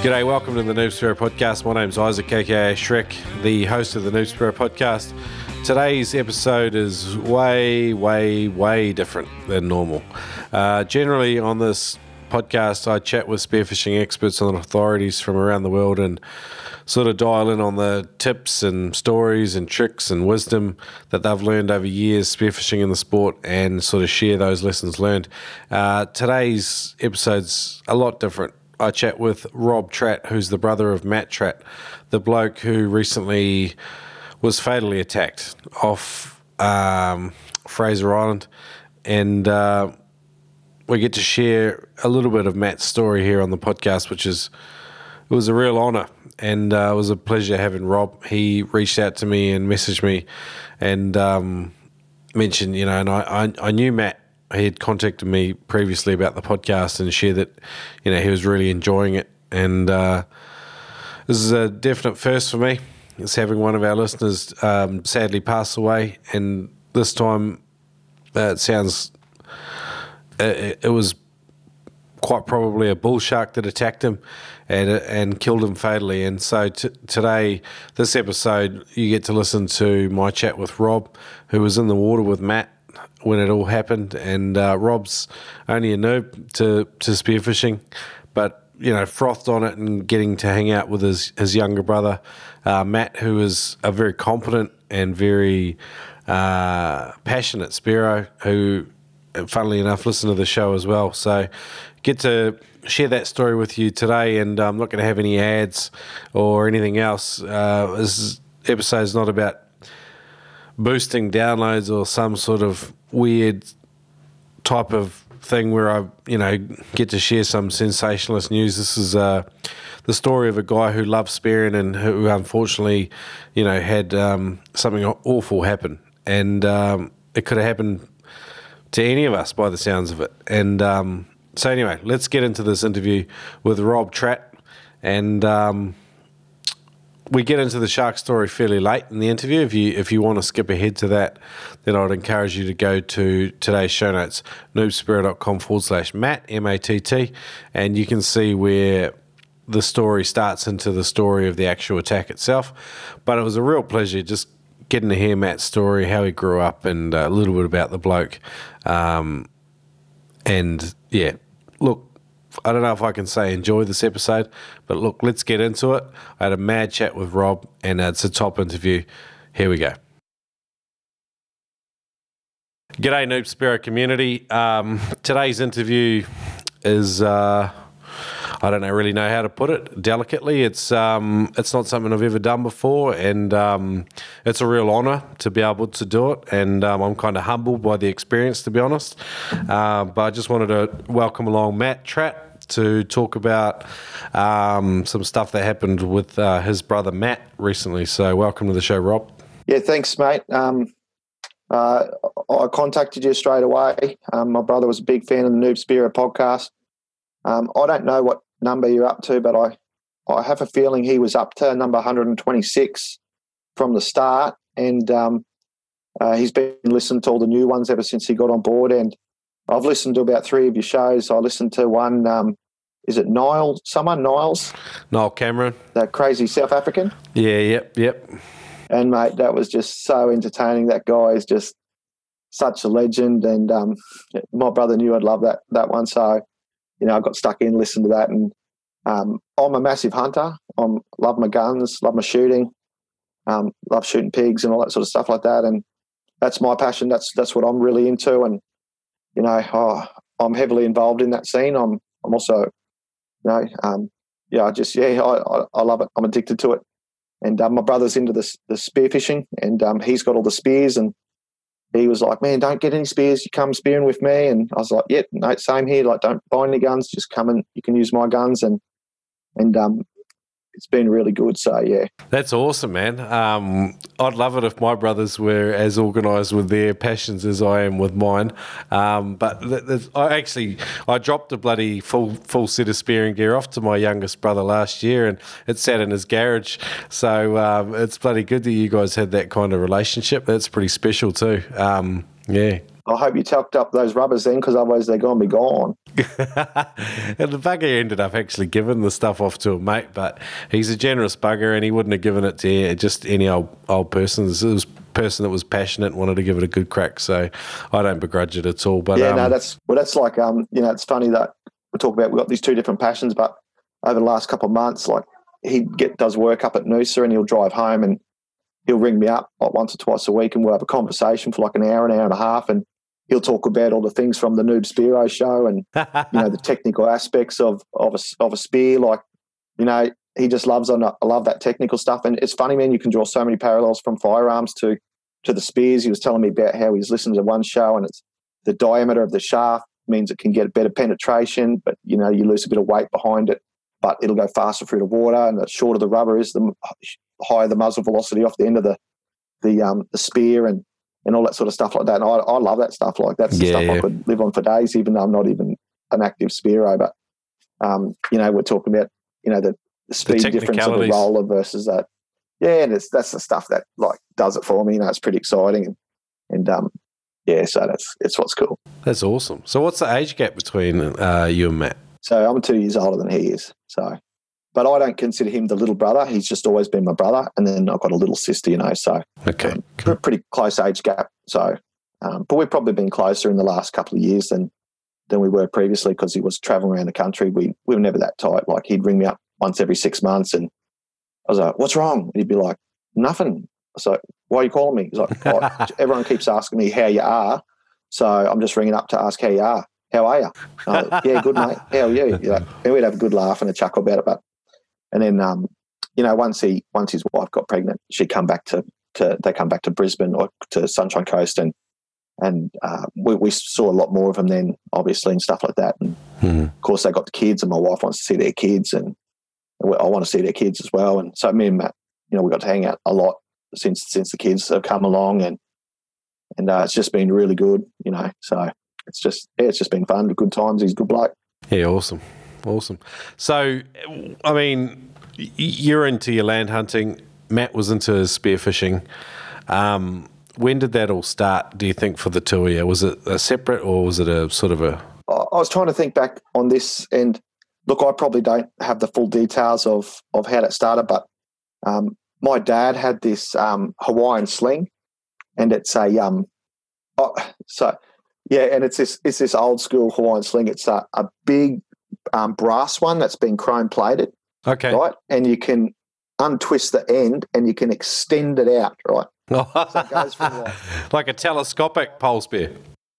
G'day, welcome to the Noob Podcast. My name's Isaac, aka Shrek, the host of the Noob Podcast. Today's episode is way, way, way different than normal. Uh, generally, on this podcast, I chat with spearfishing experts and authorities from around the world and sort of dial in on the tips and stories and tricks and wisdom that they've learned over years spearfishing in the sport and sort of share those lessons learned. Uh, today's episode's a lot different. I chat with Rob Tratt, who's the brother of Matt Tratt, the bloke who recently was fatally attacked off um, Fraser Island. And uh, we get to share a little bit of Matt's story here on the podcast, which is it was a real honour and uh, it was a pleasure having Rob. He reached out to me and messaged me and um, mentioned, you know, and I, I, I knew Matt he had contacted me previously about the podcast and shared that you know he was really enjoying it. And uh, this is a definite first for me. It's having one of our listeners um, sadly pass away. And this time uh, it sounds uh, it, it, was quite probably a bull shark that attacked him and and killed him fatally. And so t- today this episode you get to listen to my chat with Rob who was in the water with Matt when it all happened. And uh, Rob's only a noob to, to spearfishing, but you know, frothed on it and getting to hang out with his, his younger brother, uh, Matt, who is a very competent and very uh, passionate Spearo, who, funnily enough, listen to the show as well. So get to share that story with you today, and I'm not going to have any ads or anything else. Uh, this episode is not about boosting downloads or some sort of weird type of thing where I, you know, get to share some sensationalist news. This is uh, the story of a guy who loves spearing and who unfortunately, you know, had um, something awful happen. And um, it could have happened to any of us by the sounds of it. And um, so, anyway, let's get into this interview with Rob Tratt. And um, we get into the shark story fairly late in the interview. If you if you want to skip ahead to that, then I'd encourage you to go to today's show notes, noobspearo.com forward slash Matt, M A T T, and you can see where the story starts into the story of the actual attack itself. But it was a real pleasure just getting to hear Matt's story, how he grew up, and a little bit about the bloke. Um, and yeah, look, I don't know if I can say enjoy this episode, but look, let's get into it. I had a mad chat with Rob, and it's a top interview. Here we go. G'day, Noob Spearo community. Um, today's interview is. Uh, I don't know, really know how to put it delicately. It's um, it's not something I've ever done before, and um, it's a real honour to be able to do it. And um, I'm kind of humbled by the experience, to be honest. Uh, but I just wanted to welcome along Matt Tratt to talk about um, some stuff that happened with uh, his brother Matt recently. So, welcome to the show, Rob. Yeah, thanks, mate. Um, uh, I contacted you straight away. Um, my brother was a big fan of the Noob Spearo podcast. Um, I don't know what number you're up to, but I, I have a feeling he was up to number 126 from the start. And um, uh, he's been listening to all the new ones ever since he got on board. And I've listened to about three of your shows. I listened to one, um, is it Niall, someone, Niles? Niall Cameron. That crazy South African? Yeah, yep, yep. And, mate, that was just so entertaining. That guy is just such a legend. And um, my brother knew I'd love that, that one. So, you know, I got stuck in, listened to that, and um, I'm a massive hunter. I love my guns, love my shooting, um, love shooting pigs and all that sort of stuff like that. And that's my passion. That's that's what I'm really into. And you know, oh, I'm heavily involved in that scene. I'm I'm also, you know, um, yeah, I just yeah, I, I, I love it. I'm addicted to it. And um, my brother's into the the spear fishing, and um, he's got all the spears and he was like, "Man, don't get any spears. You come spearing with me." And I was like, "Yeah, no, same here. Like, don't buy any guns. Just come and you can use my guns." And and um, it's been really good. So yeah, that's awesome, man. Um, I'd love it if my brothers were as organised with their passions as I am with mine. Um, but I actually I dropped a bloody full full set of spearing gear off to my youngest brother last year, and it sat in his garage. So um, it's bloody good that you guys had that kind of relationship. That's pretty special too. Um, yeah. I hope you tucked up those rubbers then, because otherwise they're going to be gone. and the bugger ended up actually giving the stuff off to a mate, but he's a generous bugger, and he wouldn't have given it to just any old old person. It was person that was passionate wanted to give it a good crack. So I don't begrudge it at all. But yeah, um, no, that's well, that's like um, you know, it's funny that we talk about we've got these two different passions, but over the last couple of months, like he get does work up at Noosa and he'll drive home and he'll ring me up like once or twice a week and we'll have a conversation for like an hour, an hour and a half, and he'll talk about all the things from the Noob Spearo show and you know the technical aspects of of a, of a spear. Like you know, he just loves on. I love that technical stuff, and it's funny, man. You can draw so many parallels from firearms to to the spears. He was telling me about how he's listened to one show and it's the diameter of the shaft means it can get better penetration, but you know you lose a bit of weight behind it, but it'll go faster through the water. And the shorter the rubber is, the higher the muzzle velocity off the end of the the um, the spear and and all that sort of stuff like that. And I, I love that stuff. Like that's the Yeah, stuff yeah. I could live on for days, even though I'm not even an active spearo. But um, you know, we're talking about you know the, the speed difference of the roller versus that. Yeah, and it's that's the stuff that like does it for me. You know, it's pretty exciting and and um, yeah, so that's it's what's cool. that's awesome. So what's the age gap between uh, you and Matt? So I'm two years older than he is. So, but I don't consider him the little brother. He's just always been my brother, and then I've got a little sister. You know, so Okay, um, cool. pretty close age gap. So, um, but we've probably been closer in the last couple of years than than we were previously because he was traveling around the country. We we were never that tight. Like he'd ring me up once every six months, and I was like, "What's wrong?" And he'd be like, "Nothing." I was like, "Why are you calling me?" He's like, "Oh, "Everyone keeps asking me how you are, so I'm just ringing up to ask how you are. How are you?" Like, yeah, good mate. How are you? Like, and we'd have a good laugh and a chuckle about it. But and then um, you know, once he once his wife got pregnant, she come back to to they come back to Brisbane or to Sunshine Coast and and uh, we, we saw a lot more of them then, obviously, and stuff like that. And Mhm. of course, they got the kids, and my wife wants to see their kids, and I want to see their kids as well. And so me and Matt, you know, we got to hang out a lot since since the kids have come along, and and uh, it's just been really good, you know. So it's just yeah, it's just been fun, good times. He's a good bloke. Yeah, awesome, awesome. So, I mean, you're into your land hunting. Matt was into spearfishing. Um, when did that all start? Do you think for the two of you? Was it a separate or was it a sort of a? I was trying to think back on this, and look, I probably don't have the full details of of how that started, but um, my dad had this um, Hawaiian sling, and it's a um, oh, so yeah, and it's this it's this old school Hawaiian sling. It's a, a big um, brass one that's been chrome plated, Okay. right, and you can untwist the end and you can extend it out, right. it goes from like- like a telescopic pole spear.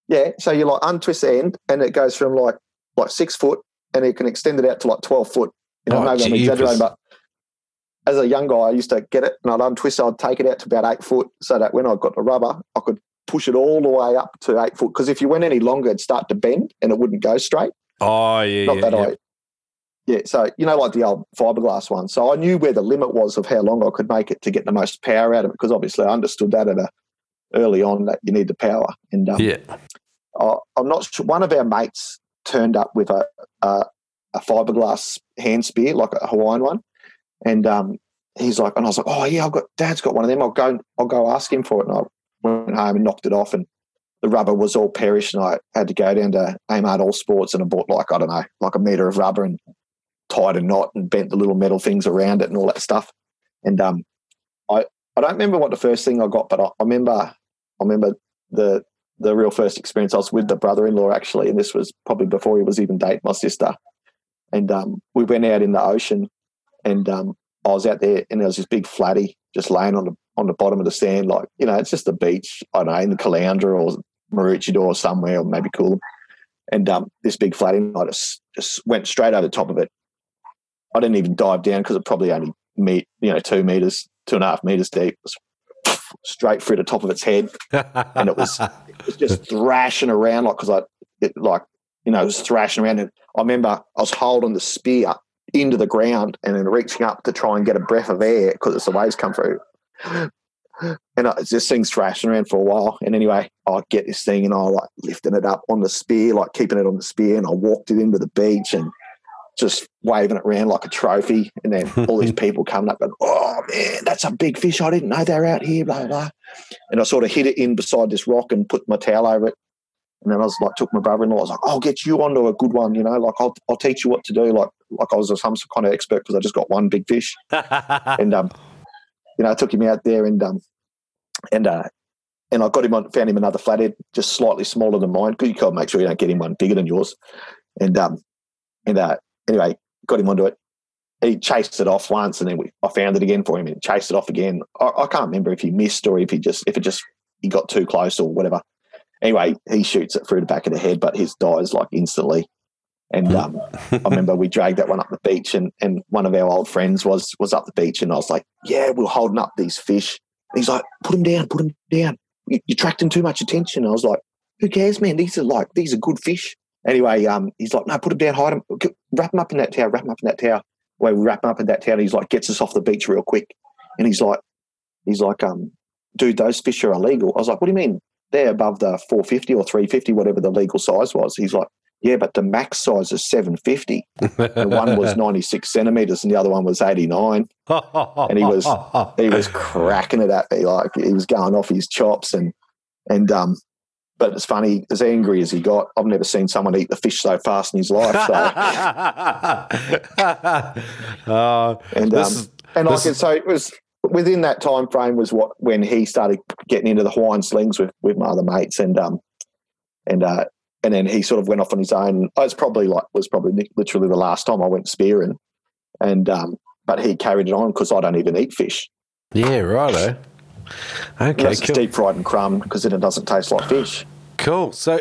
Yeah, so you like untwist the end, and it goes from like like six foot, and you can extend it out to like twelve foot. You know, Oh, maybe I'm exaggerating, but as a young guy, I used to get it, and I'd untwist, it, I'd take it out to about eight foot, so that when I got the rubber, I could push it all the way up to eight foot. Because if you went any longer, it'd start to bend, and it wouldn't go straight. Oh yeah, Not yeah, that yeah. I. Yeah, so you know, like the old fiberglass one. So I knew where the limit was of how long I could make it to get the most power out of it. Because obviously, I understood that at a early on that you need the power. And um, yeah. I- I'm not sure. One of our mates turned up with a a, a fiberglass hand spear, like a Hawaiian one, and um, he's like, and I was like, oh yeah, I've got Dad's got one of them. I'll go, I'll go ask him for it. And I went home and knocked it off, and the rubber was all perished, and I had to go down to Amart All Sports and I bought like I don't know, like a meter of rubber and tied a knot and bent the little metal things around it and all that stuff. And um, I I don't remember what the first thing I got, but I, I remember I remember the the real first experience. I was with the brother-in-law actually, and this was probably before he was even dating my sister. And um, we went out in the ocean, and um, I was out there, and there was this big flatty just laying on the on the bottom of the sand, like you know, it's just the beach. I don't know in the Caloundra or Maroochydore or somewhere, or maybe Coolum. And um, this big flatty, I just just went straight over the top of it. I didn't even dive down because it probably only meet you know two meters, two and a half meters deep. It was straight through the top of its head and it was it was just thrashing around like because I it like you know it was thrashing around and I remember I was holding the spear into the ground and then reaching up to try and get a breath of air because it's the waves come through. And I, this thing's thrashing around for a while. And anyway, I get this thing and I like lifting it up on the spear, like keeping it on the spear, and I walked it into the beach and just waving it around like a trophy. And then all these people coming up and, oh man, that's a big fish. I didn't know they were out here, blah, blah. And I sort of hid it in beside this rock and put my towel over it And then I was like, took my brother-in-law. I was like, I'll get you onto a good one. You know, like I'll I'll teach you what to do. Like like I was some kind of expert because I just got one big fish. and um, you know, I took him out there and um, and uh, and I got him on, found him another flathead, just slightly smaller than mine, because you can't make sure you don't get him one bigger than yours. And um, and uh, anyway, got him onto it. He chased it off once, and then we, I found it again for him, and chased it off again. I, I can't remember if he missed or if he just if it just he got too close or whatever. Anyway, he shoots it through the back of the head, but his dies like instantly. And hmm. um, I remember we dragged that one up the beach, and, and one of our old friends was was up the beach, and I was like, "Yeah, we're holding up these fish." He's like, "Put him down, put him down. You, are attracting too much attention." I was like, "Who cares, man? These are like these are good fish." Anyway, um, he's like, "No, put him down, hide him, wrap him up in that towel, wrap him up in that towel." Where we wrap him up in that towel, he's like, gets us off the beach real quick, and he's like, he's like, um, dude, those fish are illegal. I was like, what do you mean? They're above the 450 or 350, whatever the legal size was. He's like, yeah, but the max size is 750. and one was 96 centimeters and the other one was 89. and he was he was cracking it at me like he was going off his chops and and um but it's funny, as angry as he got, I've never seen someone eat the fish so fast in his life. So. uh, and um, is, and like is... so it was within that time frame was what when he started getting into the Hawaiian slings with with my other mates and um and uh and then he sort of went off on his own. I was probably like was probably literally the last time I went spearing, and um, but he carried it on because I don't even eat fish. Yeah, righto. Okay, Unless cool. deep fried and crumb because then it doesn't taste like fish. Cool. So,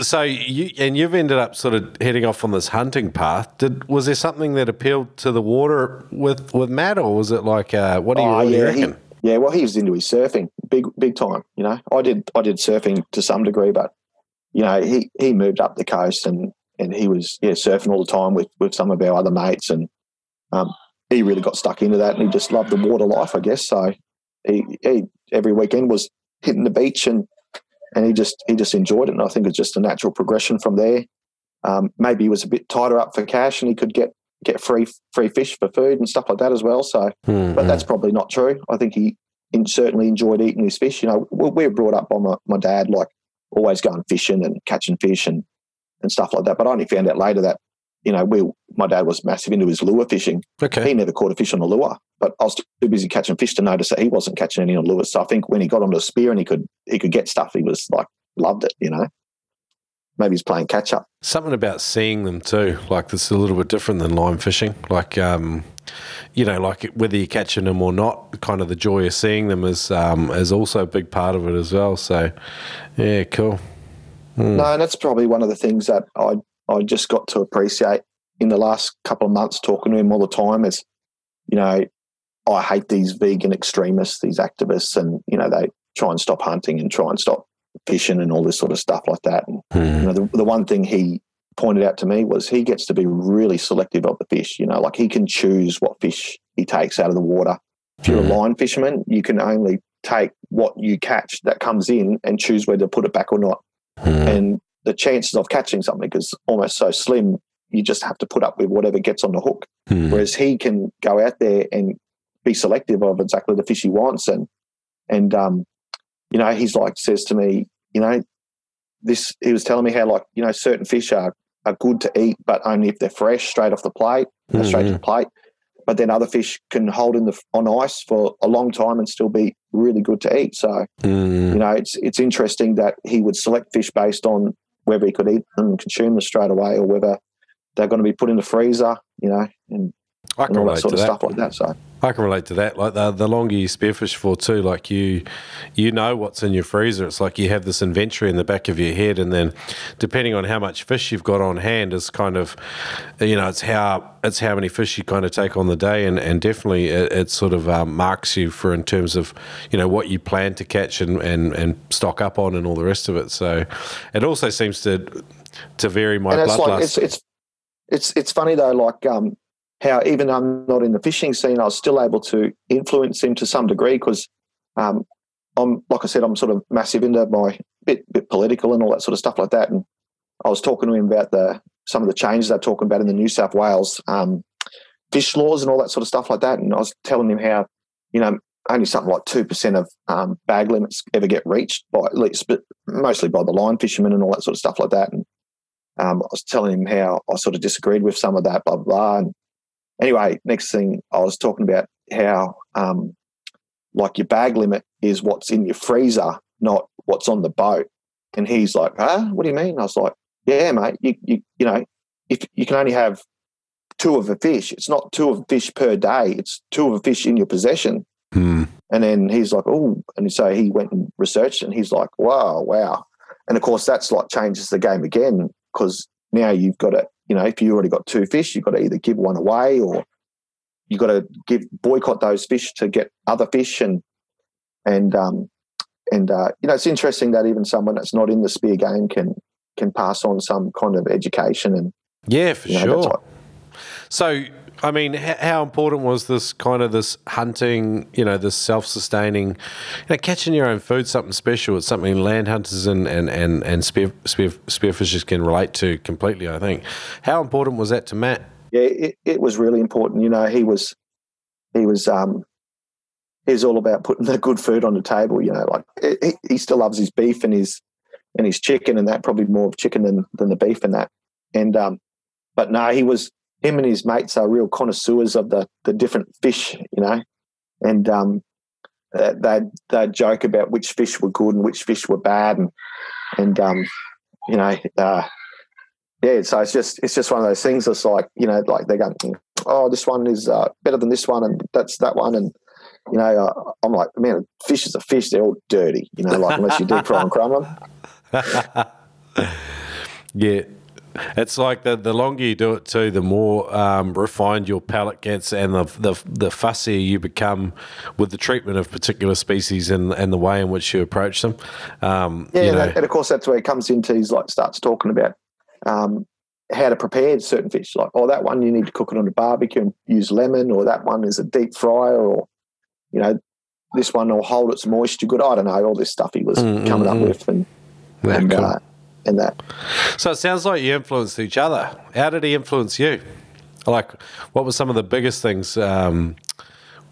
so you and you've ended up sort of heading off on this hunting path. Did was there something that appealed to the water with with Matt, or was it like uh, what do you oh, really yeah, reckon? He, yeah, well, he was into his surfing, big big time. You know, I did I did surfing to some degree, but you know, he he moved up the coast and and he was yeah surfing all the time with with some of our other mates, and um, he really got stuck into that, and he just loved the water life, I guess. So he, he every weekend was hitting the beach and and he just he just enjoyed it, and I think it's just a natural progression from there. Um, maybe he was a bit tighter up for cash, and he could get get free free fish for food and stuff like that as well. So, mm-hmm. but that's probably not true. I think he certainly enjoyed eating his fish. You know, we were brought up by my, my dad, like always going fishing and catching fish and, and stuff like that. But I only found out later that, you know, we my dad was massive into his lure fishing. Okay. He never caught a fish on a lure, but I was too busy catching fish to notice that he wasn't catching any on lures. So I think when he got onto a spear and he could he could get stuff, he was like loved it, you know. Maybe he's playing catch up. Something about seeing them too, like this is a little bit different than line fishing. Like um, you know, like whether you're catching them or not, kind of the joy of seeing them is um, is also a big part of it as well. So, yeah, cool. Mm. No, and that's probably one of the things that I I just got to appreciate in the last couple of months talking to him all the time is, you know, I hate these vegan extremists, these activists, and you know they try and stop hunting and try and stop fishing and all this sort of stuff like that. And mm. you know, the, the one thing he pointed out to me was he gets to be really selective of the fish. You know, like he can choose what fish he takes out of the water. If you're mm. a line fisherman, you can only take what you catch that comes in and choose whether to put it back or not. Mm. And the chances of catching something is almost so slim, you just have to put up with whatever gets on the hook. Mm. Whereas he can go out there and be selective of exactly the fish he wants. And, and, um, you know, he's like, says to me, you know, this, he was telling me how, like, you know, certain fish are are good to eat, but only if they're fresh, straight off the plate, mm-hmm. straight to the plate. But then other fish can hold in the on ice for a long time and still be really good to eat. So mm. you know, it's it's interesting that he would select fish based on whether he could eat them and consume them straight away, or whether they're going to be put in the freezer. You know, and, and all that sort of that. stuff like that. So I can relate to that. Like the the longer you spearfish for too, like you you know what's in your freezer. It's like you have this inventory in the back of your head, and then depending on how much fish you've got on hand is kind of you know it's how it's how many fish you kind of take on the day, and and definitely it, it sort of um, marks you for in terms of you know what you plan to catch and and and stock up on and all the rest of it. So it also seems to to vary my bloodlust. Like, it's, it's it's it's funny though, like um how even though I'm not in the fishing scene, I was still able to influence him to some degree because um, I'm, like I said, I'm sort of massive into my bit, bit political and all that sort of stuff like that. And I was talking to him about the some of the changes they're talking about in the New South Wales um, fish laws and all that sort of stuff like that. And I was telling him how, you know, only something like two percent of um, bag limits ever get reached by at least, but mostly by the line fishermen and all that sort of stuff like that. And um, I was telling him how I sort of disagreed with some of that, blah blah. blah. And anyway, next thing I was talking about how um, like your bag limit is what's in your freezer, not what's on the boat. And he's like, huh? What do you mean? I was like, yeah, mate, you, you, you know, if you can only have two of a fish, it's not two of a fish per day, it's two of a fish in your possession. Hmm. And then he's like, oh, and so he went and researched and he's like, wow, wow. And of course, that's like changes the game again because now you've got to, you know, if you already got two fish, you've got to either give one away or you've got to give boycott those fish to get other fish and and um and uh, you know it's interesting that even someone that's not in the spear game can can pass on some kind of education and Yeah, for you know, sure. like- So, I mean, h- how important was this kind of this hunting, you know, this self sustaining, you know, catching your own food, something special? It's something land hunters and, and, and, and spear, spear, spearfishers can relate to completely, I think. How important was that to Matt? yeah, it, it was really important. You know, he was he was um he's all about putting the good food on the table. You know, like he, he still loves his beef and his and his chicken and that probably more of chicken than than the beef and that. And um, but no, he was him and his mates are real connoisseurs of the the different fish. You know, and um, uh, they they joke about which fish were good and which fish were bad and and um, you know. Uh, yeah, so it's just it's just one of those things. It's like you know, like they go, oh, this one is uh, better than this one, and that's that one, and you know, uh, I'm like, man, fish is a fish. They're all dirty, you know, like unless you deep fry and crumb them. Yeah. It's like the, the longer you do it too, the more um, refined your palate gets, and the, the the fussier you become with the treatment of particular species and, and the way in which you approach them. Um, Yeah, you and, know, that- and of course that's where he comes into. He's like starts talking about um, how to prepare certain fish. Like, oh, that one you need to cook it on a barbecue and use lemon, or that one is a deep fryer, or you know, this one will hold its moisture good. I don't know all this stuff he was Mm, coming mm, up mm. with, and Yeah, and, cool. uh, and that. So it sounds like you influenced each other. How did he influence you? Like, what were some of the biggest things um,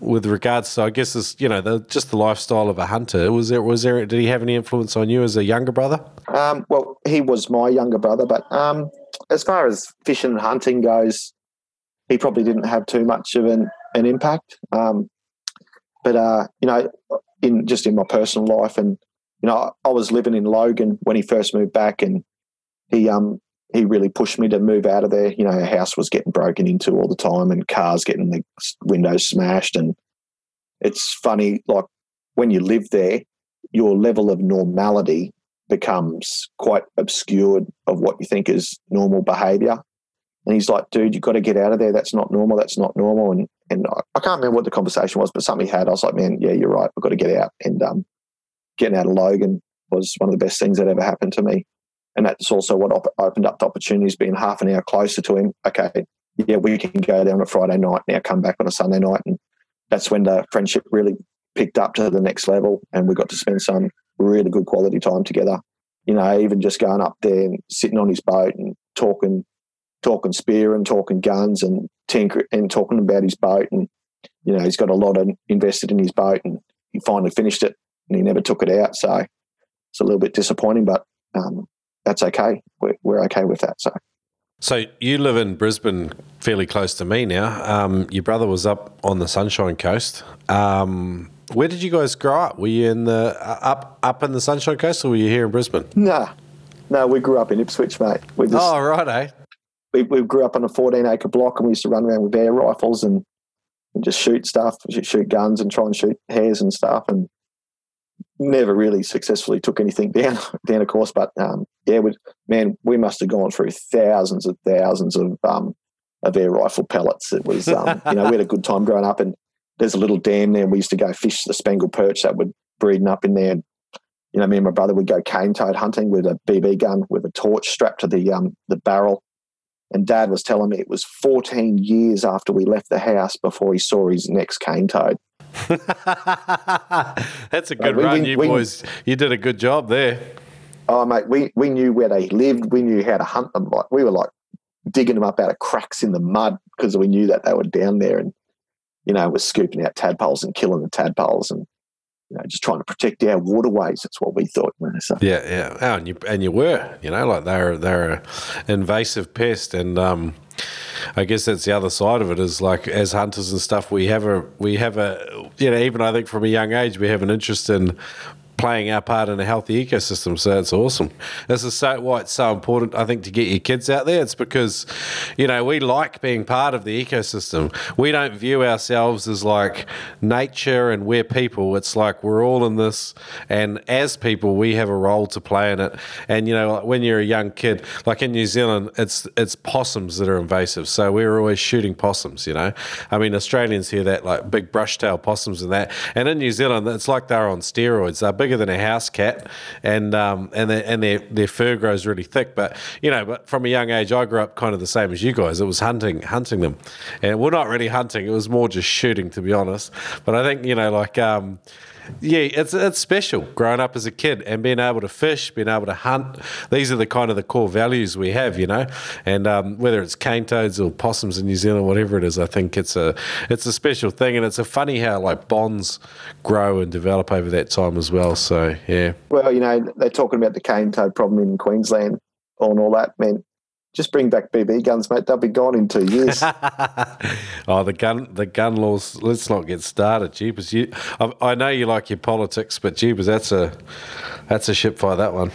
with regards to, I guess, this, you know, the, just the lifestyle of a hunter? Was there, was there, did he have any influence on you as a younger brother? Um, well, he was my younger brother, but um, as far as fishing and hunting goes, he probably didn't have too much of an, an impact. Um, but uh, you know, in just in my personal life, and you know, I was living in Logan when he first moved back, and he um he really pushed me to move out of there. You know, our house was getting broken into all the time, and cars getting the windows smashed, and it's funny like when you live there, your level of normality becomes quite obscured of what you think is normal behavior. And he's like, dude, you've got to get out of there. That's not normal. That's not normal. And and I, can't remember what the conversation was, but something he had. I was like, man, yeah, you're right. I've got to get out. And um, getting out of Logan was one of the best things that ever happened to me. And that's also what op- opened up the opportunities, being half an hour closer to him. Okay, yeah, we can go there on a Friday night, now come back on a Sunday night. And that's when the friendship really picked up to the next level. And we got to spend some really good quality time together. You know, even just going up there and sitting on his boat and talking, talking spear and talking guns and tinker and talking about his boat. And, you know, he's got a lot of invested in his boat and he finally finished it and he never took it out. So it's a little bit disappointing, but um, that's okay. We're, we're okay with that. So So you live in Brisbane, fairly close to me now. Um, your brother was up on the Sunshine Coast. Um, where did you guys grow up? Were you in the uh, up up in the Sunshine Coast, or were you here in Brisbane? no, no, we grew up in Ipswich, mate. We just Oh, right, eh? we, we grew up on a 14 acre block and we used to run around with air rifles and, and just shoot stuff, shoot, shoot guns and try and shoot hares and stuff. And never really successfully took anything down, down of course. But um, yeah, we, man, we must have gone through thousands and thousands of um, of air rifle pellets. It was, um, you know, we had a good time growing up. And there's a little dam there. We used to go fish the spangled perch that would breeding up in there. You know, me and my brother would go cane toad hunting with a BB gun with a torch strapped to the um, the barrel. And Dad was telling me it was 14 years after we left the house before he saw his next cane toad. That's a good we- run, we- you we- boys. You did a good job there. Oh, mate, we, we knew where they lived. We knew how to hunt them. Like we were like digging them up out of cracks in the mud because we knew that they were down there. And you know, was scooping out tadpoles and killing the tadpoles and you know, just trying to protect our waterways. That's what we thought. You know, so. Yeah, yeah. Oh, and you and you were, you know, like they're they're an invasive pest, and um, I guess that's the other side of it. Is like as hunters and stuff, we have a we have a you know even I think from a young age we have an interest in playing our part in a healthy ecosystem. So it's awesome. This is so why it's so important, I think, to get your kids out there. It's because, you know, we like being part of the ecosystem. We don't view ourselves as like nature and we're people. It's like we're all in this, and as people, we have a role to play in it. And you know, when you're a young kid, like in New Zealand, it's it's possums that are invasive. So we're always shooting possums. You know, I mean, Australians hear that like big brush-tailed possums and that, and in New Zealand, it's like they're on steroids. They're big bigger than a house cat, and um, and their, and their their fur grows really thick. But you know, but from a young age, I grew up kind of the same as you guys. It was hunting, hunting them, and we're not really hunting. It was more just shooting, to be honest. But I think you know, like. Um, yeah, it's it's special growing up as a kid and being able to fish, being able to hunt. These are the kind of the core values we have, you know. And um, whether it's cane toads or possums in New Zealand, whatever it is, I think it's a it's a special thing, and it's a funny how like bonds grow and develop over that time as well. So yeah. Well, you know, they're talking about the cane toad problem in Queensland and all that. Man, just bring back BB guns, mate. They'll be gone in two years. oh, the gun, the gun laws. Let's not get started, Jeepers. You, I, I, know you like your politics, but Jeepers, that's a that's a ship fire. That one.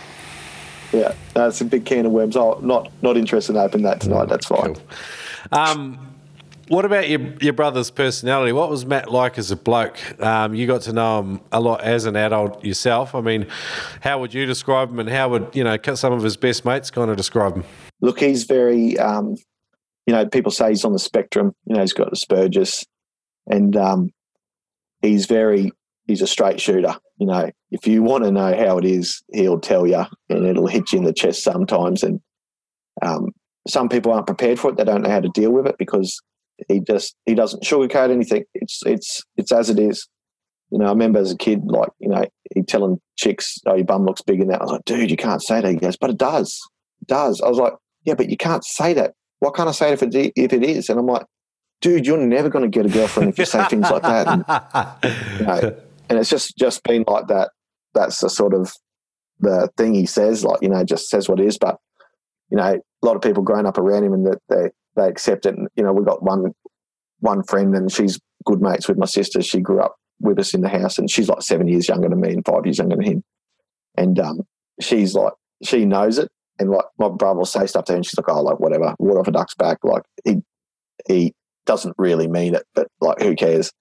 Yeah, that's a big can of worms. Oh, not not interested in opening that tonight. that's fine. Cool. Um, what about your your brother's personality? What was Matt like as a bloke? Um, you got to know him a lot as an adult yourself. I mean, how would you describe him, and how would you know some of his best mates kind of describe him? Look, he's very, um, you know, people say he's on the spectrum. You know, he's got Asperger's, and um, he's very, he's a straight shooter. You know, if you want to know how it is, he'll tell you, and it'll hit you in the chest sometimes. And um, some people aren't prepared for it; they don't know how to deal with it because he just he doesn't sugarcoat anything. It's it's it's as it is. You know, I remember as a kid, like you know, he telling chicks, "Oh, your bum looks big," and that. I was like, "Dude, you can't say that." He goes, "But it does, it does." I was like, "Yeah, but you can't say that. What can't I say it if it if it is?" And I'm like, "Dude, you're never going to get a girlfriend if you say things like that." And, you know, and it's just just been like that. That's the sort of the thing he says, like you know, just says what it is. But you know, a lot of people growing up around him and that they they accept it. And, you know, we've got one one friend and she's good mates with my sister. She grew up with us in the house and she's like seven years younger than me and five years younger than him. And um, she's like, she knows it. And like my brother will say stuff to her and she's like, oh, like whatever, water off a duck's back. Like he, he doesn't really mean it, but like who cares?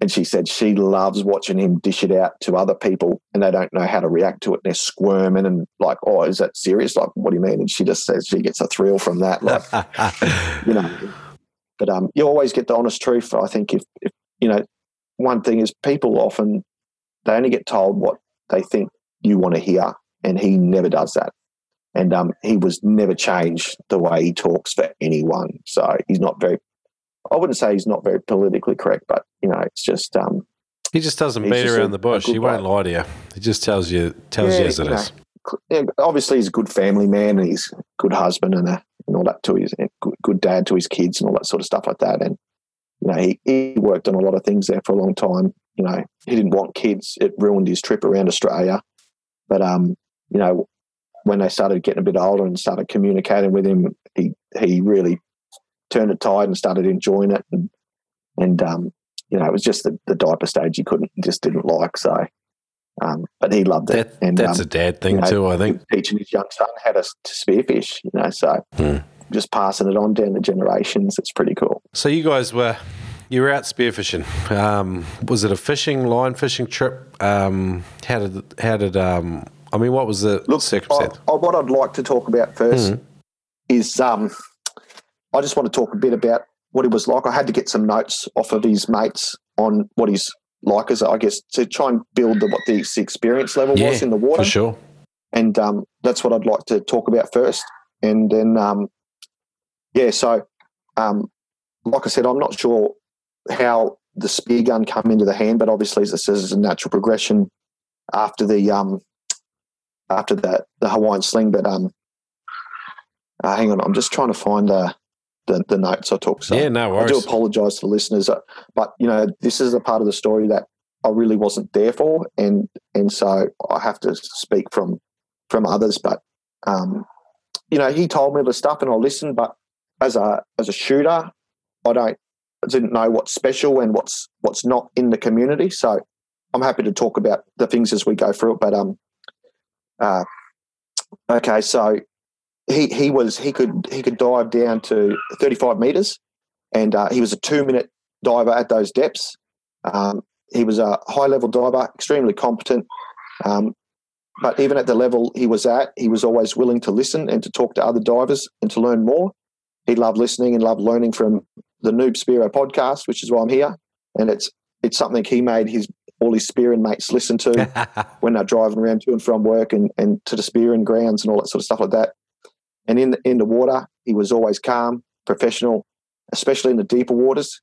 And she said she loves watching him dish it out to other people and they don't know how to react to it. They're squirming and like, oh, is that serious? Like, what do you mean? And she just says she gets a thrill from that. Like, you know, but um, you always get the honest truth. I think if, if, you know, one thing is people often, they only get told what they think you want to hear. And he never does that. And um, he was never changed the way he talks for anyone. So he's not very I wouldn't say he's not very politically correct, but you know, it's just um, he just doesn't beat around a, the bush. He won't lie to you. He just tells you tells yeah, you as it is. Yeah, obviously, he's a good family man, and he's a good husband and, a, and all that to his good, good dad to his kids and all that sort of stuff like that. And you know, he, he worked on a lot of things there for a long time. You know, he didn't want kids. It ruined his trip around Australia. But um, you know, when they started getting a bit older and started communicating with him, he he really turned a tide and started enjoying it. And, and um, you know, it was just the, the diaper stage he couldn't, just didn't like. So, um, but he loved it. That, and that's um, a dad thing you know, too, I think. Teaching his young son how to, to spearfish, you know, so hmm. just passing it on down the generations. It's pretty cool. So you guys were you were out spearfishing. Um, was it a fishing line fishing trip? Um, how did how did um, I mean? What was the Look, circumstance? I, I, what I'd like to talk about 1st mm-hmm. is um, I just want to talk a bit about what he was like. I had to get some notes off of his mates on what he's like, as I guess, to try and build the, what the experience level yeah, was in the water. For sure. And um, that's what I'd like to talk about first. And then, um, yeah, so um, like I said, I'm not sure how the spear gun come into the hand, but obviously, as it says, it's a natural progression after the um, after that the Hawaiian sling. But um, uh, hang on, I'm just trying to find the the, the notes I took. So yeah, no worries. I do apologise to the listeners, uh, but you know this is a part of the story that I really wasn't there for, and and so I have to speak from from others. But um, you know, he told me the stuff, and I listened. But as a as a shooter, I don't I didn't know what's special and what's what's not in the community. So I'm happy to talk about the things as we go through it. But um, uh, okay, so he he was he could he could dive down to 35 meters, and uh, he was a two minute diver at those depths. Um, he was a high level diver, extremely competent. Um, but even at the level he was at, he was always willing to listen and to talk to other divers and to learn more. He loved listening and loved learning from the Noob Spearo podcast, which is why I'm here. And it's it's something he made his all his spearing mates listen to when they're driving around to and from work and, and to the spearing grounds and all that sort of stuff like that. And in the, in the water, he was always calm, professional, especially in the deeper waters.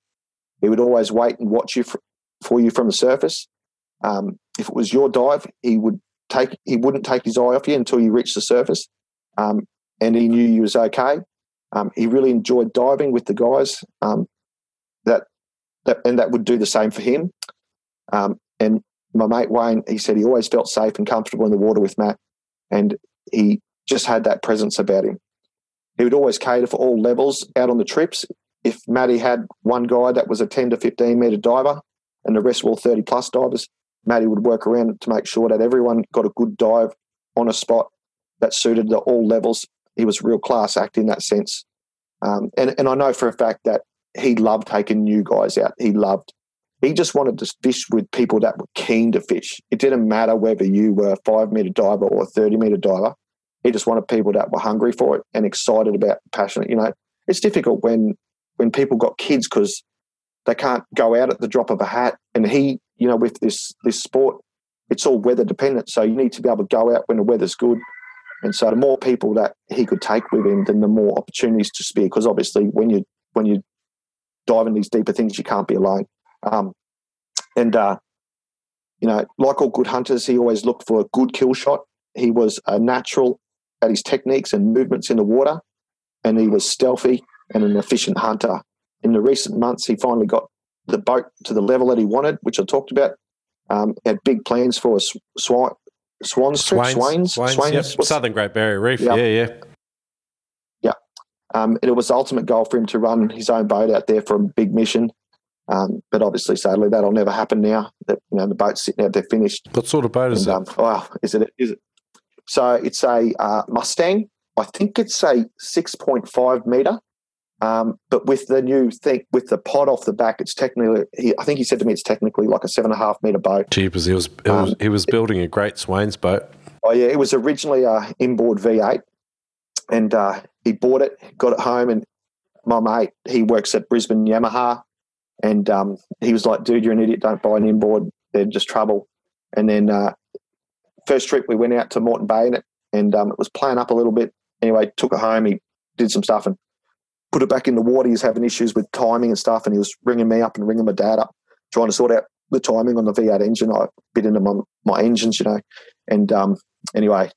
He would always wait and watch you for, for you from the surface. Um, if it was your dive, he would take he wouldn't take his eye off you until you reached the surface, um, and he knew you was okay. Um, he really enjoyed diving with the guys. Um, that that and that would do the same for him. Um, and my mate Wayne, he said he always felt safe and comfortable in the water with Matt, and he just had that presence about him. He would always cater for all levels out on the trips. If Matty had one guy that was a 10 to 15 metre diver and the rest were all 30 plus divers, Matty would work around it to make sure that everyone got a good dive on a spot that suited the all levels. He was real class act in that sense. Um, and, and I know for a fact that he loved taking new guys out. He loved, he just wanted to fish with people that were keen to fish. It didn't matter whether you were a five metre diver or a 30 metre diver. He just wanted people that were hungry for it and excited about, passionate. You know, it's difficult when when people got kids because they can't go out at the drop of a hat. And he, you know, with this this sport, it's all weather dependent. So you need to be able to go out when the weather's good. And so the more people that he could take with him, then the more opportunities to spear. Because obviously, when you when you dive in these deeper things, you can't be alone. Um, and uh, you know, like all good hunters, he always looked for a good kill shot. He was a natural at his techniques and movements in the water, and he was stealthy and an efficient hunter. In the recent months, he finally got the boat to the level that he wanted, which I talked about. Um, had big plans for a sw- swan, swans trip, Swains, swains, Swains, yep. Southern Great Barrier Reef. Yep. Yeah, yeah. Um, and it was the ultimate goal for him to run his own boat out there for a big mission. Um, but obviously, sadly, that'll never happen now. That you know the boat's sitting out there finished. What sort of boat is And, it? um, wow, is it? Is it? So it's a uh, Mustang. I think it's a six point five meter. Um, but with the new thing, with the pod off the back, it's technically. He, I think he said to me, it's technically like a seven and a half meter boat. Jeepers, he was, he was Um, he was building a great Swains boat. Oh yeah, it was originally a inboard V8, and uh, he bought it, got it home, and my mate he works at Brisbane Yamaha, and um, he was like, "Dude, you're an idiot. Don't buy an inboard. They're just trouble." And then uh, first trip we went out to Moreton Bay in it, and um, it was playing up a little bit. Anyway, took it home. He did some stuff and put it back in the water. He was having issues with timing and stuff, and he was ringing me up and ringing my dad up, trying to sort out the timing on the V8 engine. I bit into my my engines, you know, and um, anyway,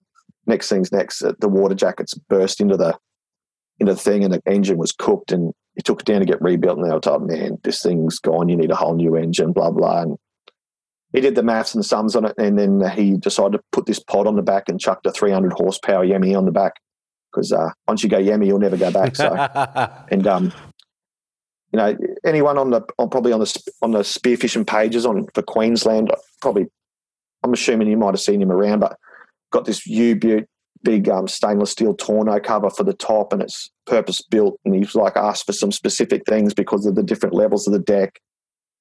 next thing's next. The water jackets burst into the into the thing, and the engine was cooked. And he took it down to get rebuilt. And they were told, "Man, this thing's gone. You need a whole new engine." Blah blah. And he did the maths and the sums on it, and then he decided to put this pod on the back and chucked a 300 horsepower Yemi on the back because uh, once you go Yemi, you'll never go back. So and um, you know, anyone on the on probably on the on the spearfishing pages on for Queensland, probably, I'm assuming you might have seen him around, but got this U Butte big um, stainless steel tonneau cover for the top, and it's purpose built. And he's like asked for some specific things because of the different levels of the deck.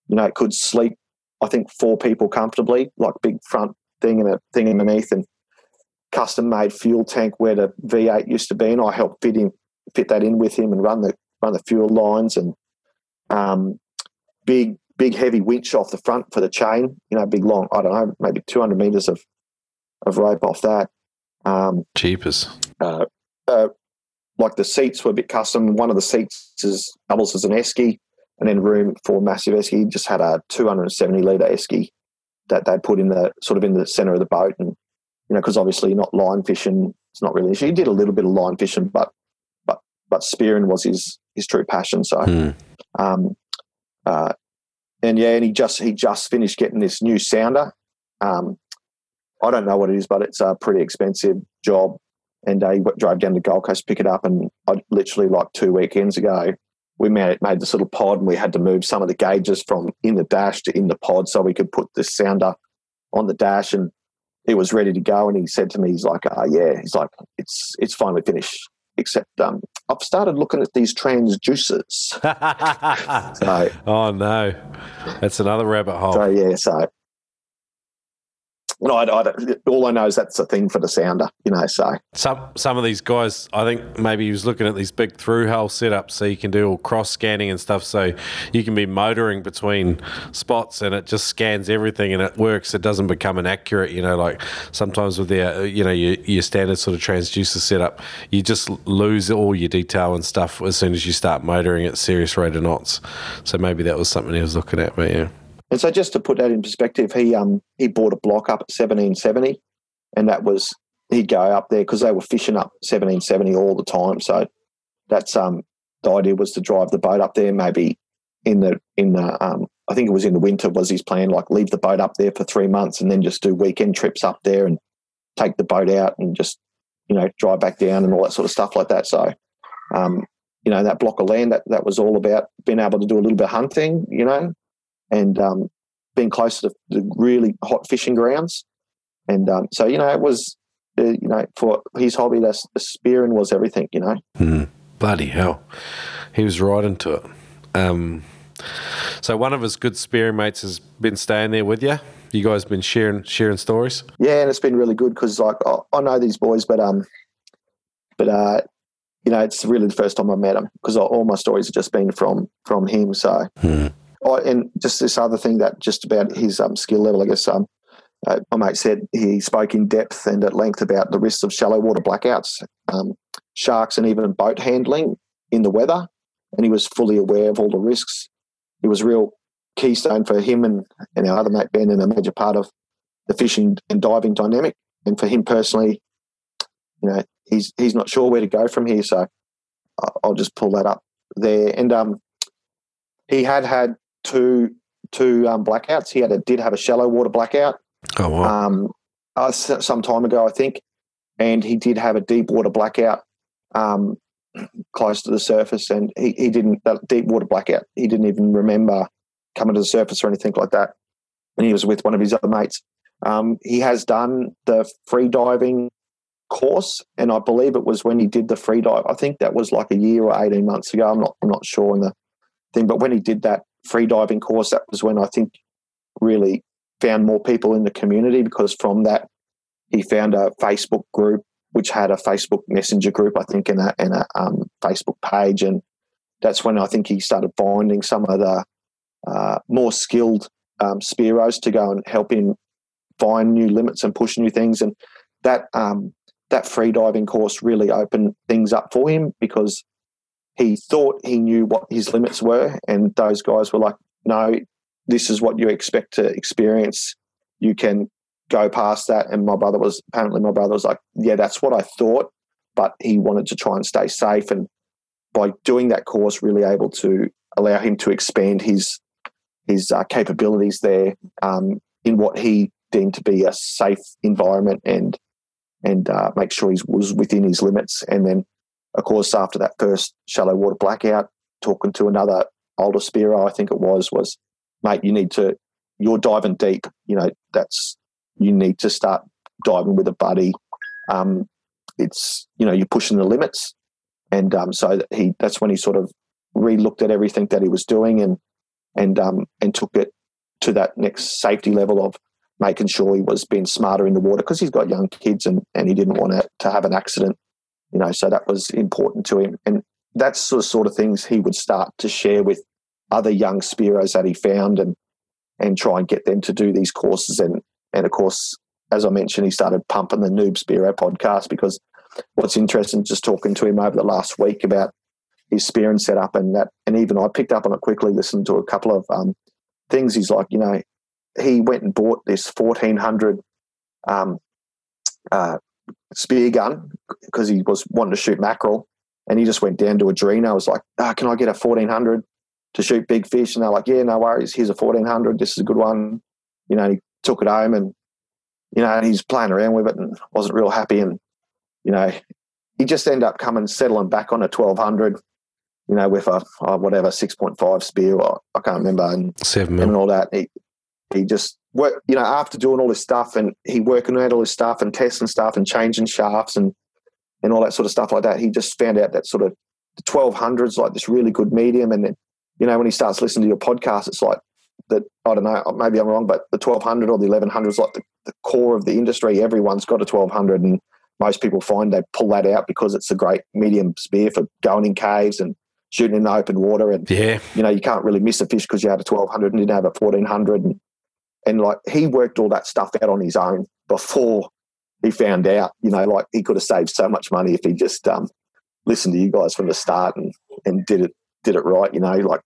You know, it could sleep, I think, four people comfortably, like big front thing and a thing underneath, and custom made fuel tank where the V8 used to be, and I helped fit him fit that in with him and run the run the fuel lines and um, big big heavy winch off the front for the chain. You know, big long I don't know maybe two hundred meters of of rope off that. Um, Jeepers. uh, uh, like the seats were a bit custom. One of the seats is doubles as an esky, and then room for massive esky. Just had a 270 liter esky that they put in the sort of in the center of the boat, and you know because obviously you're not line fishing, it's not really an issue. You did a little bit of line fishing, but but but spearing was his his true passion. So, Mm. um, uh, and yeah, and he just he just finished getting this new sounder. Um, I don't know what it is, but it's a pretty expensive job. And uh, he drove down to Gold Coast, pick it up, and I literally like two weekends ago, we made made this little pod, and we had to move some of the gauges from in the dash to in the pod, so we could put this sounder on the dash, and it was ready to go. And he said to me, he's like, uh, "Yeah," he's like, "It's it's finally finished." Except um, I've started looking at these transducers. So, oh no, that's another rabbit hole. so yeah, so no, I, I all I know is that's a thing for the sounder, you know. So Some some of these guys, I think maybe he was looking at these big through hole setups, so you can do all cross scanning and stuff. So you can be motoring between spots, and it just scans everything, and it works. It doesn't become inaccurate, you know. Like sometimes with the uh, you know your, your standard sort of transducer setup, you just lose all your detail and stuff as soon as you start motoring at serious rate of knots. So maybe that was something he was looking at, but yeah. And so, just to put that in perspective, he um he bought a block up at seventeen seventy, and that was he'd go up there because they were fishing up seventeen seventy all the time. So that's um the idea was to drive the boat up there. Maybe in the in the um I think it was in the winter was his plan. Like leave the boat up there for three months and then just do weekend trips up there and take the boat out and just you know drive back down and all that sort of stuff like that. So um you know that block of land that that was all about being able to do a little bit of hunting. You know and um, being close to the really hot fishing grounds. And um, so, you know, it was, uh, you know, for his hobby, that's the spearing was everything, you know. Hmm. Bloody hell. He was right into it. Um, so one of his good spearing mates has been staying there with you. You guys been sharing sharing stories. Yeah, and it's been really good because, like, I, I know these boys, but um, but uh, you know, it's really the first time I met him because all my stories have just been from from him. So, Hmm. Oh, and just this other thing that just about his um, skill level, I guess. Um, uh, my mate said he spoke in depth and at length about the risks of shallow water blackouts, um, sharks, and even boat handling in the weather. And he was fully aware of all the risks. It was real keystone for him and, and our other mate Ben, and a major part of the fishing and diving dynamic. And for him personally, you know, he's he's not sure where to go from here. So I- I'll just pull that up there. And um, he had had two two um, blackouts. He had a, did have a shallow water blackout Oh wow. um, uh, some time ago, I think, and he did have a deep water blackout um, close to the surface, and he, he didn't that deep water blackout. He didn't even remember coming to the surface or anything like that. And he was with one of his other mates. Um, he has done the free diving course, and I believe it was when he did the free dive. I think that was like a year or eighteen months ago. I'm not I'm not sure on the thing, but when he did that free diving course, that was when I think really found more people in the community because from that he found a Facebook group which had a Facebook Messenger group, I think, and a, and a um, Facebook page, and that's when I think he started finding some of the uh, more skilled um, spearos to go and help him find new limits and push new things, and that um, that free diving course really opened things up for him because he thought he knew what his limits were, and those guys were like, "No, this is what you expect to experience. You can go past that. And my brother was apparently my brother was like, yeah, that's what I thought, but he wanted to try and stay safe. And by doing that course, really able to allow him to expand his his uh, capabilities there um, in what he deemed to be a safe environment and and uh, make sure he was within his limits. And then, of course, after that first shallow water blackout, talking to another older spearer, I think it was, was mate, you need to, you're diving deep. You know, that's, you need to start diving with a buddy. Um, it's, you know, you're pushing the limits. And um, so he, that's when he sort of re-looked at everything that he was doing and, and, um, and took it to that next safety level of making sure he was being smarter in the water because he's got young kids and, and he didn't want to, to have an accident, you know, so that was important to him. And that's the sort of things he would start to share with other young spearos that he found and and try and get them to do these courses and and of course as I mentioned he started pumping the Noob Spearo podcast because what's interesting just talking to him over the last week about his spearing setup and that and even I picked up on it quickly listened to a couple of um, things he's like you know he went and bought this 1400 um, uh, spear gun because he was wanting to shoot mackerel and he just went down to Adreno. I was like, ah, can I get a 1400 to shoot big fish? And they're like, yeah, no worries. Here's a 1400. This is a good one. You know, he took it home and, you know, he's playing around with it and wasn't real happy. And, you know, he just ended up coming, settling back on a 1200, you know, with a, whatever, 6.5 spear. Or, I can't remember. And, Seven and all that. He, he just work, you know, after doing all this stuff and he working out all this stuff and testing stuff and changing shafts and and all that sort of stuff like that. He just found out that sort of the twelve hundreds like this really good medium. And then, you know, when he starts listening to your podcast, it's like that. I don't know, maybe I'm wrong, but the twelve hundred or the eleven hundred is like the, the core of the industry. Everyone's got a twelve hundred, and most people find they pull that out because it's a great medium spear for going in caves and shooting in the open water and Yeah. you know, you can't really miss a fish because you had a 1200 and didn't have a 1400. And, and like he worked all that stuff out on his own before he found out, you know, like he could have saved so much money if he just um, listened to you guys from the start and, and did it, did it right. You know, like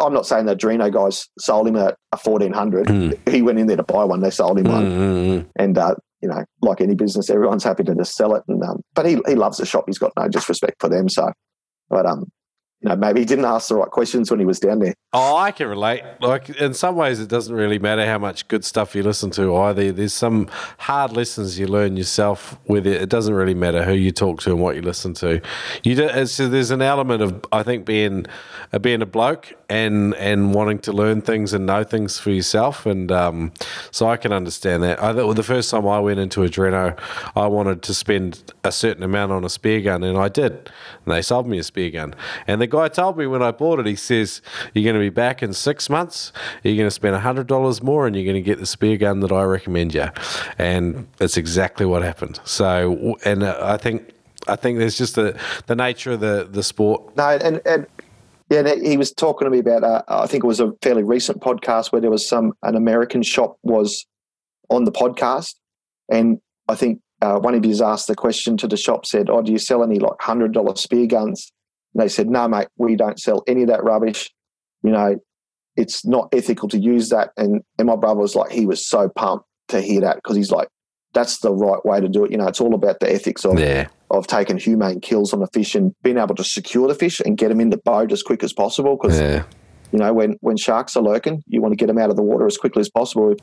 I'm not saying the Adreno guys sold him a, a 1400. Mm. He went in there to buy one. They sold him one. Mm, mm, mm. And, uh, you know, like any business, everyone's happy to just sell it. And, um, but he, he loves the shop. He's got no disrespect for them. So, but, um, know, maybe he didn't ask the right questions when he was down there. Oh, I can relate. Like in some ways, it doesn't really matter how much good stuff you listen to either. There's some hard lessons you learn yourself with it. It doesn't really matter who you talk to and what you listen to. You do, it's, there's an element of I think being uh, being a bloke and and wanting to learn things and know things for yourself. And um, so I can understand that. I the first time I went into Adreno, I wanted to spend a certain amount on a spear gun, and I did. And they sold me a spear gun. And the guy told me when I bought it, he says, "You're going to be back in six months. You're going to spend hundred dollars more, and you're going to get the spear gun that I recommend you." And that's exactly what happened. So, and uh, I think. I think there's just the, the nature of the, the sport. No, and and yeah, he was talking to me about. Uh, I think it was a fairly recent podcast where there was some an American shop was on the podcast, and I think uh, one of you asked the question to the shop said, "Oh, do you sell any like hundred dollar spear guns?" And they said, "No, mate, we don't sell any of that rubbish. You know, it's not ethical to use that." And and my brother was like, he was so pumped to hear that because he's like, "That's the right way to do it." You know, it's all about the ethics of Yeah. of taking humane kills on the fish and being able to secure the fish and get them in the boat as quick as possible. Because Yeah. you know when when sharks are lurking, you want to get them out of the water as quickly as possible.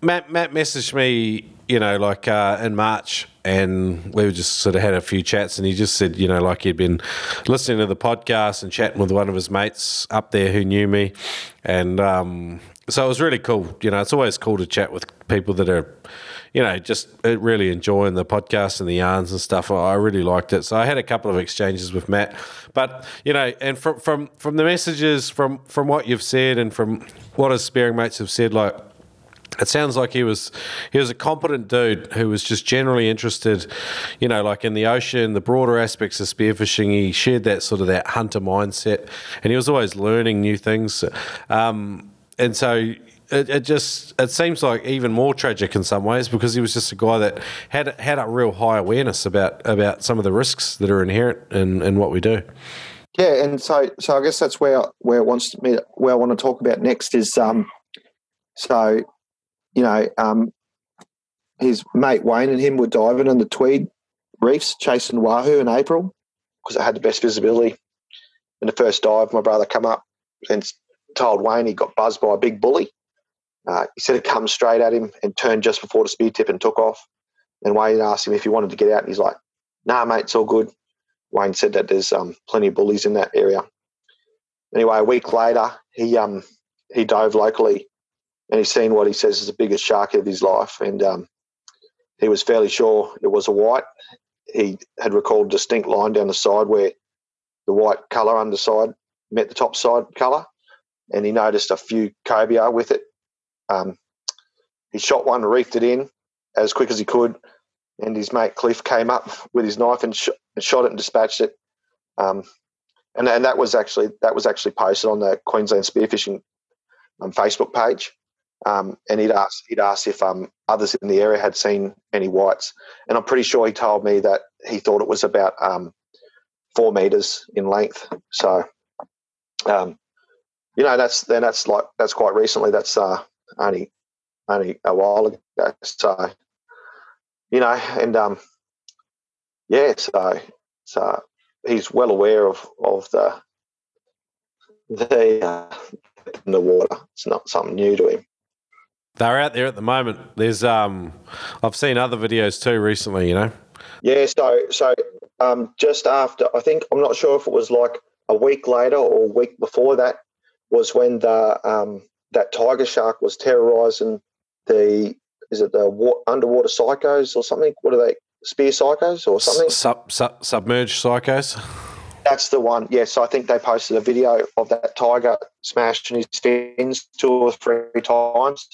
Matt Matt messaged me, you know, like uh, in March, and we were just sort of had a few chats, and he just said, you know, like he'd been listening to the podcast and chatting with one of his mates up there who knew me, and um, so it was really cool. You know, it's always cool to chat with people that are, you know, just uh, really enjoying the podcast and the yarns and stuff. I I really liked it. So I had a couple of exchanges with Matt, but you know, and from from from the messages from from what you've said and from what his sparing mates have said, like it sounds like he was he was a competent dude who was just generally interested, you know, like in the ocean, the broader aspects of spearfishing. He shared that sort of that hunter mindset, and he was always learning new things. Um, and so it, it just it seems like even more tragic in some ways because he was just a guy that had had a real high awareness about about some of the risks that are inherent in, in what we do. Yeah, and so so I guess that's where where it wants me where I want to talk about next is um so you know um his mate Wayne and him were diving in the Tweed reefs chasing wahoo in April because it had the best visibility. In the first dive, my brother come up and told Wayne he got buzzed by a big bully. Uh, he said it come straight at him and turned just before the spear tip and took off. And Wayne asked him if he wanted to get out, and he's like, "Nah, mate, it's all good." Wayne said that there's um, plenty of bullies in that area. Anyway, a week later, he um, he dove locally, and he's seen what he says is the biggest shark of his life, and um, he was fairly sure it was a white. He had recalled a distinct line down the side where the white colour underside met the top side colour, and he noticed a few cobia with it. Um, he shot one, reefed it in as quick as he could, and his mate Cliff came up with his knife and, sh- and shot it and dispatched it. Um, and, and that was actually that was actually posted on the Queensland Spearfishing um, Facebook page. Um, and he'd asked he'd asked if um, others in the area had seen any whites, and I'm pretty sure he told me that he thought it was about um, four meters in length. So, um, you know, that's then that's like that's quite recently. That's uh, only only a while ago. So, you know, and um, yeah, so so he's well aware of of the the uh, in the water. It's not something new to him. They're out there at the moment. There's um, I've seen other videos too recently. You know. Yeah. So so um, just after, I think I'm not sure if it was like a week later or a week before that was when the um, that tiger shark was terrorizing the is it the wa- underwater psychos or something? What are they? Spear psychos or something? Sub, sub, submerged psychos. That's the one. Yes, I think they posted a video of that tiger smashing his fins two or three times.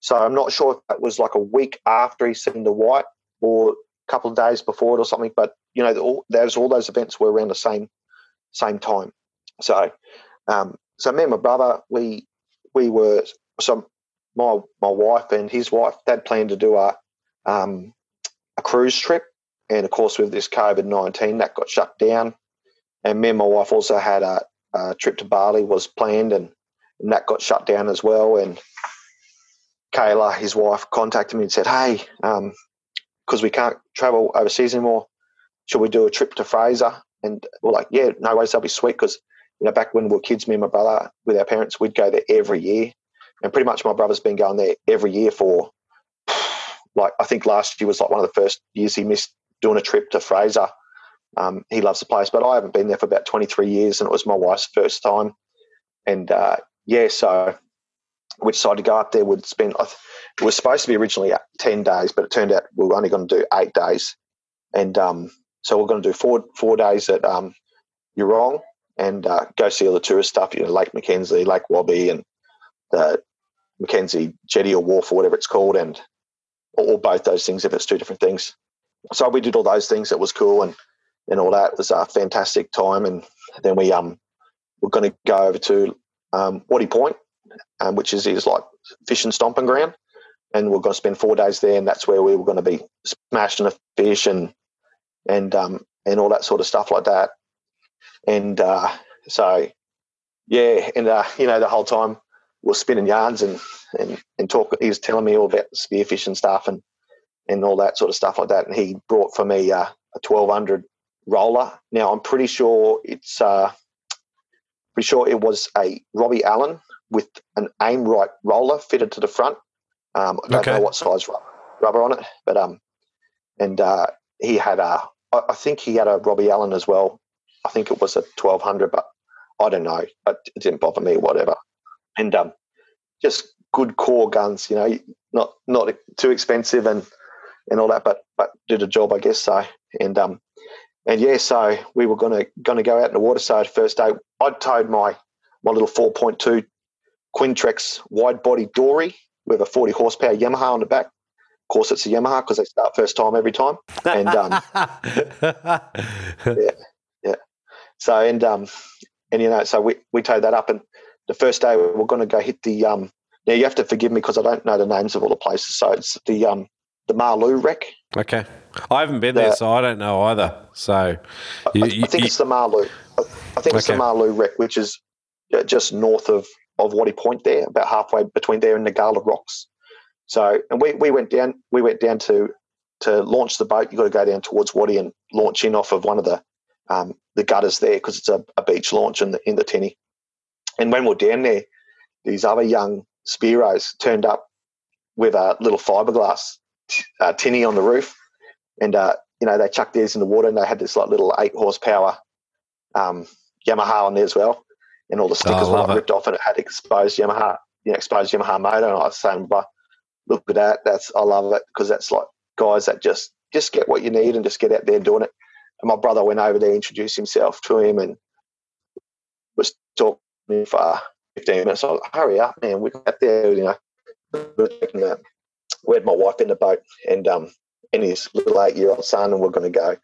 So I'm not sure if that was like a week after he seen the white or a couple of days before it or something. But you know, all, those all those events were around the same same time. So, um, so me and my brother, we we were so my my wife and his wife they'd planned to do a um, a cruise trip, and of course with this COVID nineteen that got shut down and me and my wife also had a, a trip to Bali was planned, and, and, that got shut down as well. And Kayla, his wife, contacted me and said, "Hey, because um, we can't travel overseas anymore, should we do a trip to Fraser?" And we're like, "Yeah, no worries, that'll be sweet." Because you know, back when we were kids, me and my brother with our parents, we'd go there every year, and pretty much my brother's been going there every year for like I think last year was like one of the first years he missed doing a trip to Fraser um, he loves the place, but I haven't been there for about 23 years, and it was my wife's first time. And uh, yeah, so we decided to go up there. We'd spend. It was supposed to be originally 10 days, but it turned out we were only going to do eight days. And um, so we're going to do four four days at um, and uh, go see all the tourist stuff. You know, Lake Mackenzie, Lake Wabby, and the Mackenzie Jetty or Wharf or whatever it's called, and or both those things if it's two different things. So we did all those things. It was cool, and and all that. It was a fantastic time. And then we um we're going to go over to um, Waddy Point, um, which is his like fish stomping ground, and we're going to spend four days there. And that's where we were going to be smashing a fish and and um and all that sort of stuff like that. And uh, so yeah, and uh, you know the whole time we're spinning yarns and and and talk. He was telling me all about spearfish and stuff and and all that sort of stuff like that. And he brought for me uh, a twelve hundred roller. Now I'm pretty sure it's uh, pretty sure it was a Robbie Allen with an Aimrite roller fitted to the front. Um, I don't okay. know what size rubber on it, but um, and uh, he had a I think he had a Robbie Allen as well. I think it was a 1200, but I don't know. But it didn't bother me, whatever. And um, just good core guns, you know, not not too expensive and and all that, but but did a job, I guess. So and um, and yeah, so we were gonna gonna go out in the water. So first day, I towed my my little four point two Quintrex wide body dory with a forty horsepower Yamaha on the back. Of course, it's a Yamaha because they start first time every time. And um, yeah, yeah. So and um, and you know, so we we towed that up, and the first day we we're going to go hit the um. Now you have to forgive me because I don't know the names of all the places. So it's the um the Marloo wreck. Okay. I haven't been the, there, so I don't know either. So you, I, I, think you, it's the Marloo. I think it's the Marloo wreck, which is just north of, of Waddy Point there, about halfway between there and the Ngkala Rocks. So, and we, we went down, we went down to, to launch the boat. You've got to go down towards Waddy and launch in off of one of the, um, the gutters there because it's a, a, beach launch in the, in the tinny. And when we're down there, these other young Spearos turned up with a little fiberglass uh, tinny on the roof, and uh, you know they chucked theirs in the water, and they had this like little eight horsepower um, Yamaha on there as well, and all the stickers oh, were like, ripped off, and it had exposed Yamaha, you know, exposed Yamaha motor. And I was saying, but look at that, that's I love it because that's like guys that just just get what you need and just get out there doing it. And my brother went over there, introduced himself to him, and was talking for 15 minutes. I was like, hurry up, man, we're out there, you know, we had my wife in the boat and um and his little eight year old son, and we're going to go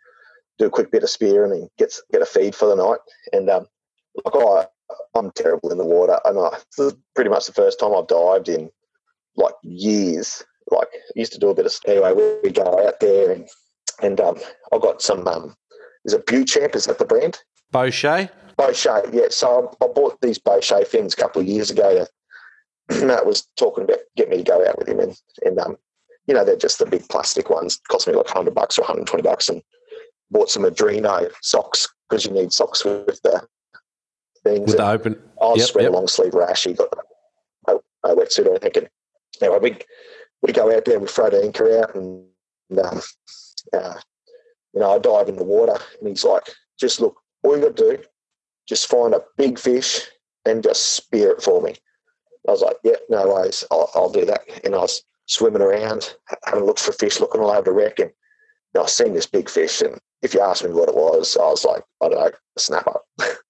do a quick bit of spearing and get get a feed for the night. And um, like I, I'm terrible in the water, and I, this is pretty much the first time I've dived in like years. Like I used to do a bit of anyway. We go out there and and um, I got some. Um, is it Beauchamp? Is that the brand? Beuchat. Beuchat, yeah. So I, I bought these Beuchat fins a couple of years ago Matt was talking about getting me to go out with him, and and um, you know they're just the big plastic ones. Cost me like hundred bucks or hundred twenty bucks, and bought some Adreno socks because you need socks with the things. With the open. I was Yep, wearing yep. a long sleeve rash. He got no, no wetsuit or anything. And anyway, we we go out there, we throw the anchor out, and um, uh, you know, I dive in the water, and he's like, "Just look, all you got to do, just find a big fish and just spear it for me." I was like, "Yeah, no worries, I'll, I'll do that." And I was swimming around, having a look for fish, looking all over the wreck, and you know, I seen this big fish, and if you asked me what it was, I was like, I don't know, a snapper.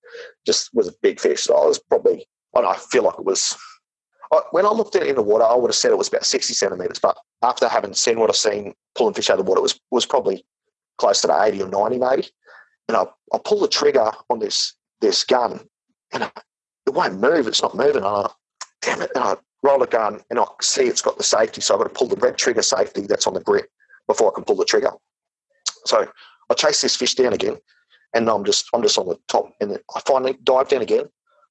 Just was a big fish. So I was probably, I know, I feel like it was. When I looked at it in the water, I would have said it was about sixty centimeters. But after having seen what I've seen pulling fish out of the water, it was was probably close to the eighty or ninety maybe. And I, I pull the trigger on this this gun, and I, it won't move. It's not moving. And I, damn it! And I roll the gun, and I see it's got the safety, so I've got to pull the red trigger safety that's on the grip before I can pull the trigger. So I chase this fish down again, and I'm just I'm just on the top, and then I finally dive down again,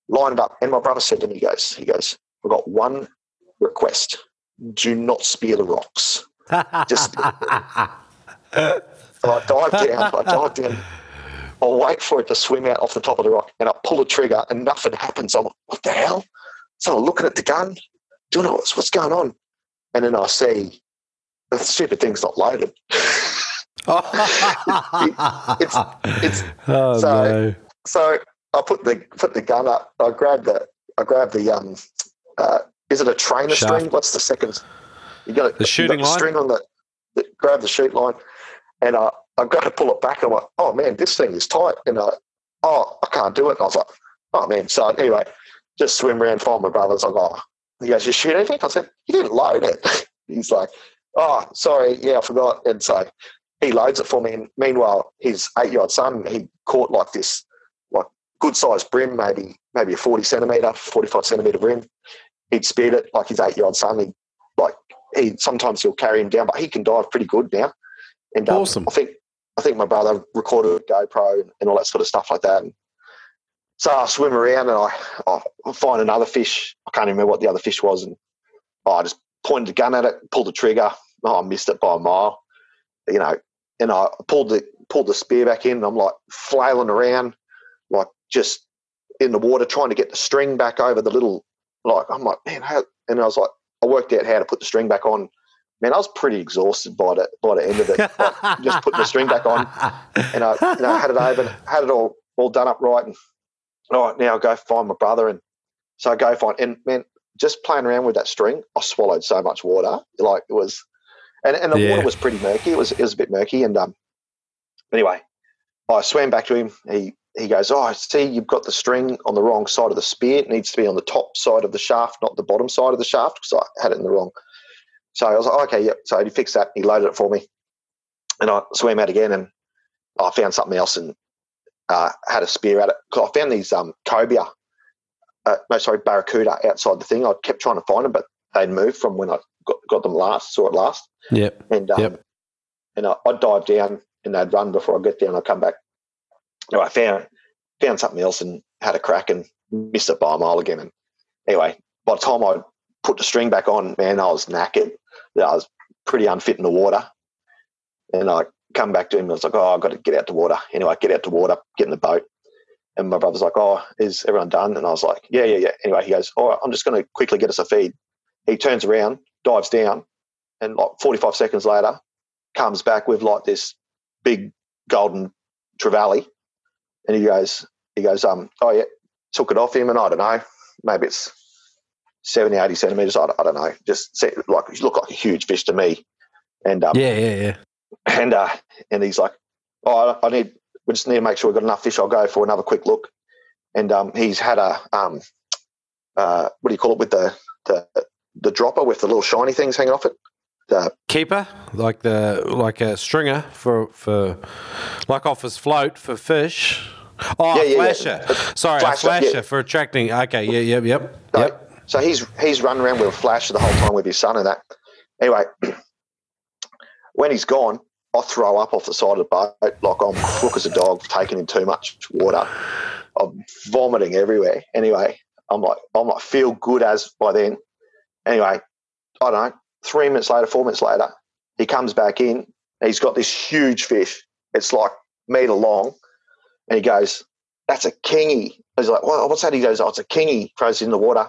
lined up, and my brother said to me, he goes, he goes, I've got one request: do not spear the rocks. Just- And I dive down, I dive down. I'll wait for it to swim out off the top of the rock, and I pull the trigger, and nothing happens. I'm like, what the hell? So I'm looking at the gun, doing what's what's going on, and then I see the stupid thing's not loaded. it's oh so- no. So I put the put the gun up. I grabbed the I grabbed the um. Uh, is it a trainer Shaft. string? What's the second? You got The shooting got string on the, the grab the shoot line, and I I got to pull it back. And I'm like, oh man, this thing is tight, and I oh I can't do it. And I was like, oh man. So anyway, just swim around, find my brother's like, oh, he goes, you shoot anything? I said, you didn't load it. He's like, oh, sorry, yeah, I forgot. And so he loads it for me. And meanwhile, his eight year old son, he caught like this, like good sized brim, maybe maybe a 40 centimeter, 45 centimeter brim. He'd speared it like his eight year old son. He like he sometimes he'll carry him down, but he can dive pretty good now. And um, Awesome. I think I think my brother recorded a GoPro and all that sort of stuff like that. And so I swim around and I, I find another fish. I can't remember what the other fish was, and I just pointed the gun at it, pulled the trigger. Oh, I missed it by a mile, you know. And I pulled the pulled the spear back in. And I'm like flailing around, like just in the water, trying to get the string back over the little. Like I'm like, man, how? And I was like, I worked out how to put the string back on. Man, I was pretty exhausted by the by the end of it. Like, just putting the string back on, and I, know, had it over, had it all all done up right, and all right, now I'll go find my brother, and so I go find, and man, just playing around with that string, I swallowed so much water, like it was, and and the Yeah. water was pretty murky. It was it was a bit murky, and um, anyway, I swam back to him. He he goes, oh, I see you've got the string on the wrong side of the spear. It needs to be on the top side of the shaft, not the bottom side of the shaft, because I had it in the wrong. So I was like, okay, yep. So he fixed that. He loaded it for me, and I swam out again, and I found something else and uh, had a spear at it. 'Cause I found these um, cobia, uh, no, sorry, barracuda outside the thing. I kept trying to find them, but they'd moved from when I got, got them last, saw it last. Yep. And um, Yep. and I, I'd dive down and they'd run before I get down. I'd come back. Anyway, I found found something else and had a crack and missed it by a mile again. And anyway, by the time I put the string back on, man, I was knackered. Yeah, I was pretty unfit in the water. And I come back to him and I was like, oh, I've got to get out to water. Anyway, I get out to water, get in the boat. And my brother's like, oh, is everyone done? And I was like, yeah, yeah, yeah. Anyway, he goes, all right, I'm just going to quickly get us a feed. He turns around, dives down, and like 45 seconds later, comes back with like this big golden trevally. And he goes, he goes, um, oh yeah, took it off him, and I don't know, maybe it's 70, 80 centimeters. I don't, I don't know. Just like it looked like a huge fish to me. And um, Yeah, yeah, yeah. and uh, and he's like, "Oh, I I need. We just need to make sure we've got enough fish. I'll go for another quick look." And um, he's had a um, uh, what do you call it with the the the dropper with the little shiny things hanging off it. The Keeper, like the like a stringer for for like off his float for fish. Oh, Yeah, yeah, yeah. flasher. Sorry, Flasher, a flasher yeah. for attracting. Okay, yeah, yep, yep, No, yep. So he's he's running around with a flash the whole time with his son and that. Anyway, when he's gone, I throw up off the side of the boat like I'm crook as a dog, taking in too much water. I'm vomiting everywhere. Anyway, I'm like I'm like feel good as by then. Anyway, I don't know. Three minutes later, four minutes later, he comes back in. He's got this huge fish. It's like meter long, And he goes, That's a kingy. He's like, well, What's that? He goes, Oh, it's a kingy. Throws in the water.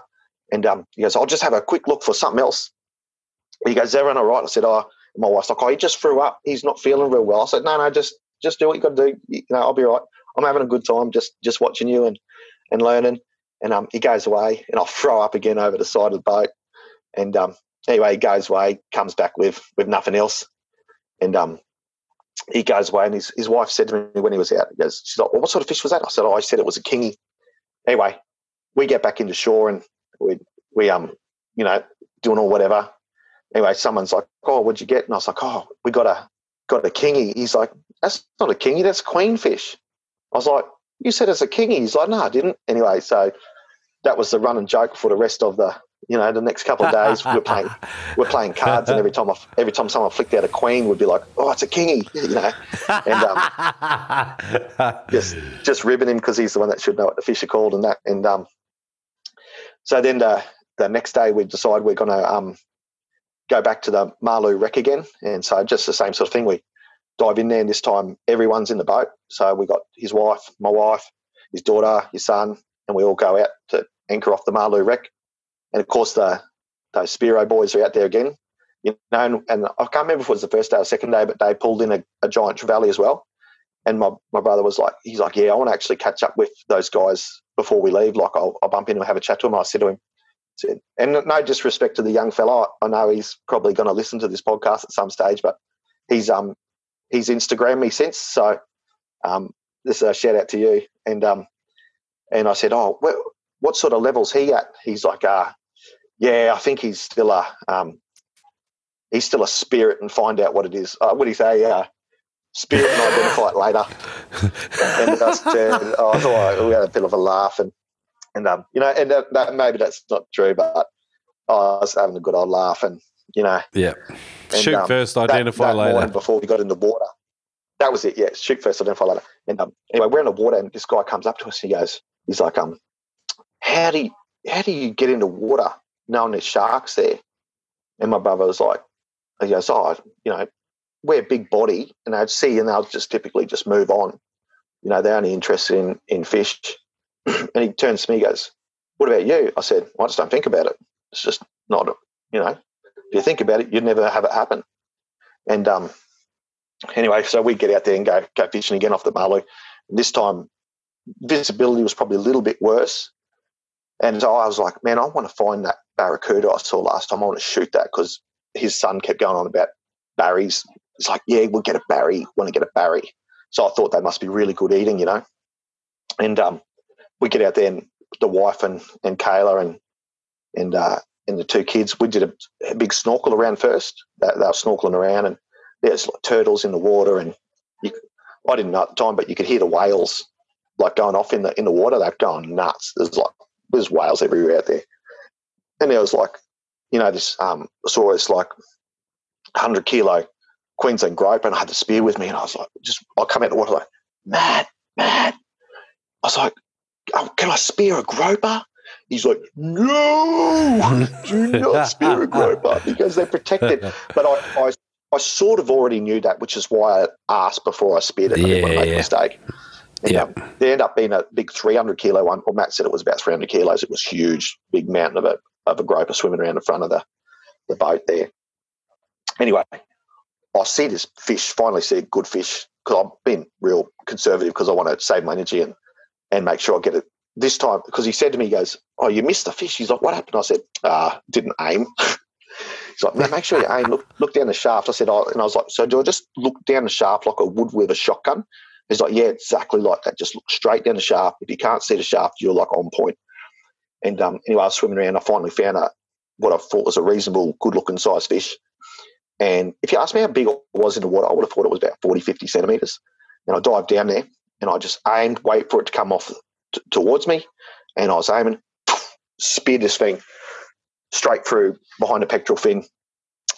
And um, he goes, I'll just have a quick look for something else. He goes, everyone all right? I said, Oh, my wife's like, Oh, he just threw up. He's not feeling real well. I said, No, no, just just do what you got to do. You know, I'll be right. I'm having a good time just just watching you and, and learning. And um, he goes away, and I'll throw up again over the side of the boat. And um, anyway, he goes away, comes back with with nothing else. And um, he goes away, and his, his wife said to me when he was out, he goes, she's like, well, what sort of fish was that? I said, oh, I said it was a kingy. Anyway, we get back into shore, and we we um, you know, doing all whatever. Anyway, someone's like, oh, what'd you get? And I was like, oh, we got a got a kingy. He's like, that's not a kingy, that's queenfish. I was like, you said it's a kingy. He's like, no, I didn't. Anyway, so that was the running joke for the rest of the, you know, the next couple of days. we're playing, we're playing cards, and every time I, every time someone flicked out a queen, we'd be like, oh, it's a kingy, you know, and um, just just ribbing him because he's the one that should know what the fish are called and that. And um, so then the the next day we decide we're going to um go back to the Marloo wreck again, and so just the same sort of thing. We dive in there, and this time everyone's in the boat. So we got his wife, my wife, his daughter, his son, and we all go out to anchor off the Marloo wreck. And of course, the those Spearo boys are out there again. You know, and, and I can't remember if it was the first day or second day, but they pulled in a, a giant trevally as well. And my, my brother was like, he's like, yeah, I want to actually catch up with those guys before we leave. Like, I'll, I'll bump in and have a chat to him. I said to him, and no disrespect to the young fella, I know he's probably going to listen to this podcast at some stage, but he's um he's Instagram me since. So um, this is a shout out to you. And um, and I said, oh, what, what sort of levels he at? He's like, uh, yeah, I think he's still a um, he's still a spirit, and find out what it is. Uh, what do you say? Uh, spirit and identify it later. and that's, uh, I thought we had a bit of a laugh, and and um, you know, and that, that, maybe that's not true, but I was having a good old laugh, and you know, yeah. And, shoot um, first, identify that, that later. Before we got in the water, that was it. Yeah, shoot first, identify later. And um, anyway, we're in the water, and this guy comes up to us. And he goes, he's like, um, how do you, how do you get into water knowing there's sharks there? And my brother was like, he goes, oh, you know, we're big body, and they'd see, and they'll just typically just move on. You know, they're only interested in in fish. and he turns to me, goes, "What about you?" I said, well, "I just don't think about it. It's just not, you know, if you think about it, you'd never have it happen." And um, anyway, so we get out there and go go fishing again off the Marloo. This time, visibility was probably a little bit worse. And so I was like, man, I want to find that barracuda I saw last time. I want to shoot that because his son kept going on about Barry's. It's like, yeah, we'll get a Barry. Want to get a Barry. So I thought they must be really good eating, you know. And um, we get out there and the wife and, and Kayla and and uh, and the two kids, we did a, a big snorkel around first. They, they, were snorkeling around and there's like turtles in the water and you, I didn't know at the time, but you could hear the whales like going off in the in the water. They're going nuts. There's like there's whales everywhere out there. And there was like, you know, this um I saw this like hundred kilo Queensland groper and I had the spear with me and I was like, just I come out the water like, mad, mad. I was like, oh, can I spear a groper? He's like, no, do not spear a groper because they're protected. But I, I, I sort of already knew that, which is why I asked before I speared it. I didn't want to make a mistake. Yeah. Um, there ended up being a big 300 kilo one. Well, Matt said it was about 300 kilos. It was huge, big mountain of a, of a groper swimming around in front of the, the boat there. Anyway, I see this fish, finally see a good fish, because I've been real conservative because I want to save my energy and and make sure I get it this time. Because he said to me, he goes, Oh, you missed the fish. He's like, What happened? I said, Ah, didn't aim. He's like, Man, make sure you aim. Look, look down the shaft. I said, oh, And I was like, So do I just look down the shaft like I would with a shotgun? He's like, Yeah, exactly like that. Just look straight down the shaft. If you can't see the shaft, you're like on point. And um, anyway, I was swimming around. I finally found a, what I thought was a reasonable, good looking size fish. And if you ask me how big it was in the water, I would have thought it was about 40, 50 centimetres. And I dived down there and I just aimed, wait for it to come off t- towards me, and I was aiming, speared this thing straight through behind the pectoral fin.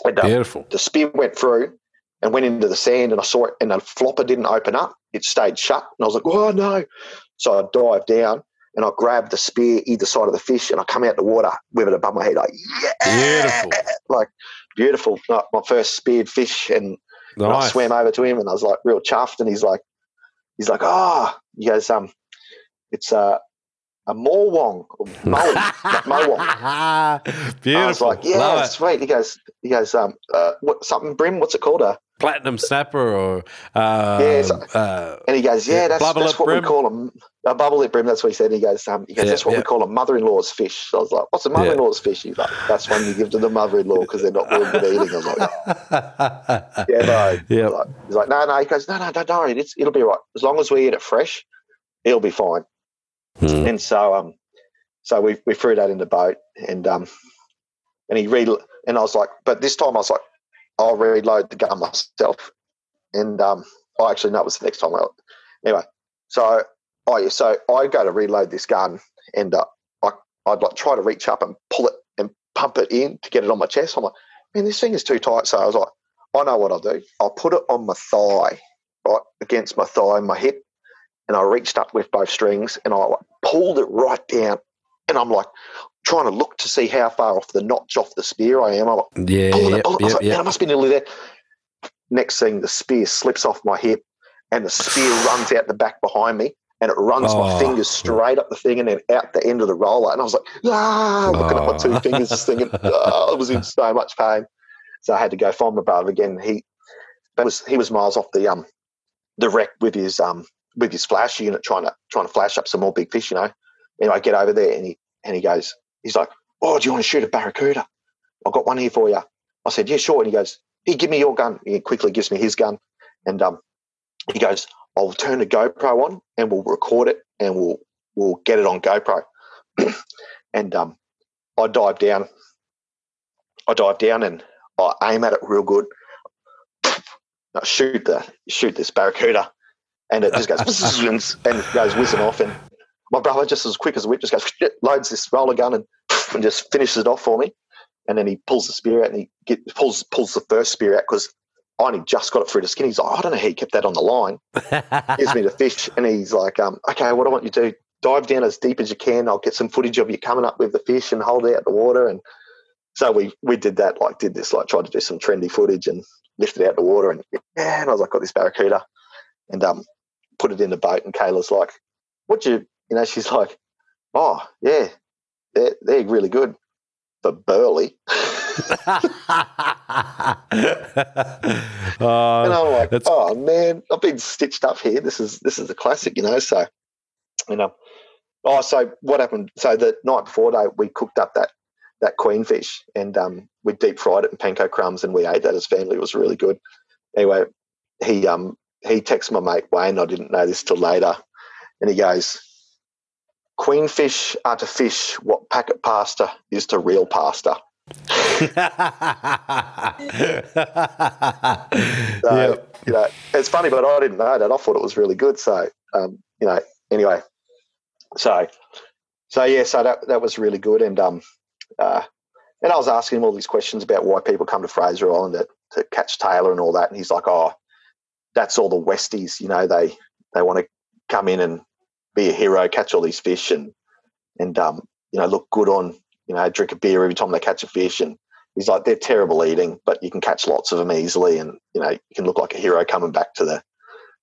And, uh, Beautiful. The spear went through and went into the sand, and I saw it, and the flopper didn't open up; it stayed shut. And I was like, "Oh no!" So I dived down and I grabbed the spear either side of the fish, and I come out the water with it above my head, like yeah, beautiful, like beautiful. my first speared fish, and, nice. and I swam over to him, and I was like real chuffed, and he's like, he's like, oh, he goes, um, it's a a Morwong, Moe, Mowong. Beautiful. I was like, yeah, Love it. He goes, he goes, um, uh, what something brim? What's it called? A Platinum snapper or uh, Yeah, so- uh, and he goes, yeah, Yeah, that's, that's what brim. we call them. A bubble lip brim. That's what he said. He goes, um, he goes, Yeah, that's what yeah. we call a mother-in-law's fish. So I was like, what's a mother-in-law's fish? He's like, that's one you give to the mother-in-law because they're not real good eating. I was like, yeah, no. Like, he's like, no, no. He goes, no, no, don't worry. It's, it'll be right. As long as we eat it fresh, it'll be fine. Hmm. And so, um, so we we threw that in the boat, and um, and he re and I was like, but this time I was like, I'll reload the gun myself, and um, oh, actually, no, it was the next time. I, anyway, so oh yeah, so I go to reload this gun, and uh, I I'd like try to reach up and pull it and pump it in to get it on my chest. I'm like, man, this thing is too tight. So I was like, I know what I'll do. I'll put it on my thigh, right against my thigh, my hip, and I reached up with both strings and I like, pulled it right down. And I'm like trying to look to see how far off the notch off the spear I am. I'm like, Yeah, pulling yeah, it, pulling it. I was like, yeah. man, I must be nearly there. Next thing, the spear slips off my hip and the spear runs out the back behind me and it runs Oh. my fingers straight up the thing and then out the end of the roller. And I was like, ah, looking at my two Oh. fingers, just thinking, oh, I was in so much pain. So I had to go find my brother again. He that was he was miles off the um the wreck with his um with his flash unit trying to trying to flash up some more big fish, you know. And I get over there and he and he goes, he's like, Oh, do you want to shoot a barracuda? I've got one here for you. I said, Yeah, sure. And he goes, Here, give me your gun. He quickly gives me his gun. And um he goes, I'll turn the GoPro on and we'll record it and we'll we'll get it on GoPro. and um I dive down. I dive down and I aim at it real good. I shoot the shoot this barracuda, and it just goes and goes whizzing off. And my brother, just as quick as a whip, just goes loads this roller gun and, and just finishes it off for me. And then he pulls the spear out and he get, pulls pulls the first spear out because I only just got it through the skin. He's like, I don't know how he kept that on the line. Gives me the fish, and he's like, um, okay, what I want you to do, dive down as deep as you can. I'll get some footage of you coming up with the fish and hold it out the water. And so we we did that, like did this, like tried to do some trendy footage and lifted out the water. And and I was like, got this barracuda, and um, put it in the boat. And Kayla's like, what you, you know, she's like, oh yeah, they're they're really good for burley. oh, and I'm like, oh man, I've been stitched up here. This is this is a classic, you know. So, you know, oh, so what happened? So the night before that, we cooked up that that queenfish and um, we deep fried it in panko crumbs, and we ate that as family. It was really good. Anyway, he um he texted my mate Wayne. I didn't know this till later, and he goes. Queenfish are to fish what packet pasta is to real pasta. So, Yep. you know, it's funny, but I didn't know that. I thought it was really good. So, um, you know, anyway, so, so yeah, so that that was really good. And um, uh, and I was asking him all these questions about why people come to Fraser Island to, to catch tailor and all that. And he's like, oh, that's all the Westies. You know, they they want to come in and be a hero, catch all these fish, and and um, you know, look good on, you know, drink a beer every time they catch a fish and he's like they're terrible eating, but you can catch lots of them easily, and you know you can look like a hero coming back to the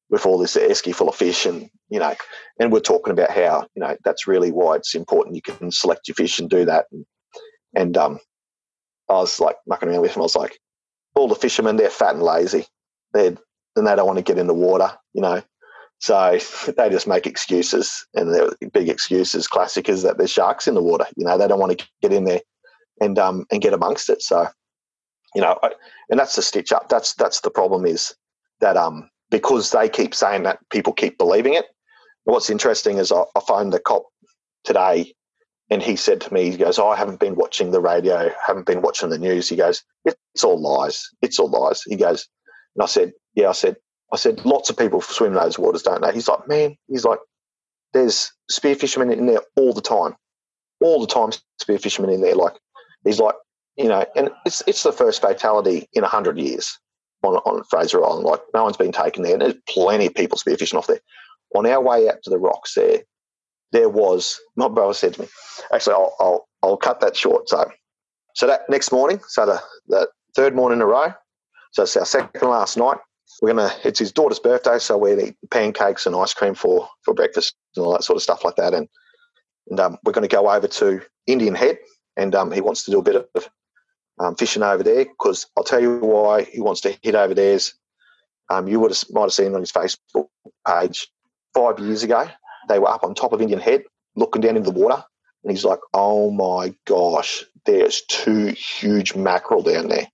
with all this esky full of fish, and you know, and we're talking about how you know that's really why it's important. You can select your fish and do that, and, and um, I was like mucking around with him. I was like, all the fishermen they're fat and lazy, they and they don't want to get in the water, you know. So they just make excuses, and their big excuses, classic, is that there's sharks in the water. You know, they don't want to get in there and um and get amongst it. So, you know, and that's the stitch up. That's that's the problem is that um because they keep saying that, people keep believing it. What's interesting is I, I phoned the cop today, and he said to me, he goes, oh, "I haven't been watching the radio, haven't been watching the news." He goes, "It's all lies. It's all lies." He goes, and I said, "Yeah," I said. I said, lots of people swim those waters, don't they? He's like, man, he's like, there's spear fishermen in there all the time, all the time. Spear fishermen in there, like he's like, you know, and it's it's the first fatality in hundred years on on Fraser Island. Like no one's been taken there, and there's plenty of people spear fishing off there. On our way out to the rocks, there, there was my brother said to me, actually, I'll I'll, I'll cut that short. So, so that next morning, so the the third morning in a row, so it's our second last night. We're gonna. It's his daughter's birthday, so we're eat pancakes and ice cream for for breakfast and all that sort of stuff like that. And and um, we're going to go over to Indian Head, and um, he wants to do a bit of um, fishing over there because I'll tell you why he wants to hit over there. Is, um, you would have might have seen on his Facebook page five years ago. They were up on top of Indian Head, looking down into the water, and he's like, "Oh my gosh, there's two huge mackerel down there."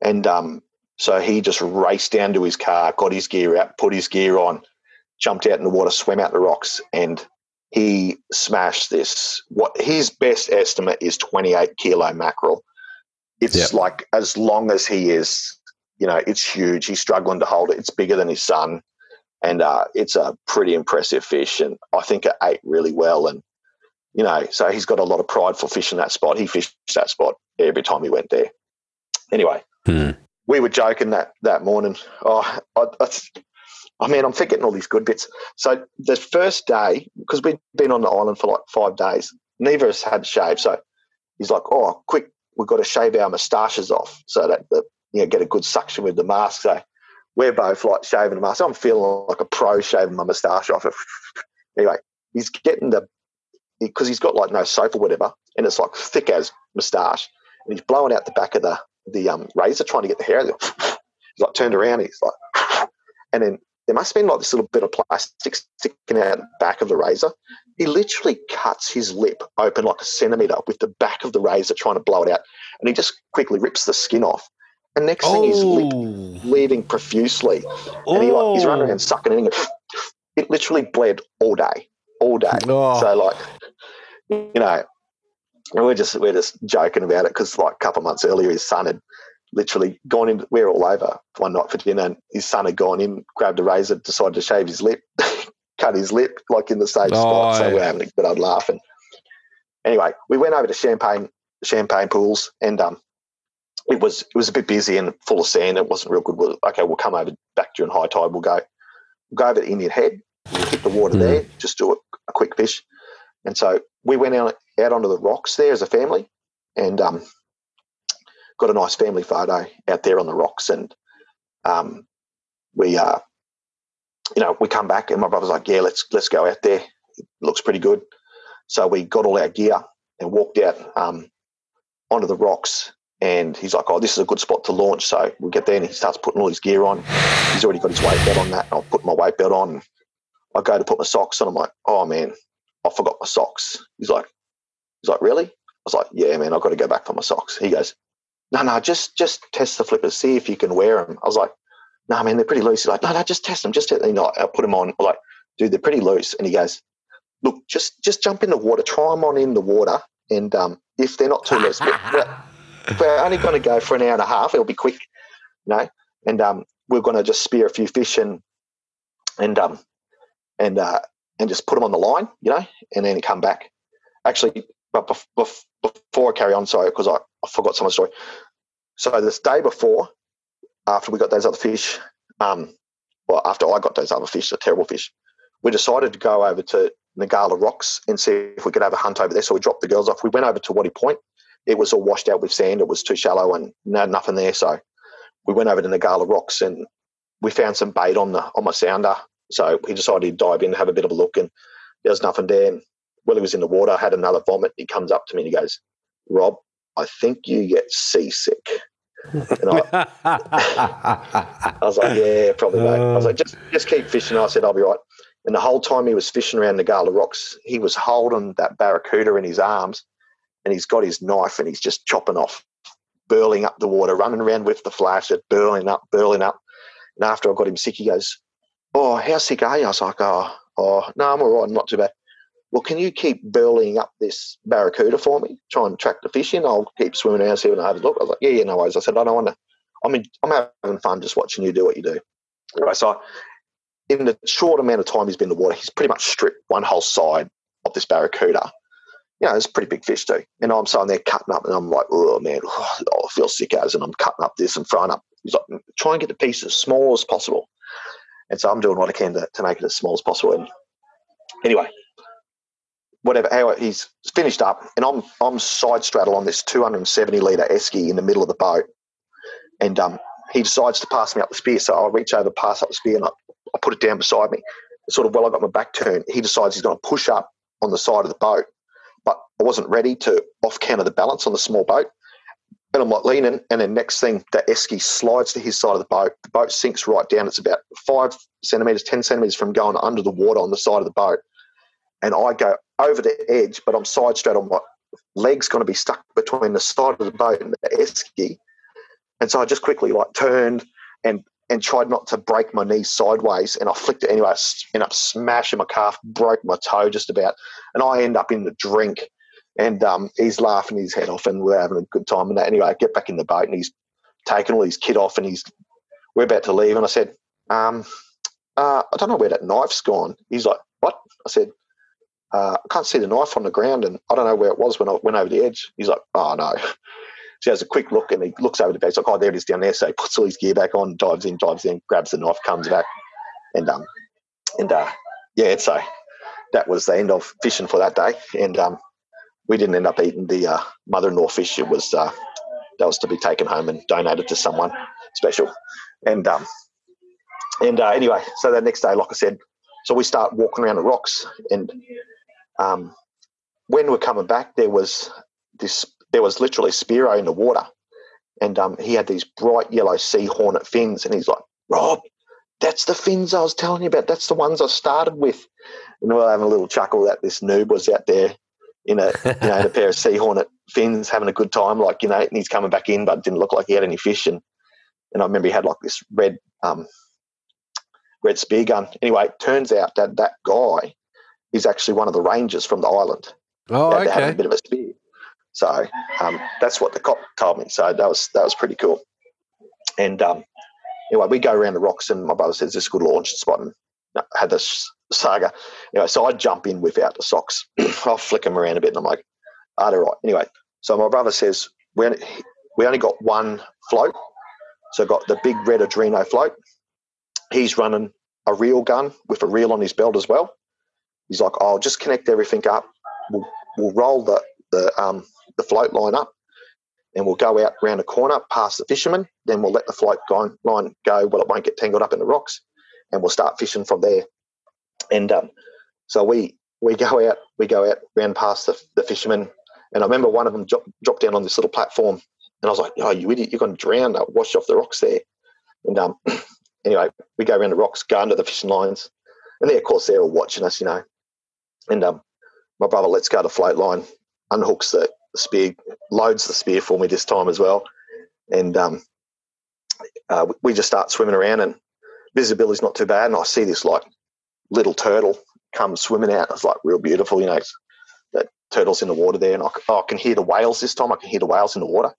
And um, so he just raced down to his car, got his gear out, put his gear on, jumped out in the water, swam out the rocks, and he smashed this. What his best estimate is 28 kilo mackerel. It's Yep. like as long as he is, you know, it's huge. He's struggling to hold it. It's bigger than his son, and uh, it's a pretty impressive fish. And I think it ate really well. And you know, so he's got a lot of pride for fishing that spot. He fished that spot every time he went there. Anyway, Hmm. We were joking that that morning. Oh, I, I, I mean, I'm forgetting all these good bits. So the first day, because we'd been on the island for like five days, neither of us had shave. So he's like, "Oh, quick, we've got to shave our moustaches off so that the, you know get a good suction with the mask." So we're both like shaving the mask. I'm feeling like a pro shaving my moustache off. anyway, he's getting the because he's got like no soap or whatever, and it's like thick as moustache, and he's blowing out the back of the the um, razor trying to get the hair. out. He's like turned around. He's like, and then there must have been like this little bit of plastic sticking out the back of the razor. He literally cuts his lip open like a centimeter with the back of the razor trying to blow it out, and he just quickly rips the skin off. And next thing, his lip Oh. bleeding profusely, and he like he's running around sucking it in. It literally bled all day, all day. Oh. So like, you know, and we're just we're just joking about it because like a couple of months earlier, his son had literally gone in. We're all over one night for dinner, and his son had gone in, grabbed a razor, decided to shave his lip, cut his lip like in the same spot. So Oh. we're having a good old laugh. And anyway, we went over to Champagne Champagne pools, and um, it was it was a bit busy and full of sand. It wasn't real good. We're, okay, we'll come over back during high tide. We'll go we'll go over to Indian Head, we'll hit the water Mm. there, just do a, a quick fish. And so we went out out onto the rocks there as a family, and um, got a nice family photo out there on the rocks. And um, we, uh, you know, we come back, and my brother's like, "Yeah, let's let's go out there. It looks pretty good." So we got all our gear and walked out um, onto the rocks. And he's like, "Oh, this is a good spot to launch." So we get there, and he starts putting all his gear on. He's already got his weight belt on that. I'll put my weight belt on. I go to put my socks on. I'm like, "Oh man, I forgot my socks." He's like, "He's like, really?" I was like, "Yeah, man, I've got to go back for my socks." He goes, "No, no, just just test the flippers, see if you can wear them." I was like, "No, man, they're pretty loose." He's like, "No, no, just test them, just test them." You know, I put them on. I'm like, "Dude, they're pretty loose." And he goes, "Look, just just jump in the water, try them on in the water, and um, if they're not too loose, but we're only going to go for an hour and a half. It'll be quick, you know. And um, we're going to just spear a few fish and and um and uh, and just put them on the line, you know, and then come back. Actually, but bef- bef- before I carry on, sorry, because I, I forgot some of the story. So this day before, after we got those other fish, um, well, after I got those other fish, the terrible fish, we decided to go over to Ngkala Rocks and see if we could have a hunt over there. So we dropped the girls off. We went over to Waddy Point. It was all washed out with sand. It was too shallow and no nothing there. So we went over to Ngkala Rocks and we found some bait on the on my sounder. So we decided to dive in, and have a bit of a look, and there was nothing there. And while he was in the water, had another vomit. He comes up to me and he goes, "Rob, I think you get seasick." And I, I was like, "Yeah, probably." Mate. I was like, "Just just keep fishing." I said, "I'll be right." And the whole time he was fishing around the Ngkala Rocks, he was holding that barracuda in his arms, and he's got his knife and he's just chopping off, berleying up the water, running around with the flash, it berleying up, berleying up. And after I got him sick, he goes, "Oh, how sick are you?" I was like, "Oh, oh, no, I'm all right, I'm not too bad." Well, can you keep berleying up this barracuda for me? Try and track the fish in. I'll keep swimming around, see when I have a look. I was like, "Yeah, yeah, no worries." I said, "I don't want to. I mean, I'm having fun just watching you do what you do." Right, so in the short amount of time he's been in the water, he's pretty much stripped one whole side of this barracuda. You know, it's a pretty big fish too. And I'm sitting there cutting up, and I'm like, oh man, oh, I feel sick as, and I'm cutting up this and throwing up. He's like, try and get the piece as small as possible. And so I'm doing what I can to, to make it as small as possible. And anyway, whatever, how he's finished up, and I'm I'm side straddle on this 270 litre esky in the middle of the boat, and um, he decides to pass me up the spear. So I reach over, pass up the spear, and I, I put it down beside me. Sort of while I got my back turned, he decides he's going to push up on the side of the boat. But I wasn't ready to off counter the balance on the small boat. And I'm like leaning, and then next thing, that esky slides to his side of the boat. The boat sinks right down. It's about five centimeters, 10 centimeters from going under the water on the side of the boat. And I go over the edge, but I'm side straight on my legs going to be stuck between the side of the boat and the esky. And so I just quickly like turned and and tried not to break my knee sideways, and I flicked it anyway. I ended up smashing my calf, broke my toe just about, and I end up in the drink. And um, he's laughing his head off, and we're having a good time. And that anyway, I get back in the boat, and he's taking all his kit off, and he's we're about to leave. And I said, um, uh, I don't know where that knife's gone. He's like, what? I said, uh, I can't see the knife on the ground, and I don't know where it was when I went over the edge. He's like, oh no. So he has a quick look and he looks over the bed. He's like, oh, there it is down there. So he puts all his gear back on, dives in, dives in, grabs the knife, comes back, and um, and uh, yeah, so that was the end of fishing for that day. And um, we didn't end up eating the uh, mother-in-law fish. It was uh, that was to be taken home and donated to someone special. And um, and uh, anyway, so the next day, like I said, so we start walking around the rocks, and um, when we're coming back, there was this there was literally Spearo in the water, and um, he had these bright yellow sea hornet fins, and he's like, Rob, that's the fins I was telling you about. That's the ones I started with. And we are having a little chuckle that this noob was out there in a you know in a pair of sea hornet fins, having a good time. Like you know, and he's coming back in, but didn't look like he had any fish. And and I remember he had like this red um, red spear gun. Anyway, it turns out that that guy is actually one of the rangers from the island. Oh, okay. They're having a bit of a spear. So um, that's what the cop told me. So that was that was pretty cool. And um, anyway, we go around the rocks, and my brother says this is a good launch spot, and I had this saga. Anyway, so I jump in without the socks. I'll flick them around a bit, and I'm like, "Ah, oh, right." Anyway, so my brother says we only, we only got one float, so got the big red Adreno float. He's running a reel gun with a reel on his belt as well. He's like, "I'll just connect everything up. We'll, we'll roll the the um, the float line up and we'll go out round a corner past the fishermen. Then we'll let the float line go. Well, it won't get tangled up in the rocks, and we'll start fishing from there. And um, so we we go out we go out round past the, the fishermen, and I remember one of them dropped, dropped down on this little platform, and I was like, "Oh, you idiot! You're going to drown! I'll wash off the rocks there." And um, anyway, we go around the rocks, go under the fishing lines, and they of course they're all watching us, you know. And um, my brother lets go the float line, unhooks the spear, loads the spear for me this time as well. And um, uh, we just start swimming around, and visibility's not too bad. And I see this like little turtle come swimming out. It's like real beautiful, you know. That turtle's in the water there, and I, oh, I can hear the whales this time. I can hear the whales in the water.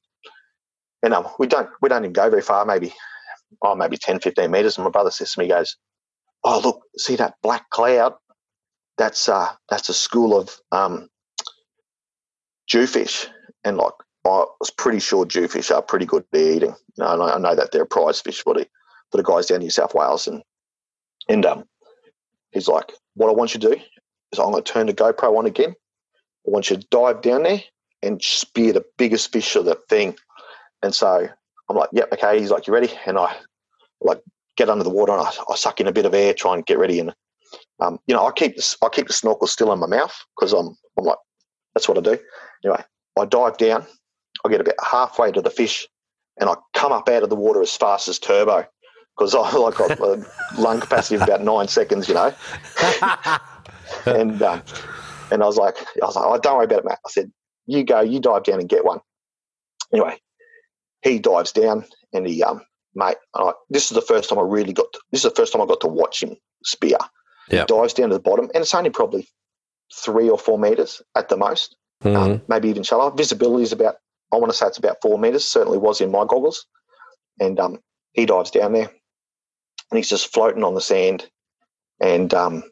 And um, we don't we don't even go very far, maybe oh maybe 10, 15 meters. And my brother says to me, he goes, "Oh look, see that black cloud? That's uh that's a school of um, jewfish, and like I was pretty sure jewfish are pretty good at eating. You know, I know that they're a prize fish for the for the guys down New South Wales, and and um, he's like, what I want you to do is I'm going to turn the GoPro on again. I want you to dive down there and spear the biggest fish of the thing. And so I'm like, yep, okay. He's like, you ready? And I like get under the water and I, I suck in a bit of air, try and get ready. And um, you know, I keep this, I keep the snorkel still in my mouth because I'm I'm like, that's what I do. Anyway, I dive down. I get about halfway to the fish, and I come up out of the water as fast as turbo because I like got a lung capacity of about nine seconds, you know. and um, and I was like, I was like, oh, don't worry about it, Matt. I said, you go, you dive down and get one. Anyway, he dives down and he um mate, I, this is the first time I really got. To, this is the first time I got to watch him spear. Yep. Dives down to the bottom, and it's only probably three or four meters at the most mm-hmm. um, maybe even shallower. Visibility is about, I want to say it's about four meters, certainly was in my goggles. And um, he dives down there and he's just floating on the sand and um,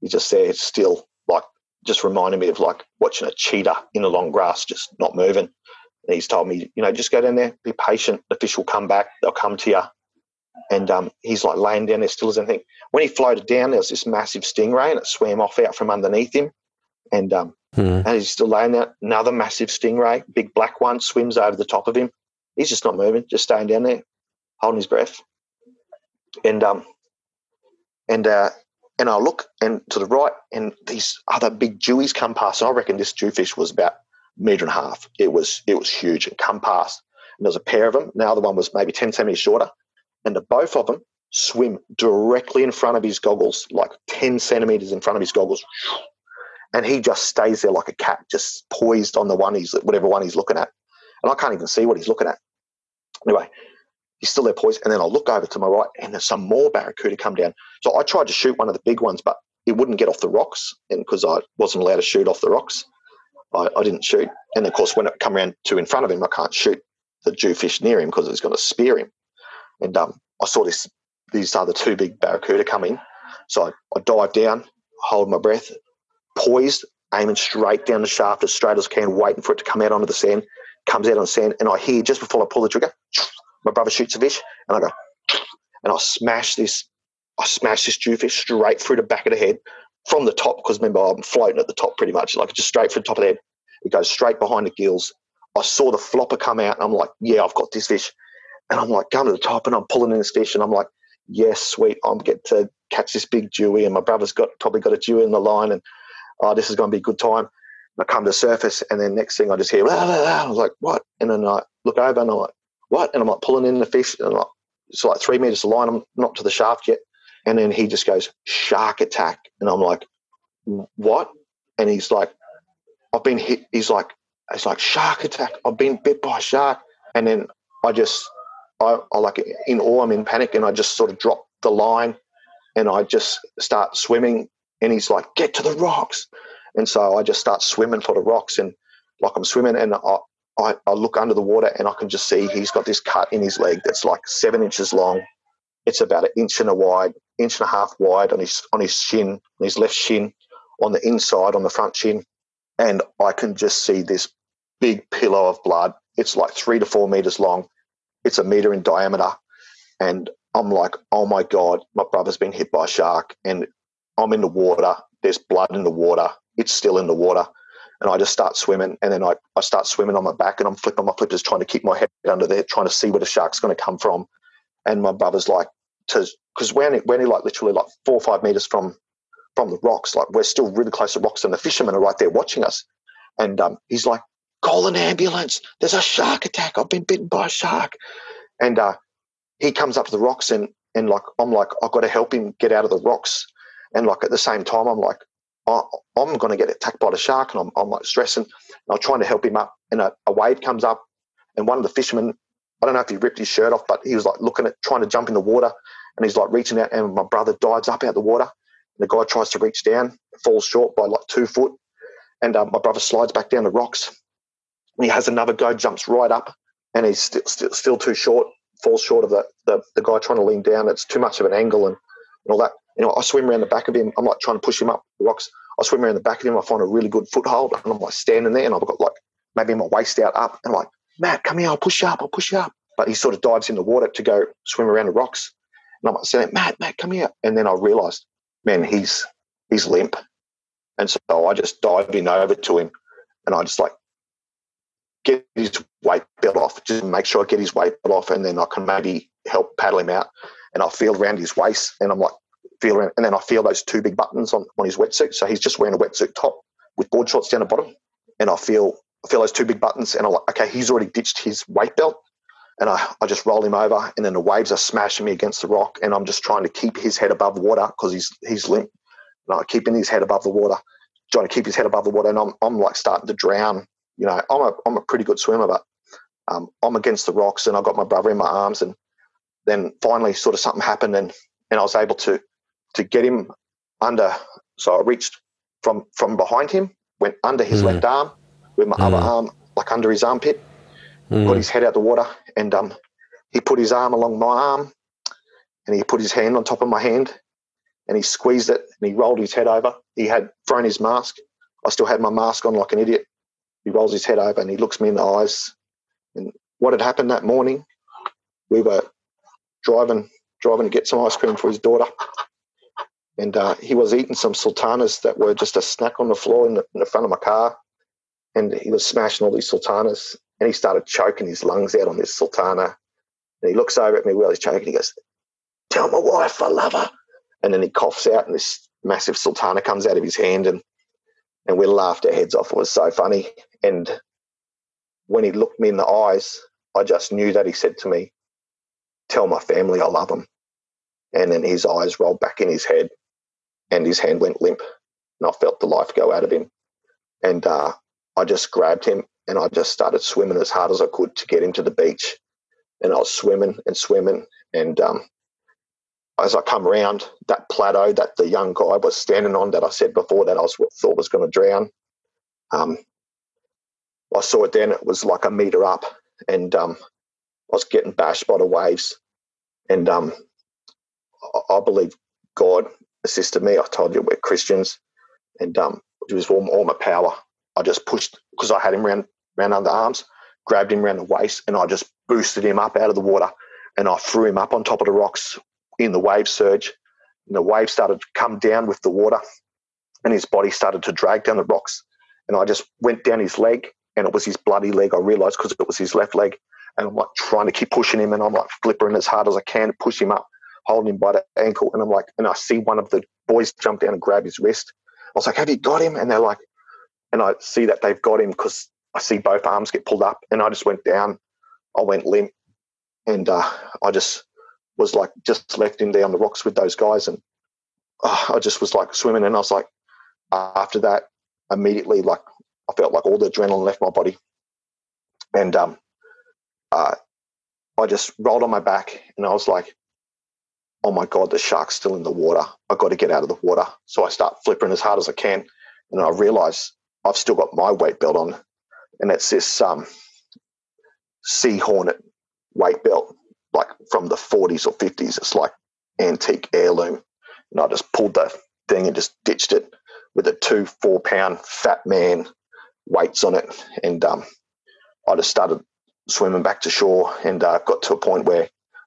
he's just there still, like just reminding me of like watching a cheetah in the long grass, just not moving. And he's told me, you know, just go down there, be patient. The fish will come back. They'll come to you. And um, he's like laying down there still as anything. When he floated down, there was this massive stingray and it swam off out from underneath him. And um, Mm. And he's still laying there. Another massive stingray, big black one, swims over the top of him. He's just not moving, just staying down there. holding his breath, and um, and uh, and I look and to the right, and these other big jewies come past. And I reckon this jewfish was about a meter and a half. It was it was huge and come past. And there's a pair of them. Now the one was maybe ten centimeters shorter, and the both of them swim directly in front of his goggles, like ten centimeters in front of his goggles. And he just stays there like a cat, just poised on the one he's whatever one he's looking at. And I can't even see what he's looking at. Anyway, he's still there poised. And then I look over to my right, and there's some more barracuda come down. So I tried to shoot one of the big ones, but it wouldn't get off the rocks, and because I wasn't allowed to shoot off the rocks, I, I, didn't shoot. And of course, when it come around to in front of him, I can't shoot the jewfish near him because it's going to spear him. And um, I saw this these other two big barracuda come in, so I, I dive down, hold my breath, poised, aiming straight down the shaft as straight as I can, waiting for it to come out onto the sand. Comes out on the sand, and I hear just before I pull the trigger, my brother shoots a fish, and I go, and I smash this, I smash this jewfish straight through the back of the head from the top, because remember I'm floating at the top pretty much, like just straight through the top of the head. It goes straight behind the gills. I saw the flopper come out, and I'm like, yeah, I've got this fish, and I'm like going to the top, and I'm pulling in the fish, and I'm like, yes, sweet, I'm get to catch this big jewie, and my brother's got probably got a jewie in the line, and oh, this is going to be a good time. And I come to the surface, and then next thing I just hear. I was like, what? And then I look over, and I'm like, what? And I'm like pulling in the fish, and like, it's like three meters of line. I'm not to the shaft yet. And then he just goes, shark attack. And I'm like, what? And he's like, I've been hit. He's like, it's like shark attack. I've been bit by a shark. And then I just, I, I like in awe, I'm in panic, and I just sort of drop the line and I just start swimming. And he's like, get to the rocks. And so I just start swimming for the rocks. And like I'm swimming, and I, I, I look under the water and I can just see he's got this cut in his leg that's like seven inches long. It's about an inch and a wide, inch and a half wide on his on his shin, on his left shin, on the inside, on the front shin, and I can just see this big pillow of blood. It's like three to four meters long. It's a meter in diameter, and I'm like, oh my god, my brother's been hit by a shark, and I'm in the water. There's blood in the water. It's still in the water and I just start swimming. And then I, I start swimming on my back and I'm flipping my flippers, trying to keep my head under there, trying to see where the shark's going to come from. And my brother's like, to because when when he like literally like four or five meters from from the rocks, like we're still really close to rocks, and the fishermen are right there watching us. And um, he's like, "Call an ambulance! There's a shark attack! I've been bitten by a shark!" And uh, he comes up to the rocks, and and like I'm like, I've got to help him get out of the rocks. And like at the same time, I'm like, I, am going to get attacked by the shark, and I'm, I'm like stressing. I'm trying to help him up, and a, a, wave comes up, and one of the fishermen, I don't know if he ripped his shirt off, but he was like looking at trying to jump in the water, and he's like reaching out, and my brother dives up out of the water. And the guy tries to reach down, falls short by like two foot, and uh, my brother slides back down the rocks. He has another go, jumps right up, and he's still, still, still too short, falls short of the, the, the guy trying to lean down. It's too much of an angle and, and all that you know, I swim around the back of him. I'm like trying to push him up the rocks. I swim around the back of him. I find a really good foothold, and I'm like standing there, and I've got like maybe my waist out up, and I'm like, Matt, come here, I'll push you up, I'll push you up. But he sort of dives in the water to go swim around the rocks, and I'm like saying, Matt, Matt, come here. And then I realised, man, he's he's limp, and so I just dive in over to him, and I just like get his weight belt off, just make sure I get his weight belt off, and then I can maybe help paddle him out. And I feel around his waist, and I'm like, feel around, and then I feel those two big buttons on, on his wetsuit. So he's just wearing a wetsuit top with board shorts down the bottom, and I feel I feel those two big buttons, and I'm like, okay, he's already ditched his weight belt, and I, I just roll him over, and then the waves are smashing me against the rock, and I'm just trying to keep his head above water because he's he's limp, and I'm keeping his head above the water, trying to keep his head above the water, and I'm I'm like starting to drown. You know, I'm a I'm a pretty good swimmer, but um, I'm against the rocks, and I got my brother in my arms, and then finally, sort of something happened, and and I was able to to get him under. So I reached from from behind him, went under his mm. left arm with my mm. other arm, like under his armpit, mm. got his head out of the water, and um, he put his arm along my arm, and he put his hand on top of my hand, and he squeezed it, and he rolled his head over. He had thrown his mask. I still had my mask on like an idiot. He rolls his head over and he looks me in the eyes. And what had happened that morning, we were driving driving to get some ice cream for his daughter and uh, he was eating some sultanas that were just a snack on the floor in the, in the, front of my car. And he was smashing all these sultanas, and he started choking his lungs out on this sultana. And he looks over at me while he's choking. He goes, "Tell my wife I love her." And then he coughs out, and this massive sultana comes out of his hand, and and we laughed our heads off. It was so funny. And when he looked me in the eyes, I just knew that he said to me, "Tell my family I love them." And then his eyes rolled back in his head, and his hand went limp, and I felt the life go out of him. And uh, I just grabbed him and I just started swimming as hard as I could to get him to the beach. And I was swimming and swimming. And um, as I come around that plateau that the young guy was standing on, that I said before that I was thought was going to drown, um, I saw it then. It was like a meter up, and um, I was getting bashed by the waves. And um, I, I believe God assisted me. I told you we're Christians, and um, it was all, all my power. I just pushed because I had him around, around under arms, grabbed him around the waist, and I just boosted him up out of the water. And I threw him up on top of the rocks in the wave surge. And the wave started to come down with the water, and his body started to drag down the rocks. And I just went down his leg, and it was his bloody leg. I realized because it was his left leg. And I'm like trying to keep pushing him, and I'm like flipping as hard as I can to push him up, holding him by the ankle. And I'm like, and I see one of the boys jump down and grab his wrist. I was like, Have you got him? And they're like, and I see that they've got him because I see both arms get pulled up, and I just went down. I went limp, and uh, I just was like just left him there on the rocks with those guys, and uh, I just was like swimming, and I was like, after that, immediately like I felt like all the adrenaline left my body, and um, uh, I just rolled on my back, and I was like, oh my god, the shark's still in the water. I got to get out of the water. So I start flipping as hard as I can, and I realize I've still got my weight belt on, and it's this um, Sea Hornet weight belt, like from the 40s or 50s. It's like antique heirloom, and I just pulled the thing and just ditched it with a two four pound fat man weights on it, and um, I just started swimming back to shore, and uh, got to a point where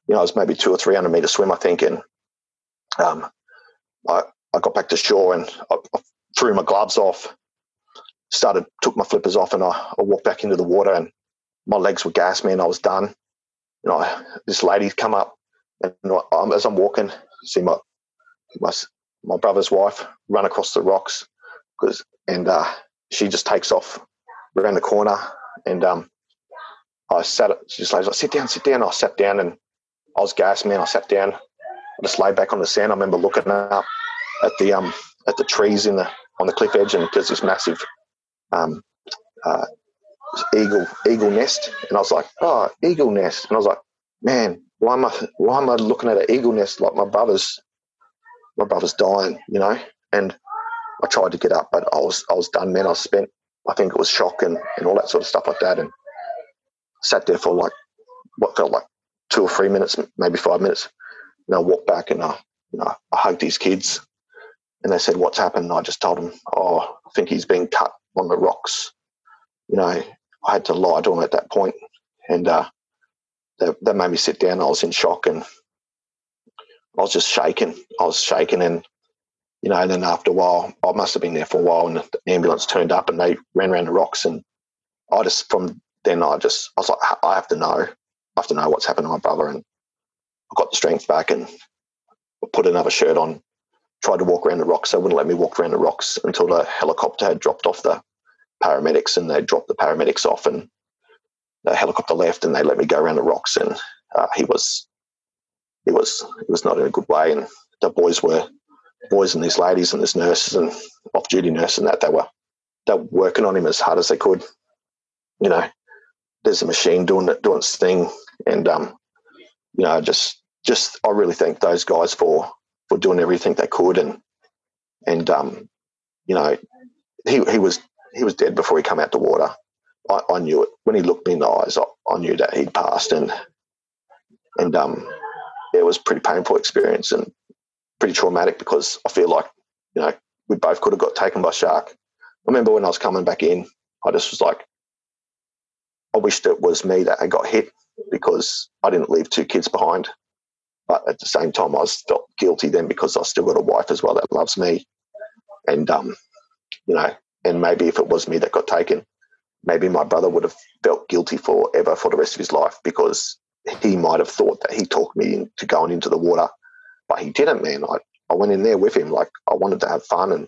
you know I was maybe two or three hundred meter swim, I think, and um, I I got back to shore and I, I threw my gloves off started took my flippers off and I, I walked back into the water and my legs were gas and I was done. You know, this lady's come up and I, as I'm walking, see my my my brother's wife run across the rocks because and uh, she just takes off around the corner and um, I sat. She just like, "Sit down, sit down." I sat down and I was gas man. I sat down. I just lay back on the sand. I remember looking up at the um at the trees in the on the cliff edge and there's this massive um, uh, eagle eagle nest, and I was like, oh, eagle nest, and I was like, man, why am I why am I looking at an eagle nest like my brother's my brother's dying, you know? And I tried to get up, but I was I was done, man. I spent I think it was shock and, and all that sort of stuff like that, and sat there for like what felt like two or three minutes, maybe five minutes. And I walked back and I, you know, I hugged these kids, and they said, "What's happened?" And I just told them, "Oh, I think he's been cut on the rocks. You know, I had to lie to them at that point, and uh, that, that made me sit down. I was in shock, and I was just shaking. I was shaking, and you know, and then after a while, I must have been there for a while, and the ambulance turned up, and they ran around the rocks, and I just from then I just I was like, I have to know, I have to know what's happened to my brother, and I got the strength back, and put another shirt on, tried to walk around the rocks. They wouldn't let me walk around the rocks until the helicopter had dropped off the paramedics and they dropped the paramedics off and the helicopter left and they let me go around the rocks and uh, he was he was he was not in a good way and the boys were boys and these ladies and this nurses and off duty nurse and that they were they were working on him as hard as they could. You know there's a machine doing it doing its thing. And um you know just just I really thank those guys for for doing everything they could, and and um, you know, he he was he was dead before he came out the water. I, I knew it. When he looked me in the eyes. I, I knew that he'd passed, and and um, it was a pretty painful experience. And pretty traumatic because I feel like you know we both could have got taken by shark. I remember when I was coming back in, I just was like, I wished it was me that had got hit because I didn't leave two kids behind. But at the same time, I was felt guilty then because I still got a wife as well that loves me. And, um, you know, and maybe if it was me that got taken, maybe my brother would have felt guilty forever for the rest of his life because he might have thought that he talked me into going into the water, but he didn't, man. I, I went in there with him. Like I wanted to have fun and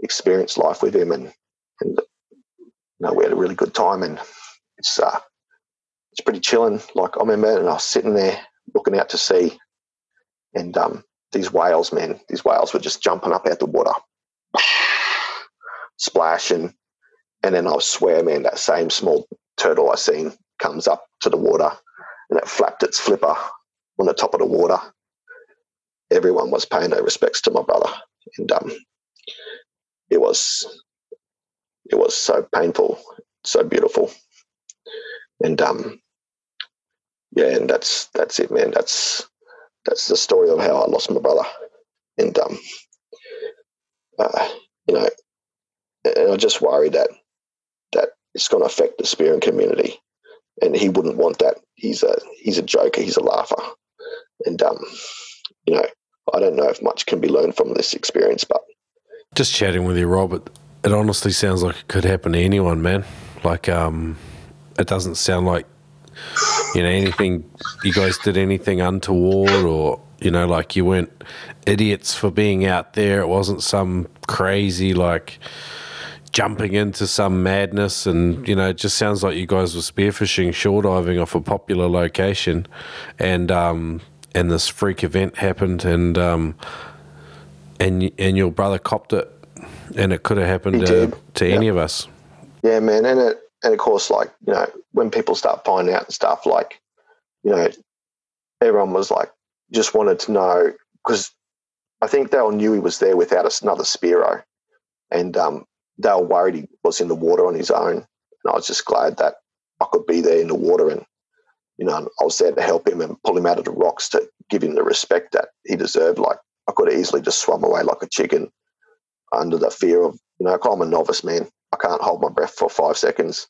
experience life with him, and and you know we had a really good time. And it's uh, it's pretty chilling. Like I remember, and I was sitting there looking out to sea, and um, these whales, man, these whales were just jumping up out the water, splashing, and then I swear, man, that same small turtle I seen comes up to the water, and it flapped its flipper on the top of the water. Everyone was paying their respects to my brother, and um, it was it was so painful, so beautiful, and um, yeah, and that's that's it, man. That's that's the story of how I lost my brother, and um, uh, you know, and I just worry that that it's going to affect the spearing community, and he wouldn't want that. He's a he's a joker. He's a laugher, and um, you know, I don't know if much can be learned from this experience, but just chatting with you, Robert, it honestly sounds like it could happen to anyone, man. Like, um, it doesn't sound like you know anything. You guys did anything untoward, or you know, like you weren't idiots for being out there. It wasn't some crazy like jumping into some madness and you know it just sounds like you guys were spearfishing shore diving off a popular location and um and this freak event happened and um and and your brother copped it and it could have happened to, to yeah. any of us yeah man and it and of course like you know when people start finding out and stuff like you know everyone was like just wanted to know because i think they all knew he was there without another Spearo, and um they were worried he was in the water on his own. And I was just glad that I could be there in the water and, you know, I was there to help him and pull him out of the rocks to give him the respect that he deserved. Like I could have easily just swum away like a chicken under the fear of, you know, I'm a novice man. I can't hold my breath for five seconds.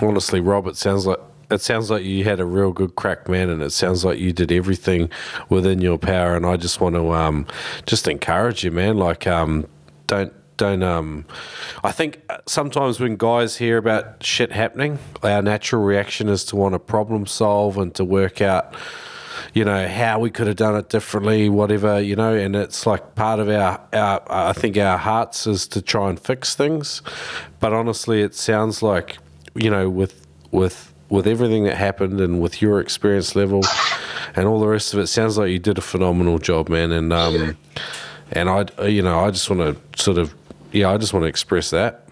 Honestly, Rob, it sounds like it sounds like you had a real good crack, man, and it sounds like you did everything within your power. And I just want to um, just encourage you, man. Like, um, don't don't um I think sometimes when guys hear about shit happening, our natural reaction is to want to problem solve and to work out you know how we could have done it differently whatever you know and it's like part of our, our i think our hearts is to try and fix things. But honestly it sounds like you know with with with everything that happened and with your experience level and all the rest of it sounds like you did a phenomenal job man. And um and i you know i just want to sort of yeah, I just want to express that.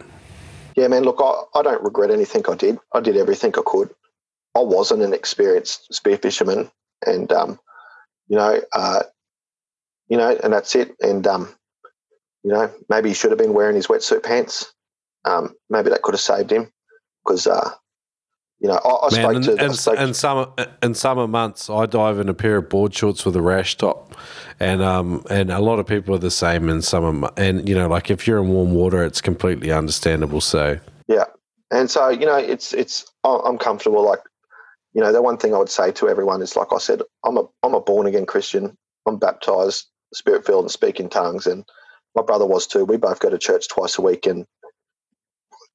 Yeah, man. Look, I, I don't regret anything I did. I did everything I could. I wasn't an experienced spear fisherman, and um, you know, uh, you know, and that's it. And um, you know, maybe he should have been wearing his wetsuit pants. Um, maybe that could have saved him because uh, you know, I, I Man, spoke and, to. And, spoke and summer in summer months, I dive in a pair of board shorts with a rash top, and um and a lot of people are the same in summer. And you know, like if you're in warm water, it's completely understandable. So yeah, and so you know, it's it's I'm comfortable. Like you know, the one thing I would say to everyone is, like I said, I'm a I'm a born again Christian. I'm baptized, spirit filled, and speak in tongues, and my brother was too. We both go to church twice a week, and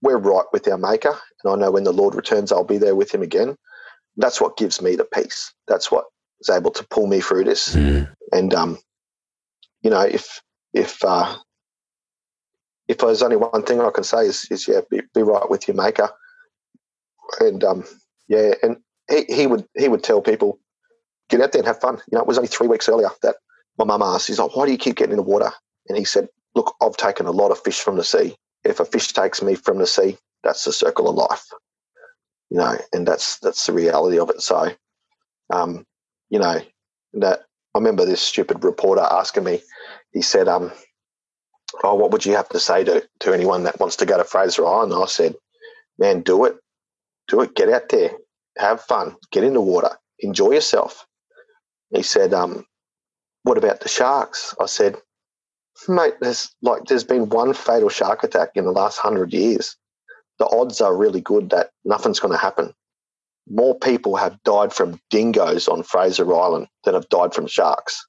we're right with our maker. And I know when the Lord returns, I'll be there with him again. That's what gives me the peace. That's what is able to pull me through this. Mm. And, um, you know, if, if, uh, if there's only one thing I can say is, is yeah, be, be right with your maker. And, um, yeah, and he, he would, he would tell people, get out there and have fun. You know, it was only three weeks earlier that my mum asked, he's like, why do you keep getting in the water? And he said, look, I've taken a lot of fish from the sea if a fish takes me from the sea, that's the circle of life. You know, and that's that's the reality of it. So, um, you know, that I remember this stupid reporter asking me. He said, um, "Oh, what would you have to say to to anyone that wants to go to Fraser Island?" And I said, "Man, do it, do it. Get out there, have fun, get in the water, enjoy yourself." He said, um, "What about the sharks?" I said, Mate, there's like there's been one fatal shark attack in the last hundred years. The odds are really good that nothing's going to happen. More people have died from dingoes on Fraser Island than have died from sharks.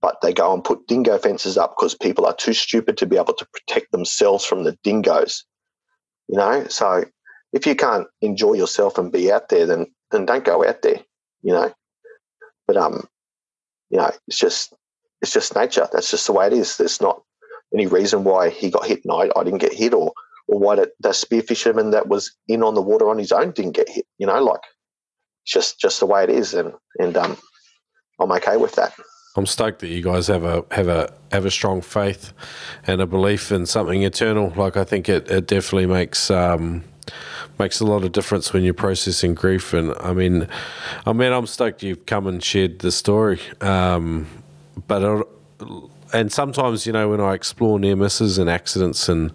But they go and put dingo fences up because people are too stupid to be able to protect themselves from the dingoes. You know, so if you can't enjoy yourself and be out there, then then don't go out there. you know. But um, you know, it's just it's just nature. That's just the way it is. There's not any reason why he got hit and I, I didn't get hit, or or why the, the spear fisherman that was in on the water on his own didn't get hit. You know, like it's just just the way it is, and and um, I'm okay with that. I'm stoked that you guys have a have a have a strong faith and a belief in something eternal. Like I think it, it definitely makes um, makes a lot of difference when you're processing grief. And I mean, I mean, I'm stoked you've come and shared the story. Um, but and sometimes you know when I explore near misses and accidents and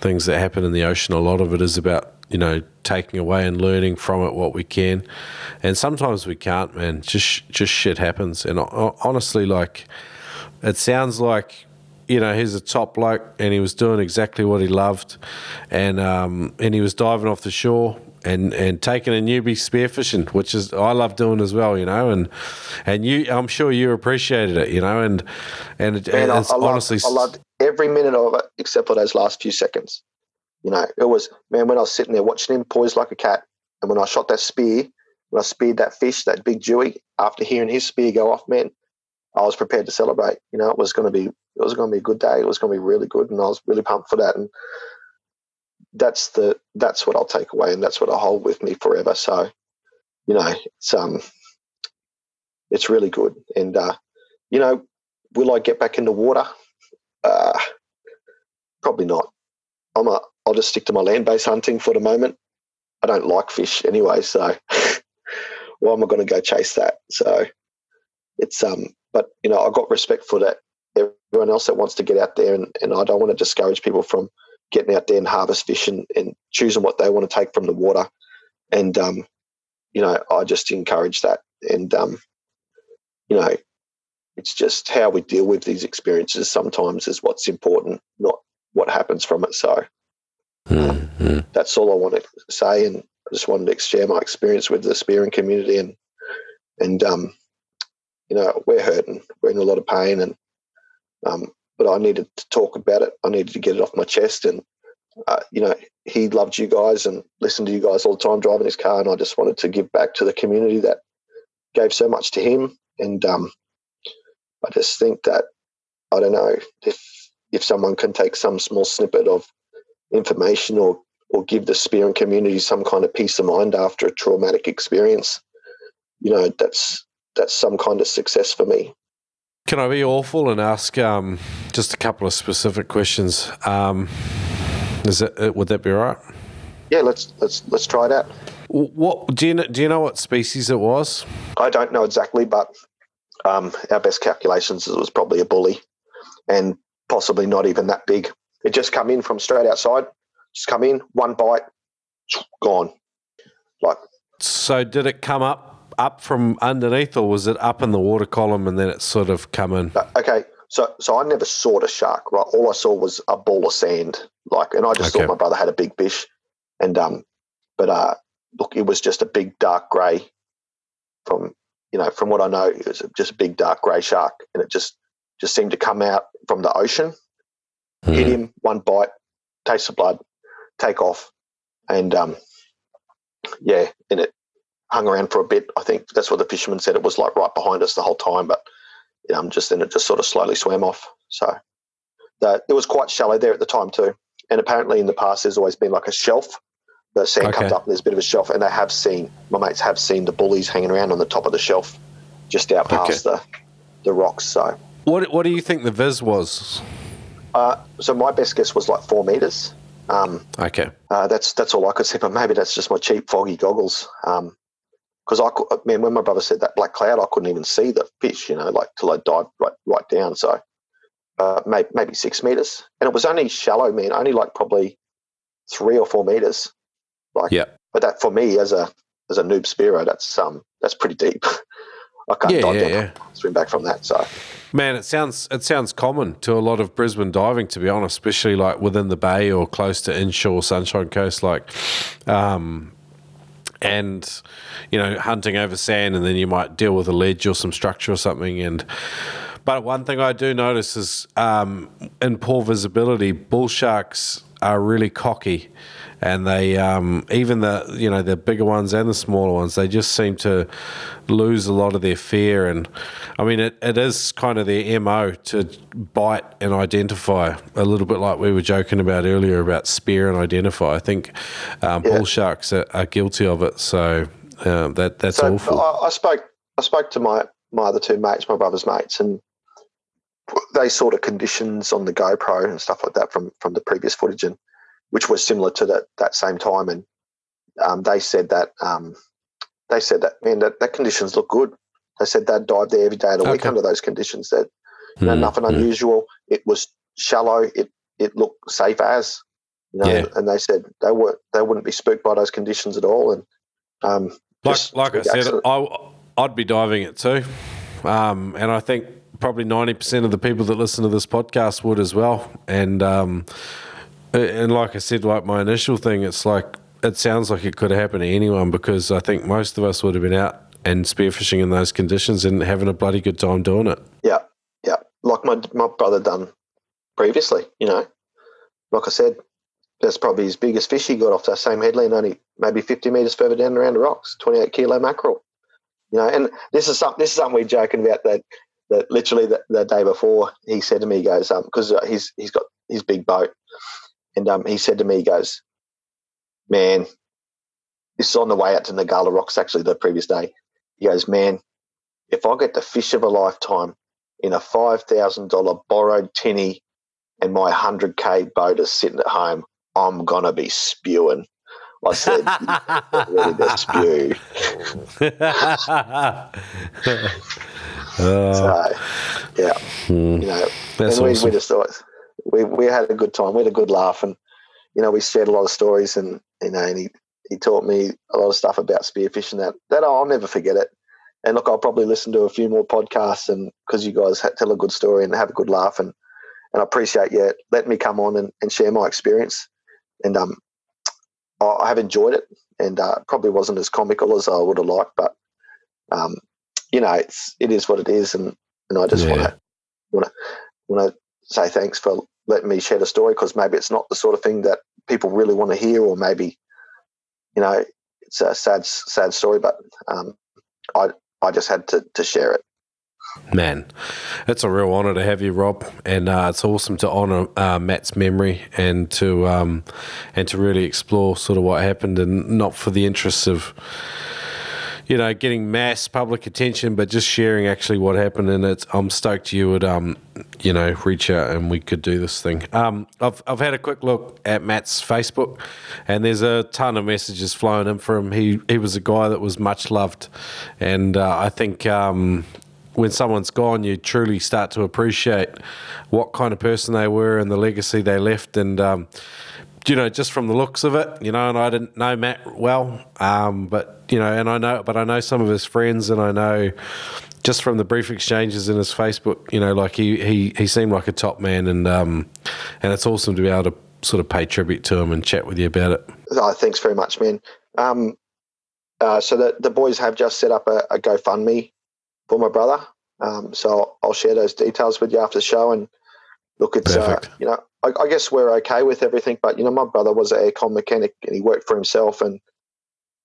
things that happen in the ocean, a lot of it is about you know taking away and learning from it what we can. And sometimes we can't man. Just just shit happens. And honestly like it sounds like you know he's a top bloke and he was doing exactly what he loved. And um, and he was diving off the shore and and taking a newbie spearfishing, which is I love doing as well, you know, and and you I'm sure you appreciated it, you know, and and, it, Man, it's I, I honestly loved, I loved every minute of it except for those last few seconds. You know, it was man when I was sitting there watching him poise like a cat, and when I shot that spear, when I speared that fish, that big jewie, after hearing his spear go off, man, I was prepared to celebrate. You know, it was going to be it was going to be a good day. It was going to be really good, and I was really pumped for that. And that's the that's what I'll take away, and that's what I'll hold with me forever. So, you know, it's um, it's really good. And uh, you know, will I get back in the water? Uh, probably not. I'm a I'll just stick to my land based hunting for the moment. I don't like fish anyway, so why am I going to go chase that? So it's um, but you know, I've got respect for that. Everyone else that wants to get out there, and, and I don't want to discourage people from getting out there and harvest fish and, and choosing what they want to take from the water. And um, you know, I just encourage that. And um, you know, it's just how we deal with these experiences sometimes is what's important, not what happens from it. So Mm-hmm. That's all I want to say, and I just wanted to share my experience with the spearing community, and and um, you know we're hurting, we're in a lot of pain, and um, but I needed to talk about it. I needed to get it off my chest, and uh, you know he loved you guys and listened to you guys all the time driving his car, and I just wanted to give back to the community that gave so much to him, and um, I just think that I don't know if if someone can take some small snippet of information or or give the spearing community some kind of peace of mind after a traumatic experience, you know, that's that's some kind of success for me. Can I be awful and ask um, just a couple of specific questions? Um, is it uh, would that be all right? Yeah, let's let's let's try that. What do you know, do you know what species it was? I don't know exactly, but um, our best calculations it was probably a bully, and possibly not even that big. It just come in from straight outside. Just come in, one bite, gone. Like. So did it come up up from underneath, or was it up in the water column and then it sort of come in? Uh, okay, so so I never saw the shark. Right, all I saw was a ball of sand. Like, and I just okay. thought my brother had a big fish, and um, but uh, look, it was just a big dark grey. From you know, from what I know, it was just a big dark grey shark, and it just just seemed to come out from the ocean mm. hit him, one bite, taste the blood, take off, and um, yeah, and it hung around for a bit. I think that's what the fisherman said. It was like right behind us the whole time, but um, just then it just sort of slowly swam off. So that it was quite shallow there at the time too. And apparently in the past, there's always been like a shelf. The sand okay. comes up and there's a bit of a shelf, and they have seen my mates have seen the bullies hanging around on the top of the shelf, just out past okay. the the rocks. So what what do you think the viz was? Uh, so my best guess was like four meters. Um, okay. Uh, that's that's all I could see, but maybe that's just my cheap foggy goggles. Because I could, man, when my brother said that black cloud, I couldn't even see the fish, you know, like till I dived right right down. So uh, maybe maybe six meters, and it was only shallow, man, only like probably three or four meters. Like, yeah. But that for me as a as a noob spearo, that's um that's pretty deep. I can't yeah, dive yeah, yeah. swim back from that. So Man, it sounds it sounds common to a lot of Brisbane diving, to be honest, especially like within the bay or close to inshore Sunshine Coast, like, um, and you know, hunting over sand, and then you might deal with a ledge or some structure or something. And but one thing I do notice is um, in poor visibility, bull sharks are really cocky and they um, even the you know the bigger ones and the smaller ones, they just seem to lose a lot of their fear. And I mean, it, it is kind of their mo to bite and identify a little bit like we were joking about earlier about spear and identify. I think um, yeah. bull sharks are, are, guilty of it. So uh, that that's so awful. I, I spoke I spoke to my my other two mates, my brother's mates, and they sort of conditions on the GoPro and stuff like that from from the previous footage, and which was similar to that that same time. And um, they said that um, they said that man, that, that conditions look good. They said they'd dive there every day of the okay. week under those conditions. That you know, mm, nothing mm. unusual. It was shallow. It it looked safe as you know. Yeah. And they said they were they wouldn't be spooked by those conditions at all. And um, like like I said, I I'd be diving it too. Um, and I think probably 90% of the people that listen to this podcast would as well. And, um, and like I said, like my initial thing, it's like, it sounds like it could have happened to anyone because I think most of us would have been out and spearfishing in those conditions and having a bloody good time doing it. Yeah. Yeah. Like my, my brother done previously, you know, like I said, that's probably his biggest fish he got off that same headland, only maybe 50 metres further down around the rocks, 28 kilo mackerel. You know, and this is something this is something we're joking about that that literally the, the day before he said to me, he goes, um, because uh, he's he's got his big boat, and um, he said to me, he goes, man, this is on the way out to Ngkala Rocks actually the previous day. He goes, man, if I get the fish of a lifetime in a five thousand dollar borrowed tinny, and my hundred k boat is sitting at home, I'm gonna be spewing. I said, ready to spew. uh, so, yeah, hmm. you know, That's and we, awesome. we just thought we we had a good time. We had a good laugh, and you know, we shared a lot of stories, and you know, and he he taught me a lot of stuff about spearfishing that that I'll never forget it. And look, I'll probably listen to a few more podcasts, and because you guys tell a good story and have a good laugh, and and I appreciate you letting me come on and, and share my experience. And um, I have enjoyed it, and uh, probably wasn't as comical as I would have liked, but um, you know, it's it is what it is, and and I just want to want to want to say thanks for letting me share the story because maybe it's not the sort of thing that people really want to hear, or maybe you know it's a sad sad story, but um, I I just had to to share it. Man, it's a real honour to have you, Rob, and uh, it's awesome to honour uh, Matt's memory and to um, and to really explore sort of what happened, and not for the interests of you know getting mass public attention, but just sharing actually what happened. And it's I'm stoked you would um, you know reach out and we could do this thing. Um, I've I've had a quick look at Matt's Facebook, and there's a ton of messages flowing in from him. He he was a guy that was much loved, and uh, I think um, when someone's gone, you truly start to appreciate what kind of person they were and the legacy they left. And, um, you know, just from the looks of it, you know, and I didn't know Matt well, um, but, you know, and I know, but I know some of his friends and I know just from the brief exchanges in his Facebook, you know, like he, he, he seemed like a top man and, um, and it's awesome to be able to sort of pay tribute to him and chat with you about it. Oh, thanks very much, man. Um, uh, so the, the boys have just set up a, a GoFundMe for my brother. Um, so I'll share those details with you after the show. And look, it's uh, you know, I, I, guess we're okay with everything. But you know, my brother was an aircon mechanic and he worked for himself and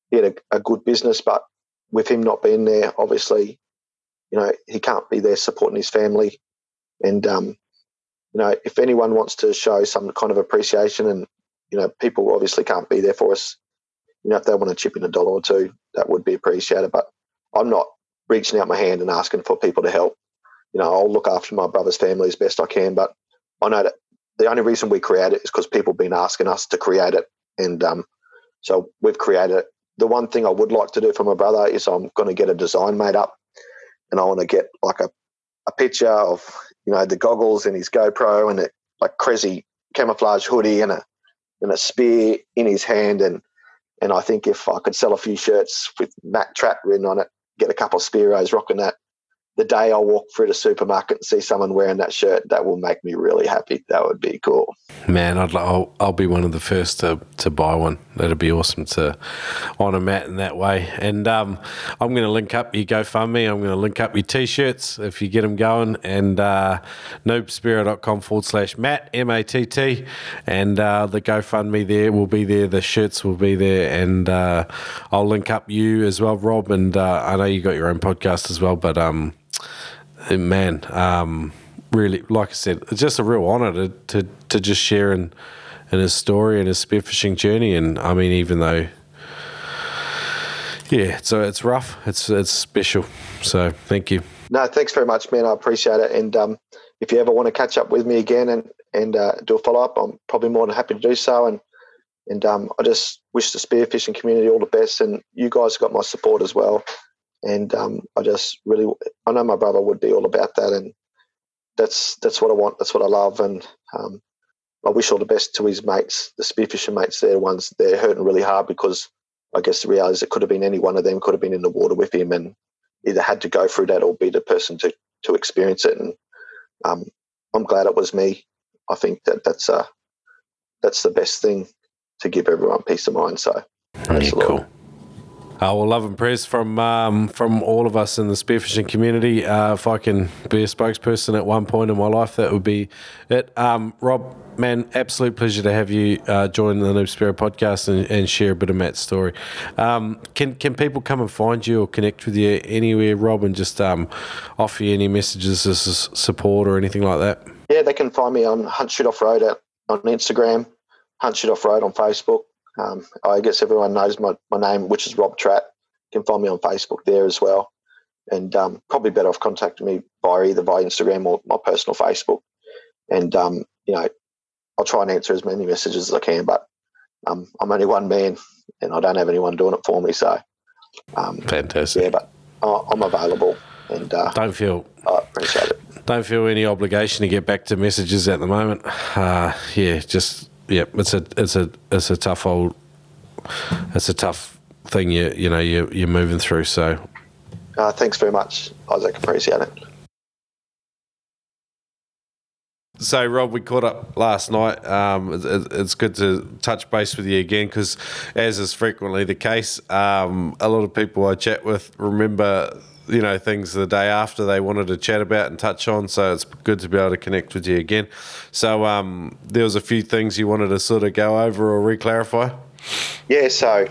he had a, a good business. But with him not being there, obviously, you know, he can't be there supporting his family. And um, you know, if anyone wants to show some kind of appreciation, and you know, people obviously can't be there for us. You know, if they want to chip in a dollar or two, that would be appreciated. But I'm not reaching out my hand and asking for people to help. You know, I'll look after my brother's family as best I can, but I know that the only reason we create it is because people have been asking us to create it, and um, so we've created it. The one thing I would like to do for my brother is I'm going to get a design made up, and I want to get like a, a picture of you know the goggles and his GoPro and a like crazy camouflage hoodie and a and a spear in his hand and and I think if I could sell a few shirts with Matt Tratt written on it, get a couple of Spearos rocking that, the day I walk through the supermarket and see someone wearing that shirt, that will make me really happy. That would be cool. Man, I'd I'll, I'll be one of the first to, to buy one. That'd be awesome to honour Matt in that way. And um, I'm going to link up your GoFundMe. I'm going to link up your t-shirts if you get them going. And uh, noobspearo.com forward slash Matt M A T T, and uh, the GoFundMe there will be there. The shirts will be there, and uh, I'll link up you as well, Rob. And uh, I know you got your own podcast as well, but um, man. Um, really, like I said, it's just a real honour to, to, to just share in, in his story and his spearfishing journey. And I mean, even though, yeah, so it's rough, it's it's special. So thank you. No, thanks very much, man. I appreciate it. And um, if you ever want to catch up with me again and and uh, do a follow up, I'm probably more than happy to do so. And and um, I just wish the spearfishing community all the best. And you guys got my support as well. And um, I just really, I know my brother would be all about that. And that's that's what I want. That's what I love, and um, I wish all the best to his mates, the spearfishing mates. They're the ones they're hurting really hard because I guess the reality is it could have been any one of them could have been in the water with him and either had to go through that or be the person to to experience it. And um, I'm glad it was me. I think that that's uh, that's the best thing to give everyone peace of mind. So, yeah, cool. Uh, well, love and prayers from um, from all of us in the spearfishing community. Uh, if I can be a spokesperson at one point in my life, that would be it. Um, Rob, man, absolute pleasure to have you uh, join the Noob Spearo podcast and, and, share a bit of Matt's story. Um, can can people come and find you or connect with you anywhere, Rob, and just um, offer you any messages as support or anything like that? Yeah, they can find me on Hunt Shoot Off Road on Instagram, Hunt Shoot Off Road on Facebook. Um, I guess everyone knows my, my name, which is Rob Tratt. You can find me on Facebook there as well. And um, probably better off contacting me by either by Instagram or my personal Facebook. And, um, you know, I'll try and answer as many messages as I can, but um, I'm only one man and I don't have anyone doing it for me. So, um, fantastic. Yeah, but I'm available and uh, don't feel I appreciate it. Don't feel any obligation to get back to messages at the moment. Uh, yeah, just yeah, it's a it's a it's a tough old it's a tough thing you you know you you're moving through. So, uh, thanks very much, Isaac. Appreciate it. So, Rob, we caught up last night. Um, it, it's good to touch base with you again because, as is frequently the case, um, a lot of people I chat with remember you know things the day after they wanted to chat about and touch on. So it's good to be able to connect with you again. So um, there was a few things you wanted to sort of go over or re-clarify. Yeah. So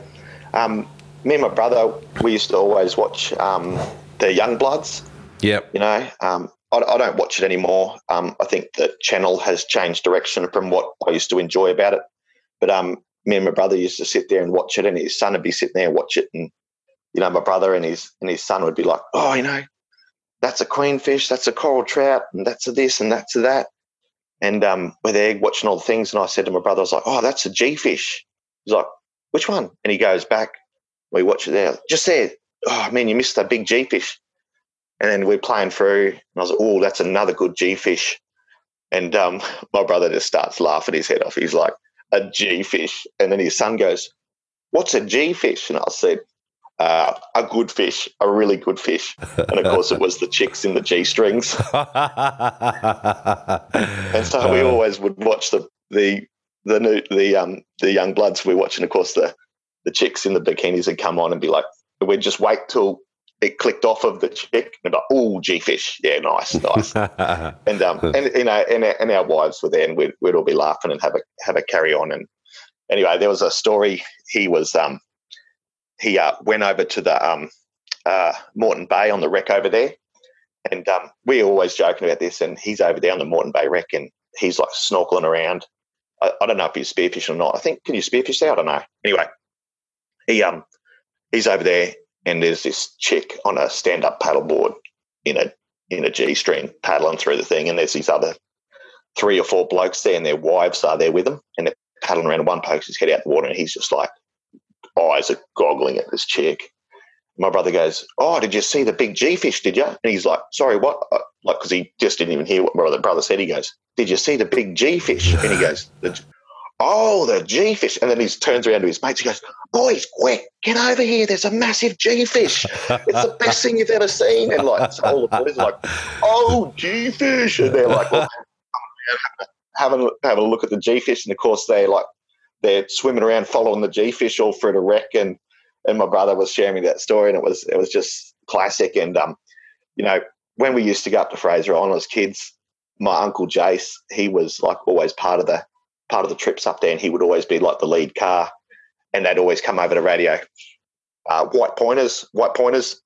um, me and my brother, we used to always watch um, the Young Bloods. Yep. You know, um, I, I, don't watch it anymore. Um, I think the channel has changed direction from what I used to enjoy about it. But um, me and my brother used to sit there and watch it, and his son would be sitting there and watch it, and you know, my brother and his and his son would be like, oh, you know, that's a queenfish, that's a coral trout, and that's a this and that's a that. And um, we're there watching all the things, and I said to my brother, I was like, oh, that's a G fish. He's like, which one? And he goes back. We watch it there, just there. Oh man, you missed that big G fish. And then we're playing through, and I was like, oh, that's another good G fish. And um, my brother just starts laughing his head off. He's like, a G fish. And then his son goes, what's a G fish? And I said, uh, a good fish, a really good fish. And of course, it was the chicks in the G strings. and so we uh. always would watch the the the new, the um the young bloods. We're watching, of course, the the chicks in the bikinis would come on and be like, we'd just wait till it clicked off of the chick and like, oh, G fish, yeah, nice, nice. and um and you know and, and our wives were there and we'd, we'd all be laughing and have a have a carry on and anyway, there was a story. He was um he uh, went over to the um, uh, Moreton Bay on the wreck over there. And um, we're always joking about this. And he's over there on the Moreton Bay wreck and he's like snorkeling around. I, I don't know if he's spearfishing or not. I think, can you spearfish there? I don't know. Anyway, he um he's over there and there's this chick on a stand up paddleboard in a in a G string paddling through the thing. And there's these other three or four blokes there and their wives are there with them and they're paddling around one pokes his head out the water and he's just like eyes are goggling at this chick. My brother goes, "Oh, did you see the big G fish? Did you?" And he's like, "Sorry, what?" Uh, like, because he just didn't even hear what my brother said. He goes, "Did you see the big G fish?" And he goes, oh, the G fish. And then he turns around to his mates. He goes, boys, quick, get over here. There's a massive G fish. It's the best thing you've ever seen. And like, so all the boys are like, oh, G fish. And they're like, well, having, having a look at the G fish. And of course, they're like, they're swimming around following the G fish all through the wreck. And, and my brother was sharing me that story and it was, it was just classic. And, um, you know, when we used to go up to Fraser Island as kids, my uncle Jace, he was like always part of the part of the trips up there, and he would always be like the lead car, and they'd always come over the radio, uh, white pointers, white pointers,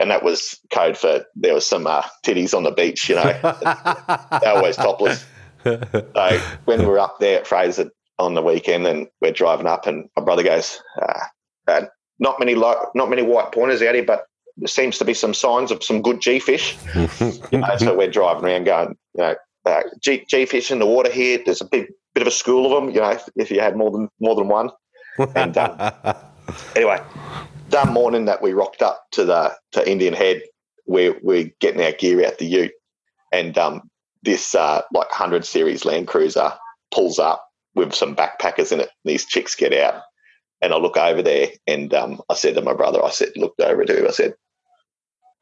and that was code for there was some uh, titties on the beach, you know, they're always topless. So when we were up there at Fraser on the weekend, and we're driving up, and my brother goes, uh, uh "Not many, lo- not many white pointers out here, but there seems to be some signs of some good G fish." you know, so we're driving around going, you know, uh, G, G fish in the water here. There's a big bit of a school of them, you know, if, if you had more than more than one. And um, anyway, that morning that we rocked up to the to Indian Head, we're we're getting our gear out the Ute, and um, this uh, like hundred series Land Cruiser pulls up with some backpackers in it. These chicks get out, and I look over there, and um, I said to my brother, I said, looked over to him, I said,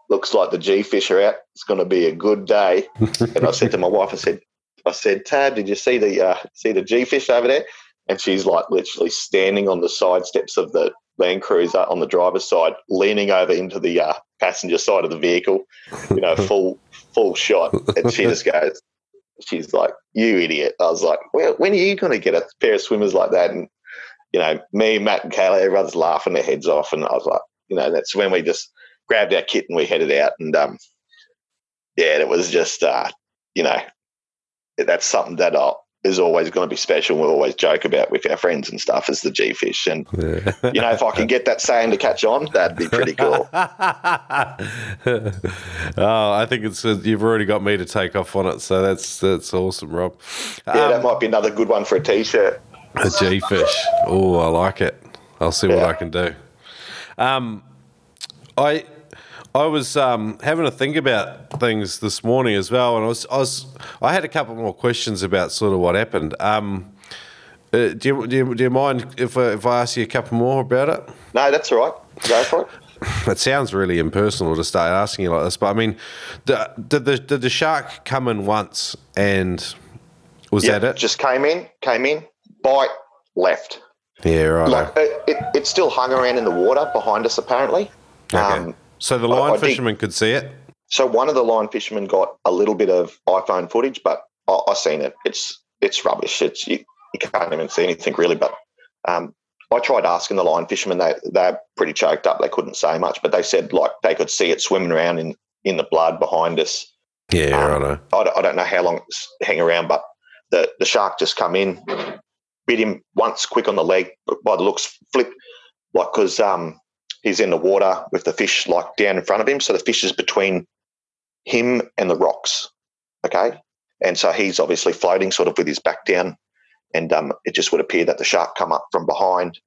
looks like the G fish are out. It's going to be a good day. and I said to my wife, I said, I said, Tab, did you see the uh, see the G fish over there? And she's like literally standing on the side steps of the Land Cruiser on the driver's side, leaning over into the uh, passenger side of the vehicle, you know, full full shot. And she just goes, she's like, "You idiot!" I was like, "Well, when are you going to get a pair of swimmers like that?" And you know, me, Matt, and Kayla, everyone's laughing their heads off, and I was like, you know, that's when we just grabbed our kit and we headed out. And um, yeah, it was just, uh, you know, that's something that uh, is always going to be special. We'll always joke about with our friends and stuff as the G fish. And, yeah. you know, if I can get that saying to catch on, that'd be pretty cool. oh, I think it's uh, you've already got me to take off on it. So that's that's awesome, Rob. Yeah, um, that might be another good one for a t shirt. A G fish. Oh, I like it. I'll see yeah. what I can do. Um, I I was um, having to think about things this morning as well, and I was, I was I had a couple more questions about sort of what happened. Um, uh, do, you, do, you, do you mind if I, if I ask you a couple more about it? No, that's all right. Go for it. It sounds really impersonal to start asking you like this, but I mean, did the, did the shark come in once and was yep, that it? Just came in, came in, bite, left. Yeah, right. Like it, it, it still hung around in the water behind us, apparently. Okay. Um, so the line I, I fisherman could see it. So one of the line fishermen got a little bit of iPhone footage, but I, I seen it. It's it's rubbish. It's you, you can't even see anything really. But um, I tried asking the line fishermen. They they're pretty choked up. They couldn't say much, but they said like they could see it swimming around in in the blood behind us. Yeah, um, I know. I, I don't know how long it's hang around, but the the shark just come in, bit him once, quick on the leg. By the looks, flip like because um, he's in the water with the fish like down in front of him. So the fish is between him and the rocks. Okay. And so he's obviously floating sort of with his back down. And um, it just would appear that the shark come up from behind,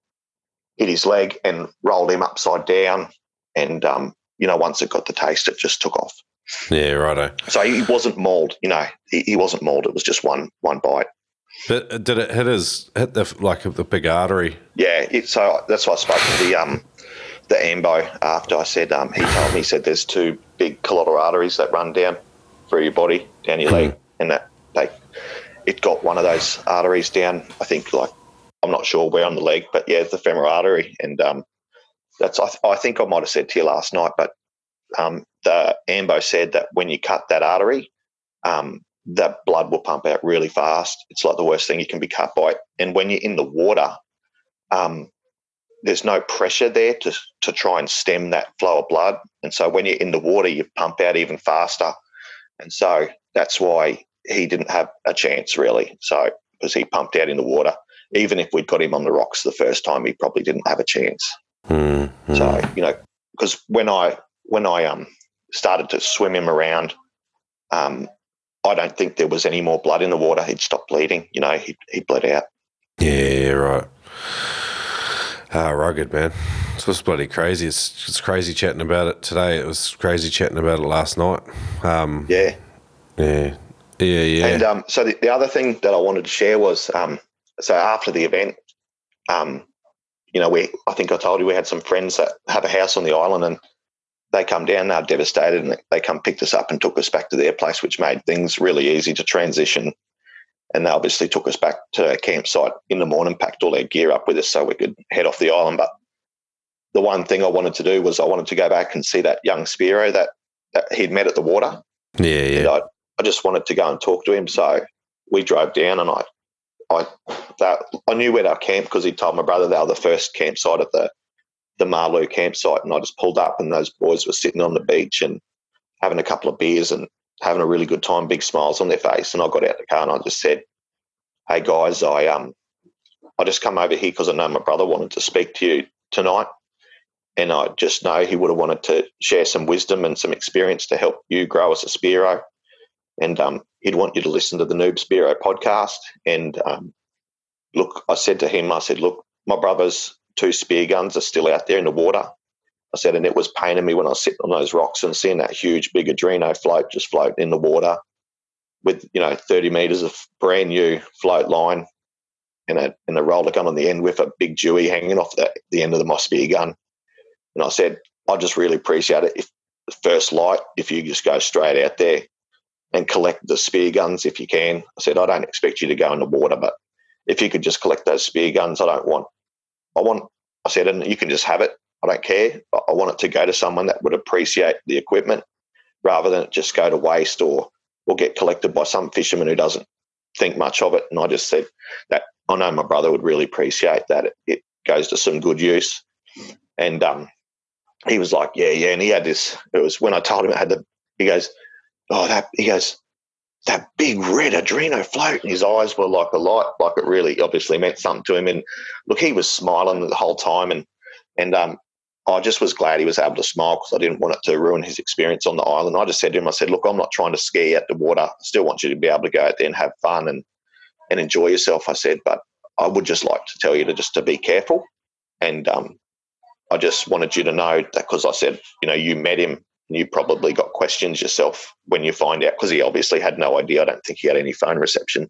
hit his leg and rolled him upside down. And, um, you know, once it got the taste, it just took off. Yeah, righto. So he wasn't mauled, you know, he, he wasn't mauled. It was just one one bite. But uh, did it hit his hit the like the big artery? Yeah, it, so that's why I spoke to the um the AMBO after I said um, he told me he said there's two big collateral arteries that run down through your body, down your leg, and that they it got one of those arteries down. I think like I'm not sure where on the leg, but yeah, it's the femoral artery, and um, that's I, th- I, think I might have said to you last night, but um, the AMBO said that when you cut that artery, um, that blood will pump out really fast. It's like the worst thing you can be cut by. And when you're in the water, um, there's no pressure there to, to try and stem that flow of blood. And so when you're in the water, you pump out even faster. And so that's why he didn't have a chance really. So because he pumped out in the water, even if we'd got him on the rocks the first time, he probably didn't have a chance. Mm-hmm. So you know, because when I when I um started to swim him around, um, I don't think there was any more blood in the water. He'd stopped bleeding. You know, he he bled out. Yeah, right. Ah, rugged man. It's just bloody crazy. It's, it's crazy chatting about it today. It was crazy chatting about it last night. Um, yeah, yeah, yeah, yeah. And um, so the, the other thing that I wanted to share was um, so after the event, um, you know, we I think I told you we had some friends that have a house on the island, and they come down. They're devastated, and they come picked us up and took us back to their place, which made things really easy to transition. And they obviously took us back to our campsite in the morning, packed all their gear up with us so we could head off the island. But the one thing I wanted to do was I wanted to go back and see that young Spearo that, that he'd met at the water. Yeah, yeah. I, I just wanted to go and talk to him. So we drove down and I I that I knew where our camp because he told my brother they were the first campsite at the the Marloo campsite, and I just pulled up and those boys were sitting on the beach and having a couple of beers and having a really good time, big smiles on their face. And I got out the car and I just said, "Hey guys, I um I just come over here because I know my brother wanted to speak to you tonight." And I just know he would have wanted to share some wisdom and some experience to help you grow as a Spearo. And um, he'd want you to listen to the Noob Spearo podcast. And um, look, I said to him, I said, look, my brother's two spear guns are still out there in the water. I said, and it was paining me when I was sitting on those rocks and seeing that huge big Adreno float just floating in the water with, you know, 30 meters of brand new float line and a, and a roller gun on the end with a big jewie hanging off the, the end of the, my spear gun. And I said, I just really appreciate it if the first light, if you just go straight out there and collect the spear guns if you can. I said, I don't expect you to go in the water, but if you could just collect those spear guns, I don't want, I want, I said, and you can just have it. I don't care. I want it to go to someone that would appreciate the equipment rather than it just go to waste or, or get collected by some fisherman who doesn't think much of it. And I just said that I know my brother would really appreciate that. It, it goes to some good use. And um, he was like, yeah, yeah. And he had this, it was when I told him I had the, he goes, oh, that, he goes, that big red Adreno float. And his eyes were like a light, like it really obviously meant something to him. And look, he was smiling the whole time. And, and, um, I just was glad he was able to smile because I didn't want it to ruin his experience on the island. I just said to him, I said, look, I'm not trying to you at the water. I still want you to be able to go out there and have fun and, and enjoy yourself. I said, but I would just like to tell you to just to be careful. And um, I just wanted you to know that because I said, you know, you met him and you probably got questions yourself when you find out because he obviously had no idea. I don't think he had any phone reception.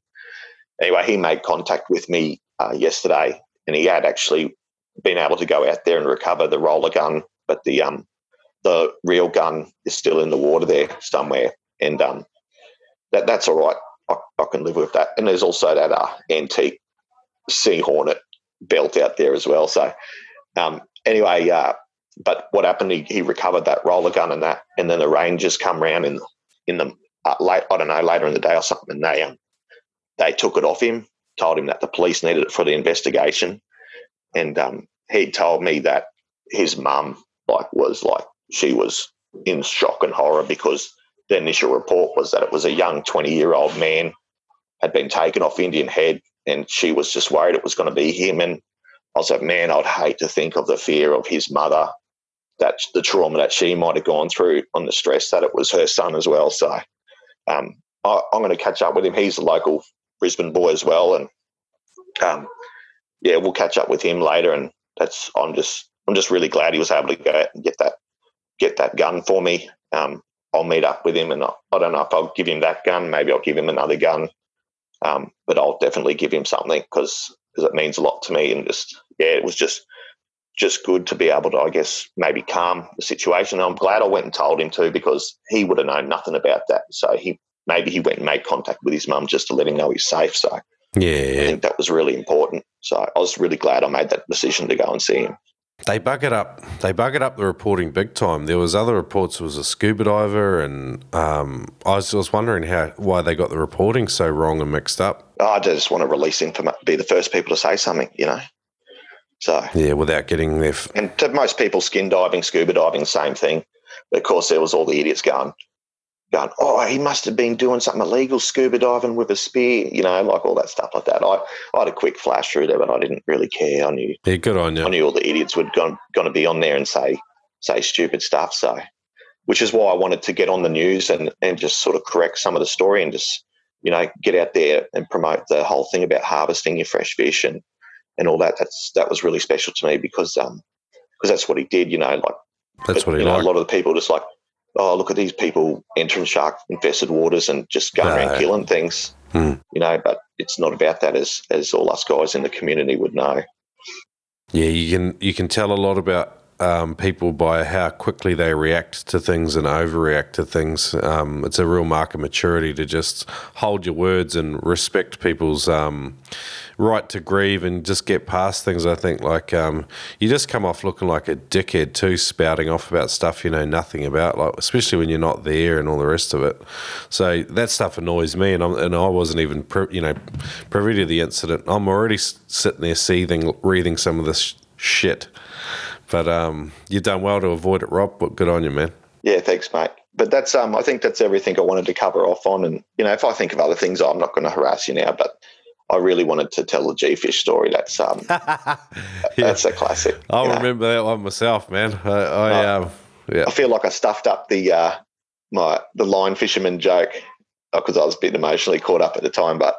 Anyway, he made contact with me uh, yesterday and he had actually been able to go out there and recover the roller gun, but the um, the reel gun is still in the water there somewhere, and um, that that's all right. I, I can live with that. And there's also that uh, antique Sea Hornet belt out there as well. So um, anyway, uh, but what happened? He, he, recovered that roller gun and that, and then the Rangers come round in in the uh, late I don't know later in the day or something, and they um, they took it off him, told him that the police needed it for the investigation, and um, he told me that his mum like was like she was in shock and horror because the initial report was that it was a young 20 year old man had been taken off Indian Head and she was just worried it was going to be him and I was like, man, I'd hate to think of the fear of his mother, that the trauma that she might have gone through on the stress that it was her son as well. So um, I, am going to catch up with him. He's a local Brisbane boy as well, and um, yeah, we'll catch up with him later. And that's I'm just I'm just really glad he was able to go out and get that get that gun for me. Um, I'll meet up with him, and I, I, don't know if I'll give him that gun. Maybe I'll give him another gun, um, but I'll definitely give him something because because it means a lot to me. And just yeah, it was just just good to be able to, I guess, maybe calm the situation. And I'm glad I went and told him to because he would have known nothing about that. So he maybe he went and made contact with his mum just to let him know he's safe. So yeah, I think that was really important. So I was really glad I made that decision to go and see him. They bug it up. They bug it up the reporting big time. There was other reports. It was a scuba diver, and um, I was just wondering how why they got the reporting so wrong and mixed up. I just want to release information, be the first people to say something, you know. So yeah, without getting their f- and to most people, skin diving, scuba diving, same thing. But of course, there was all the idiots going, going, oh, he must have been doing something illegal, scuba diving with a spear, you know, like all that stuff like that. I, I had a quick flash through there, but I didn't really care. I knew, yeah, good on you. I knew all the idiots were going, going to be on there and say, say stupid stuff. So, which is why I wanted to get on the news and, and just sort of correct some of the story and just, you know, get out there and promote the whole thing about harvesting your fresh fish and, and all that. That's, that was really special to me because, um, because that's what he did, you know, like, that's but, what he you know, liked. a lot of the people just like, oh, look at these people entering shark infested waters and just going around killing things. Mm. You know, but it's not about that as as all us guys in the community would know. Yeah, you can you can tell a lot about um, people by how quickly they react to things and overreact to things. Um, it's a real mark of maturity to just hold your words and respect people's um, right to grieve and just get past things. I think like um, you just come off looking like a dickhead too, spouting off about stuff you know nothing about, like especially when you're not there and all the rest of it. So that stuff annoys me, and, and I wasn't even pri- you know privy to the incident. I'm already sitting there seething, reading some of this shit. But um, you've done well to avoid it, Rob. But good on you, man. Yeah, thanks, mate. But that's um, I think that's everything I wanted to cover off on. And you know, if I think of other things, I'm not going to harass you now. But I really wanted to tell the G fish story. That's um, yeah. that's a classic. I remember know. that one myself, man. I, I um, yeah. I feel like I stuffed up the uh, my the line fisherman joke because I was a bit emotionally caught up at the time. But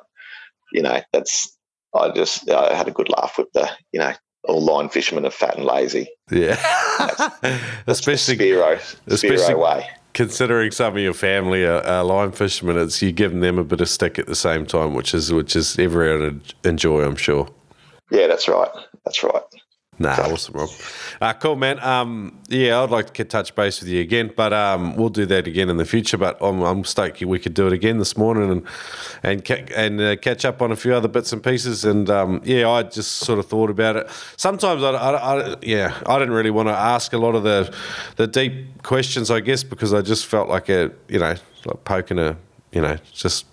you know, that's I just I had a good laugh with the you know all line fishermen are fat and lazy. Yeah, that's, that's especially Spearo, Spearo way. Considering some of your family are, are, line fishermen, it's you giving them a bit of stick at the same time, which is which is everyone enjoy, I'm sure. Yeah, that's right. That's right. Nah, awesome, Rob. Uh, cool, man. Um, yeah, I'd like to touch base with you again, but um, we'll do that again in the future. But I'm, I'm stoked we could do it again this morning and and ca- and uh, catch up on a few other bits and pieces. And um, yeah, I just sort of thought about it. Sometimes I, I, I, yeah, I didn't really want to ask a lot of the the deep questions, I guess, because I just felt like a you know like poking a you know just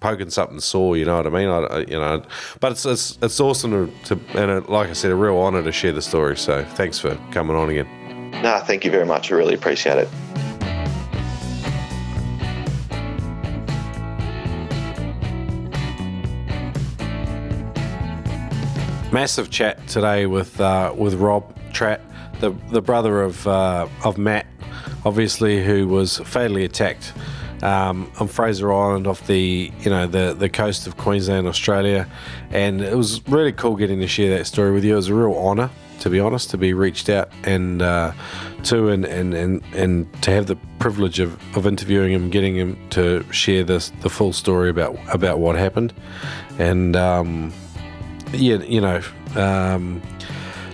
poking something sore. You know what I mean? I, you know, but it's it's, it's awesome to, to and it, like I said, a real honour to share the story. So thanks for coming on again. No, thank you very much. I really appreciate it. Massive chat today with uh, with Rob Tratt, the the brother of uh, of Matt, obviously who was fatally attacked um, on Fraser Island off the you know the the coast of Queensland, Australia, and it was really cool getting to share that story with you. It was a real honour, to be honest, to be reached out and uh, to and, and and and to have the privilege of, of interviewing him, getting him to share this the full story about about what happened, and um, yeah, you know. Um,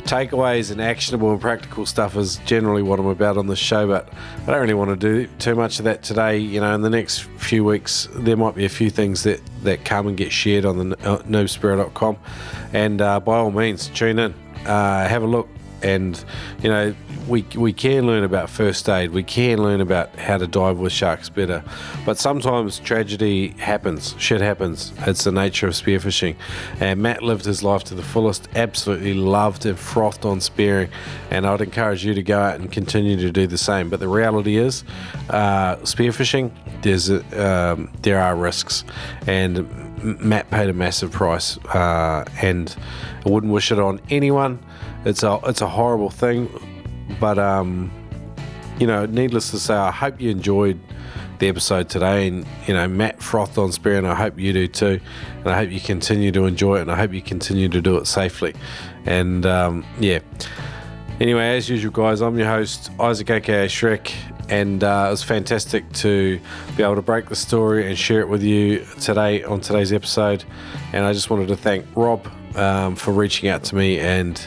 takeaways and actionable and practical stuff is generally what I'm about on this show, but I don't really want to do too much of that today. You know, in the next few weeks, there might be a few things that, that come and get shared on the uh, noobspearo.com. And uh, by all means, tune in, uh, have a look, and, you know, we, we can learn about first aid, we can learn about how to dive with sharks better, but sometimes tragedy happens, shit happens. It's the nature of spearfishing. And Matt lived his life to the fullest, absolutely loved and frothed on spearing, and I'd encourage you to go out and continue to do the same. But the reality is, uh, spearfishing, there's um, there are risks, and Matt paid a massive price, uh, and I wouldn't wish it on anyone. It's a it's a horrible thing but um, you know, needless to say, I hope you enjoyed the episode today, and you know, Matt frothed on Spear, and I hope you do too, and I hope you continue to enjoy it, and I hope you continue to do it safely, and um, yeah. Anyway, as usual, guys, I'm your host Isaac, aka Shrek, and uh, it was fantastic to be able to break the story and share it with you today on today's episode. And I just wanted to thank Rob um, for reaching out to me and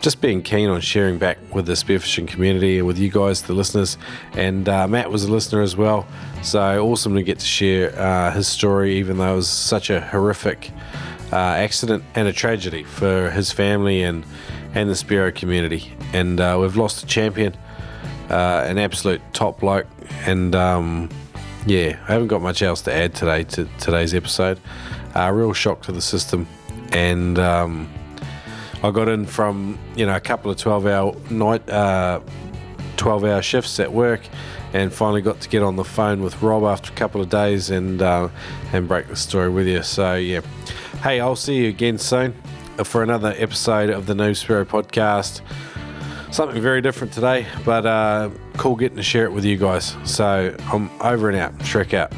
just being keen on sharing back with the spearfishing community and with you guys, the listeners. And uh, Matt was a listener as well. So awesome to get to share uh, his story, even though it was such a horrific uh, accident and a tragedy for his family and, and the Spearo community. And uh, we've lost a champion, uh, an absolute top bloke. And um, yeah, I haven't got much else to add today to today's episode. Uh, real shock to the system. And. Um, I got in from you know a couple of twelve hour night, uh, twelve hour shifts at work, and finally got to get on the phone with Rob after a couple of days and uh, and break the story with you. So yeah, hey, I'll see you again soon for another episode of the Noob Spearo podcast. Something very different today, but uh, cool getting to share it with you guys. So I'm over and out. Shrek out.